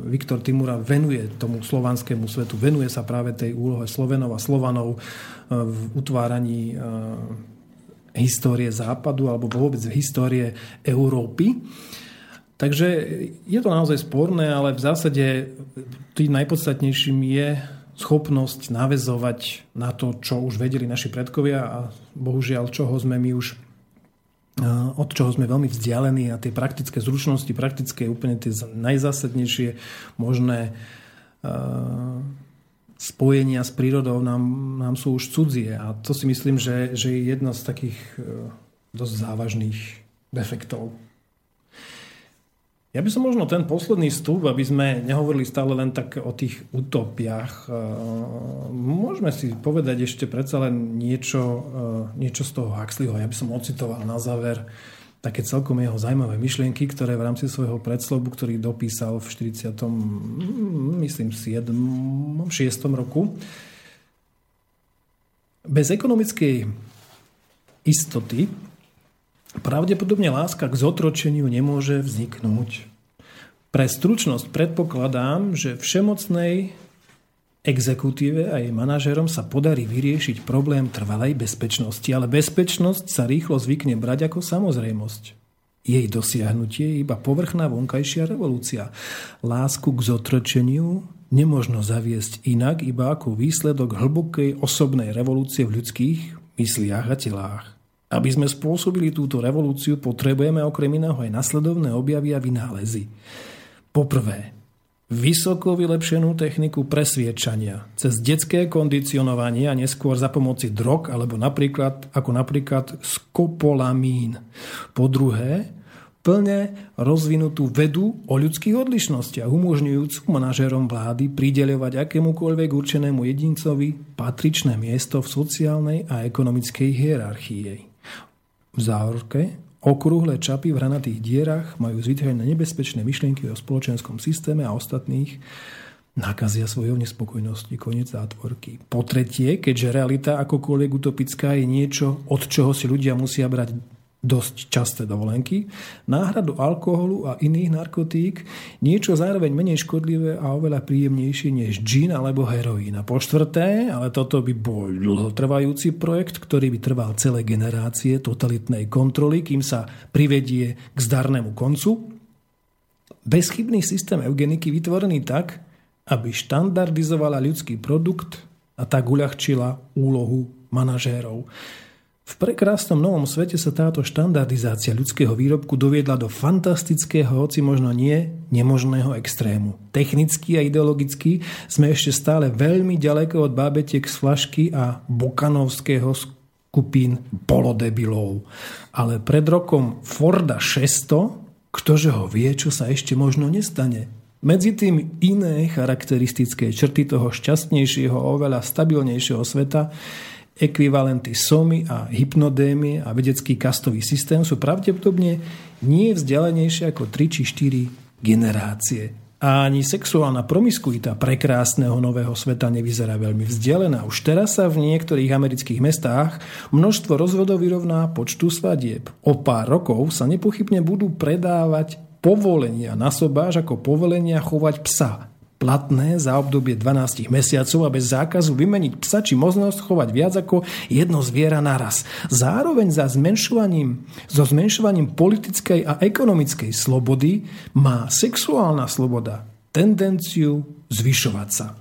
E: Viktor Timura venuje tomu slovanskému svetu, venuje sa práve tej úlohe Slovenov a Slovanov e, v utváraní e, histórie západu alebo vôbec histórie Európy. Takže je to naozaj sporné, ale v zásade tým najpodstatnejším je schopnosť navezovať na to, čo už vedeli naši predkovia a bohužiaľ, čoho sme my už od čoho sme veľmi vzdialení a tie praktické zručnosti, praktické úplne tie najzásadnejšie možné spojenia s prírodou nám, nám sú už cudzie. A to si myslím, že, že je jedna z takých dosť závažných defektov ja by som možno ten posledný stup, aby sme nehovorili stále len tak o tých utopiách, e, môžeme si povedať ešte predsa len niečo, e, niečo z toho Huxleyho. Ja by som ocitoval na záver také celkom jeho zaujímavé myšlienky, ktoré v rámci svojho predslobu, ktorý dopísal v 40. myslím 7. 6. roku, bez ekonomickej istoty pravdepodobne láska k zotročeniu nemôže vzniknúť. Pre stručnosť predpokladám, že všemocnej exekutíve a jej manažerom sa podarí vyriešiť problém trvalej bezpečnosti, ale bezpečnosť sa rýchlo zvykne brať ako samozrejmosť. Jej dosiahnutie je iba povrchná vonkajšia revolúcia. Lásku k zotročeniu nemožno zaviesť inak iba ako výsledok hlbokej osobnej revolúcie v ľudských mysliach a telách. Aby sme spôsobili túto revolúciu, potrebujeme okrem iného aj nasledovné objavy a vynálezy. Poprvé, vysoko vylepšenú techniku presviečania cez detské kondicionovanie a neskôr za pomoci drog alebo napríklad, ako napríklad skopolamín. Po druhé, plne rozvinutú vedu o ľudských odlišnostiach, umožňujúcu manažérom vlády prideľovať akémukoľvek určenému jedincovi patričné miesto v sociálnej a ekonomickej hierarchii. V závorke Okrúhle čapy v hranatých dierach majú zvyčajne nebezpečné myšlienky o spoločenskom systéme a ostatných nakazia svojou nespokojnosti. Koniec zátvorky. Po tretie, keďže realita akokoľvek utopická je niečo, od čoho si ľudia musia brať dosť časté dovolenky, náhradu alkoholu a iných narkotík, niečo zároveň menej škodlivé a oveľa príjemnejšie než džin alebo heroín. A po štvrté, ale toto by bol dlhotrvajúci projekt, ktorý by trval celé generácie totalitnej kontroly, kým sa privedie k zdarnému koncu. Bezchybný systém eugeniky vytvorený tak, aby štandardizovala ľudský produkt a tak uľahčila úlohu manažérov. V prekrásnom novom svete sa táto štandardizácia ľudského výrobku doviedla do fantastického, hoci možno nie nemožného extrému. Technicky a ideologicky sme ešte stále veľmi ďaleko od bábetiek z flašky a bokanovského skupín polodebilov. Ale pred rokom Forda 600, ktože ho vie, čo sa ešte možno nestane. Medzi tým iné charakteristické črty toho šťastnejšieho, oveľa stabilnejšieho sveta ekvivalenty somy a hypnodémie a vedecký kastový systém sú pravdepodobne nie vzdialenejšie ako 3 či 4 generácie. A ani sexuálna promiskuita prekrásneho nového sveta nevyzerá veľmi vzdialená. Už teraz sa v niektorých amerických mestách množstvo rozvodov vyrovná počtu svadieb. O pár rokov sa nepochybne budú predávať povolenia na sobáž ako povolenia chovať psa platné za obdobie 12 mesiacov a bez zákazu vymeniť psa či možnosť chovať viac ako jedno zviera naraz. Zároveň za zmenšovaním, so zmenšovaním politickej a ekonomickej slobody má sexuálna sloboda tendenciu zvyšovať sa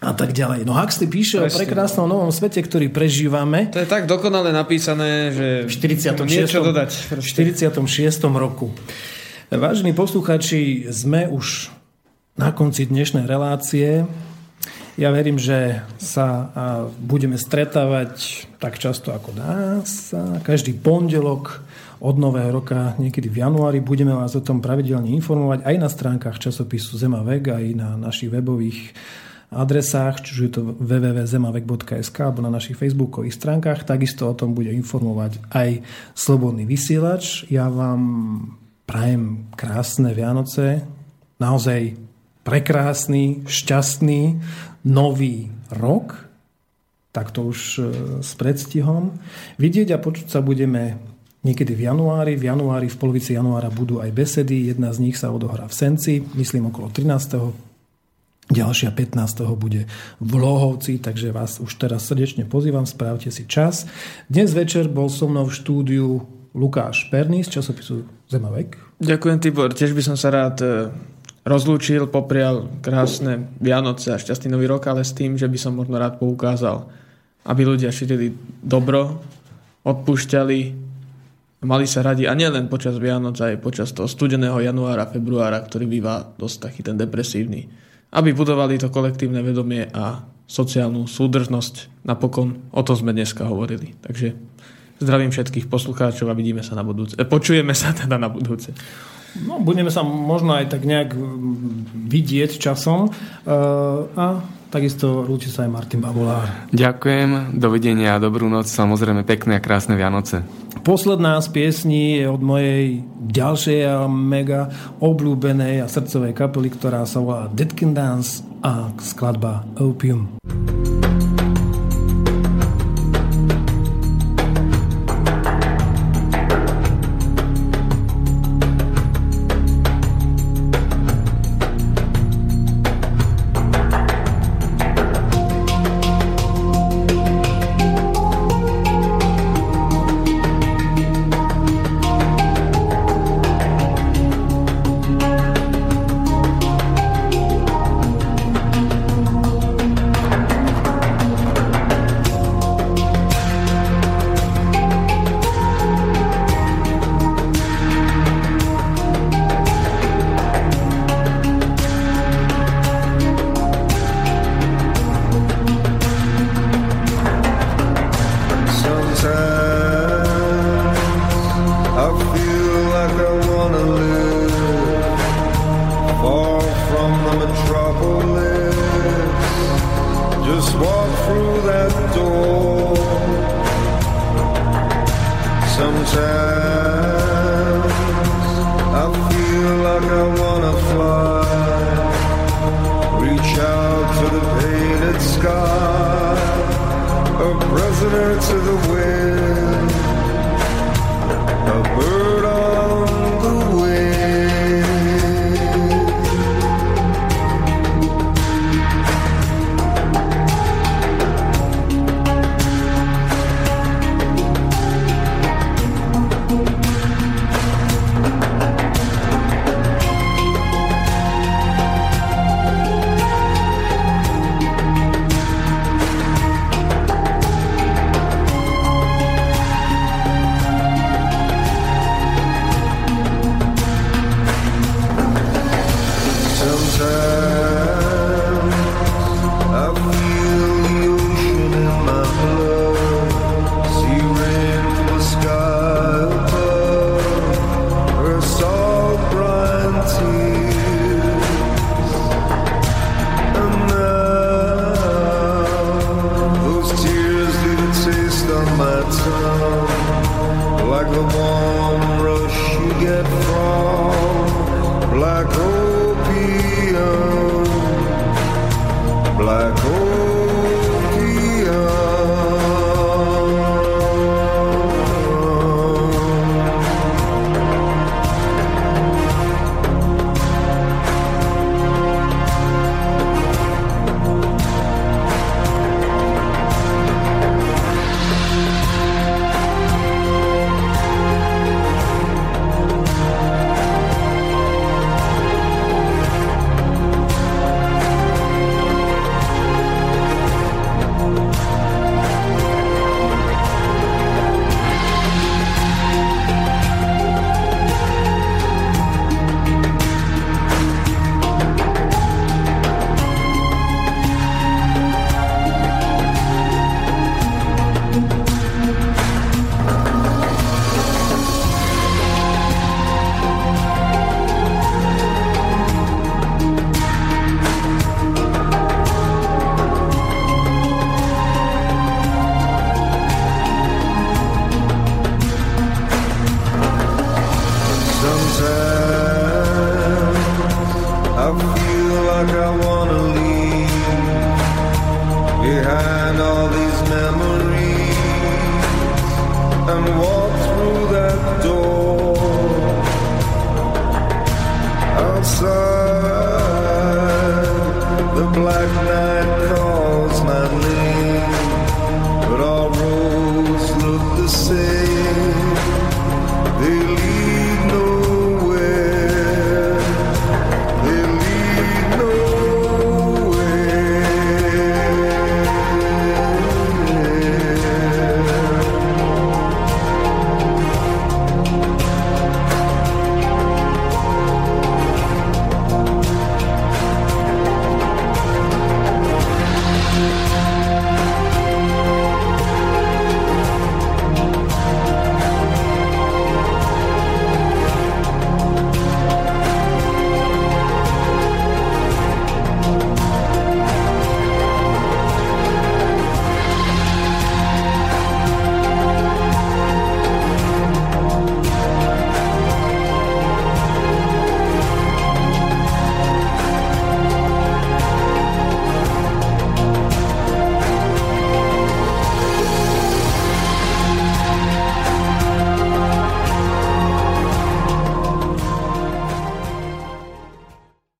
E: a tak ďalej. No Huxley píše Presne. o prekrásnom novom svete, ktorý prežívame.
C: To je tak dokonale napísané, že
E: v 46.
C: niečo dodať.
E: V 46. roku. Vážení posluchači, sme už na konci dnešnej relácie. Ja verím, že sa budeme stretávať tak často ako nás. Každý pondelok od nového roka, niekedy v januári, budeme vás o tom pravidelne informovať aj na stránkach časopisu Zemavek, aj na našich webových adresách, čiže je to www.zemavek.sk alebo na našich facebookových stránkach. Takisto o tom bude informovať aj Slobodný vysielač. Ja vám prajem krásne Vianoce, naozaj prekrásny, šťastný nový rok, tak to už e, s predstihom. Vidieť a počuť sa budeme niekedy v januári. V januári, v polovici januára budú aj besedy. Jedna z nich sa odohrá v Senci, myslím okolo 13. Ďalšia 15. bude v Lohovci, takže vás už teraz srdečne pozývam, správte si čas. Dnes večer bol so mnou v štúdiu Lukáš Perný z časopisu Zemavek.
C: Ďakujem, Tibor. Tiež by som sa rád e, rozlúčil, poprial krásne Vianoce a šťastný nový rok, ale s tým, že by som možno rád poukázal, aby ľudia šírili dobro, odpúšťali, mali sa radi a nielen počas Vianoc, aj počas toho studeného januára, februára, ktorý býva dosť taký ten depresívny. Aby budovali to kolektívne vedomie a sociálnu súdržnosť. Napokon o to sme dneska hovorili. Takže zdravím všetkých poslucháčov a vidíme sa na budúce. Počujeme sa teda na budúce.
E: No, budeme sa možno aj tak nejak vidieť časom. Uh, a takisto rúči sa aj Martin Babolár.
D: Ďakujem, dovidenia a dobrú noc, samozrejme pekné a krásne Vianoce.
E: Posledná z piesní je od mojej ďalšej a mega obľúbenej a srdcovej kapely, ktorá sa volá Deadkin Dance a skladba Opium.
G: feel like I wanna fly. Reach out for the painted sky, a prisoner to the wind.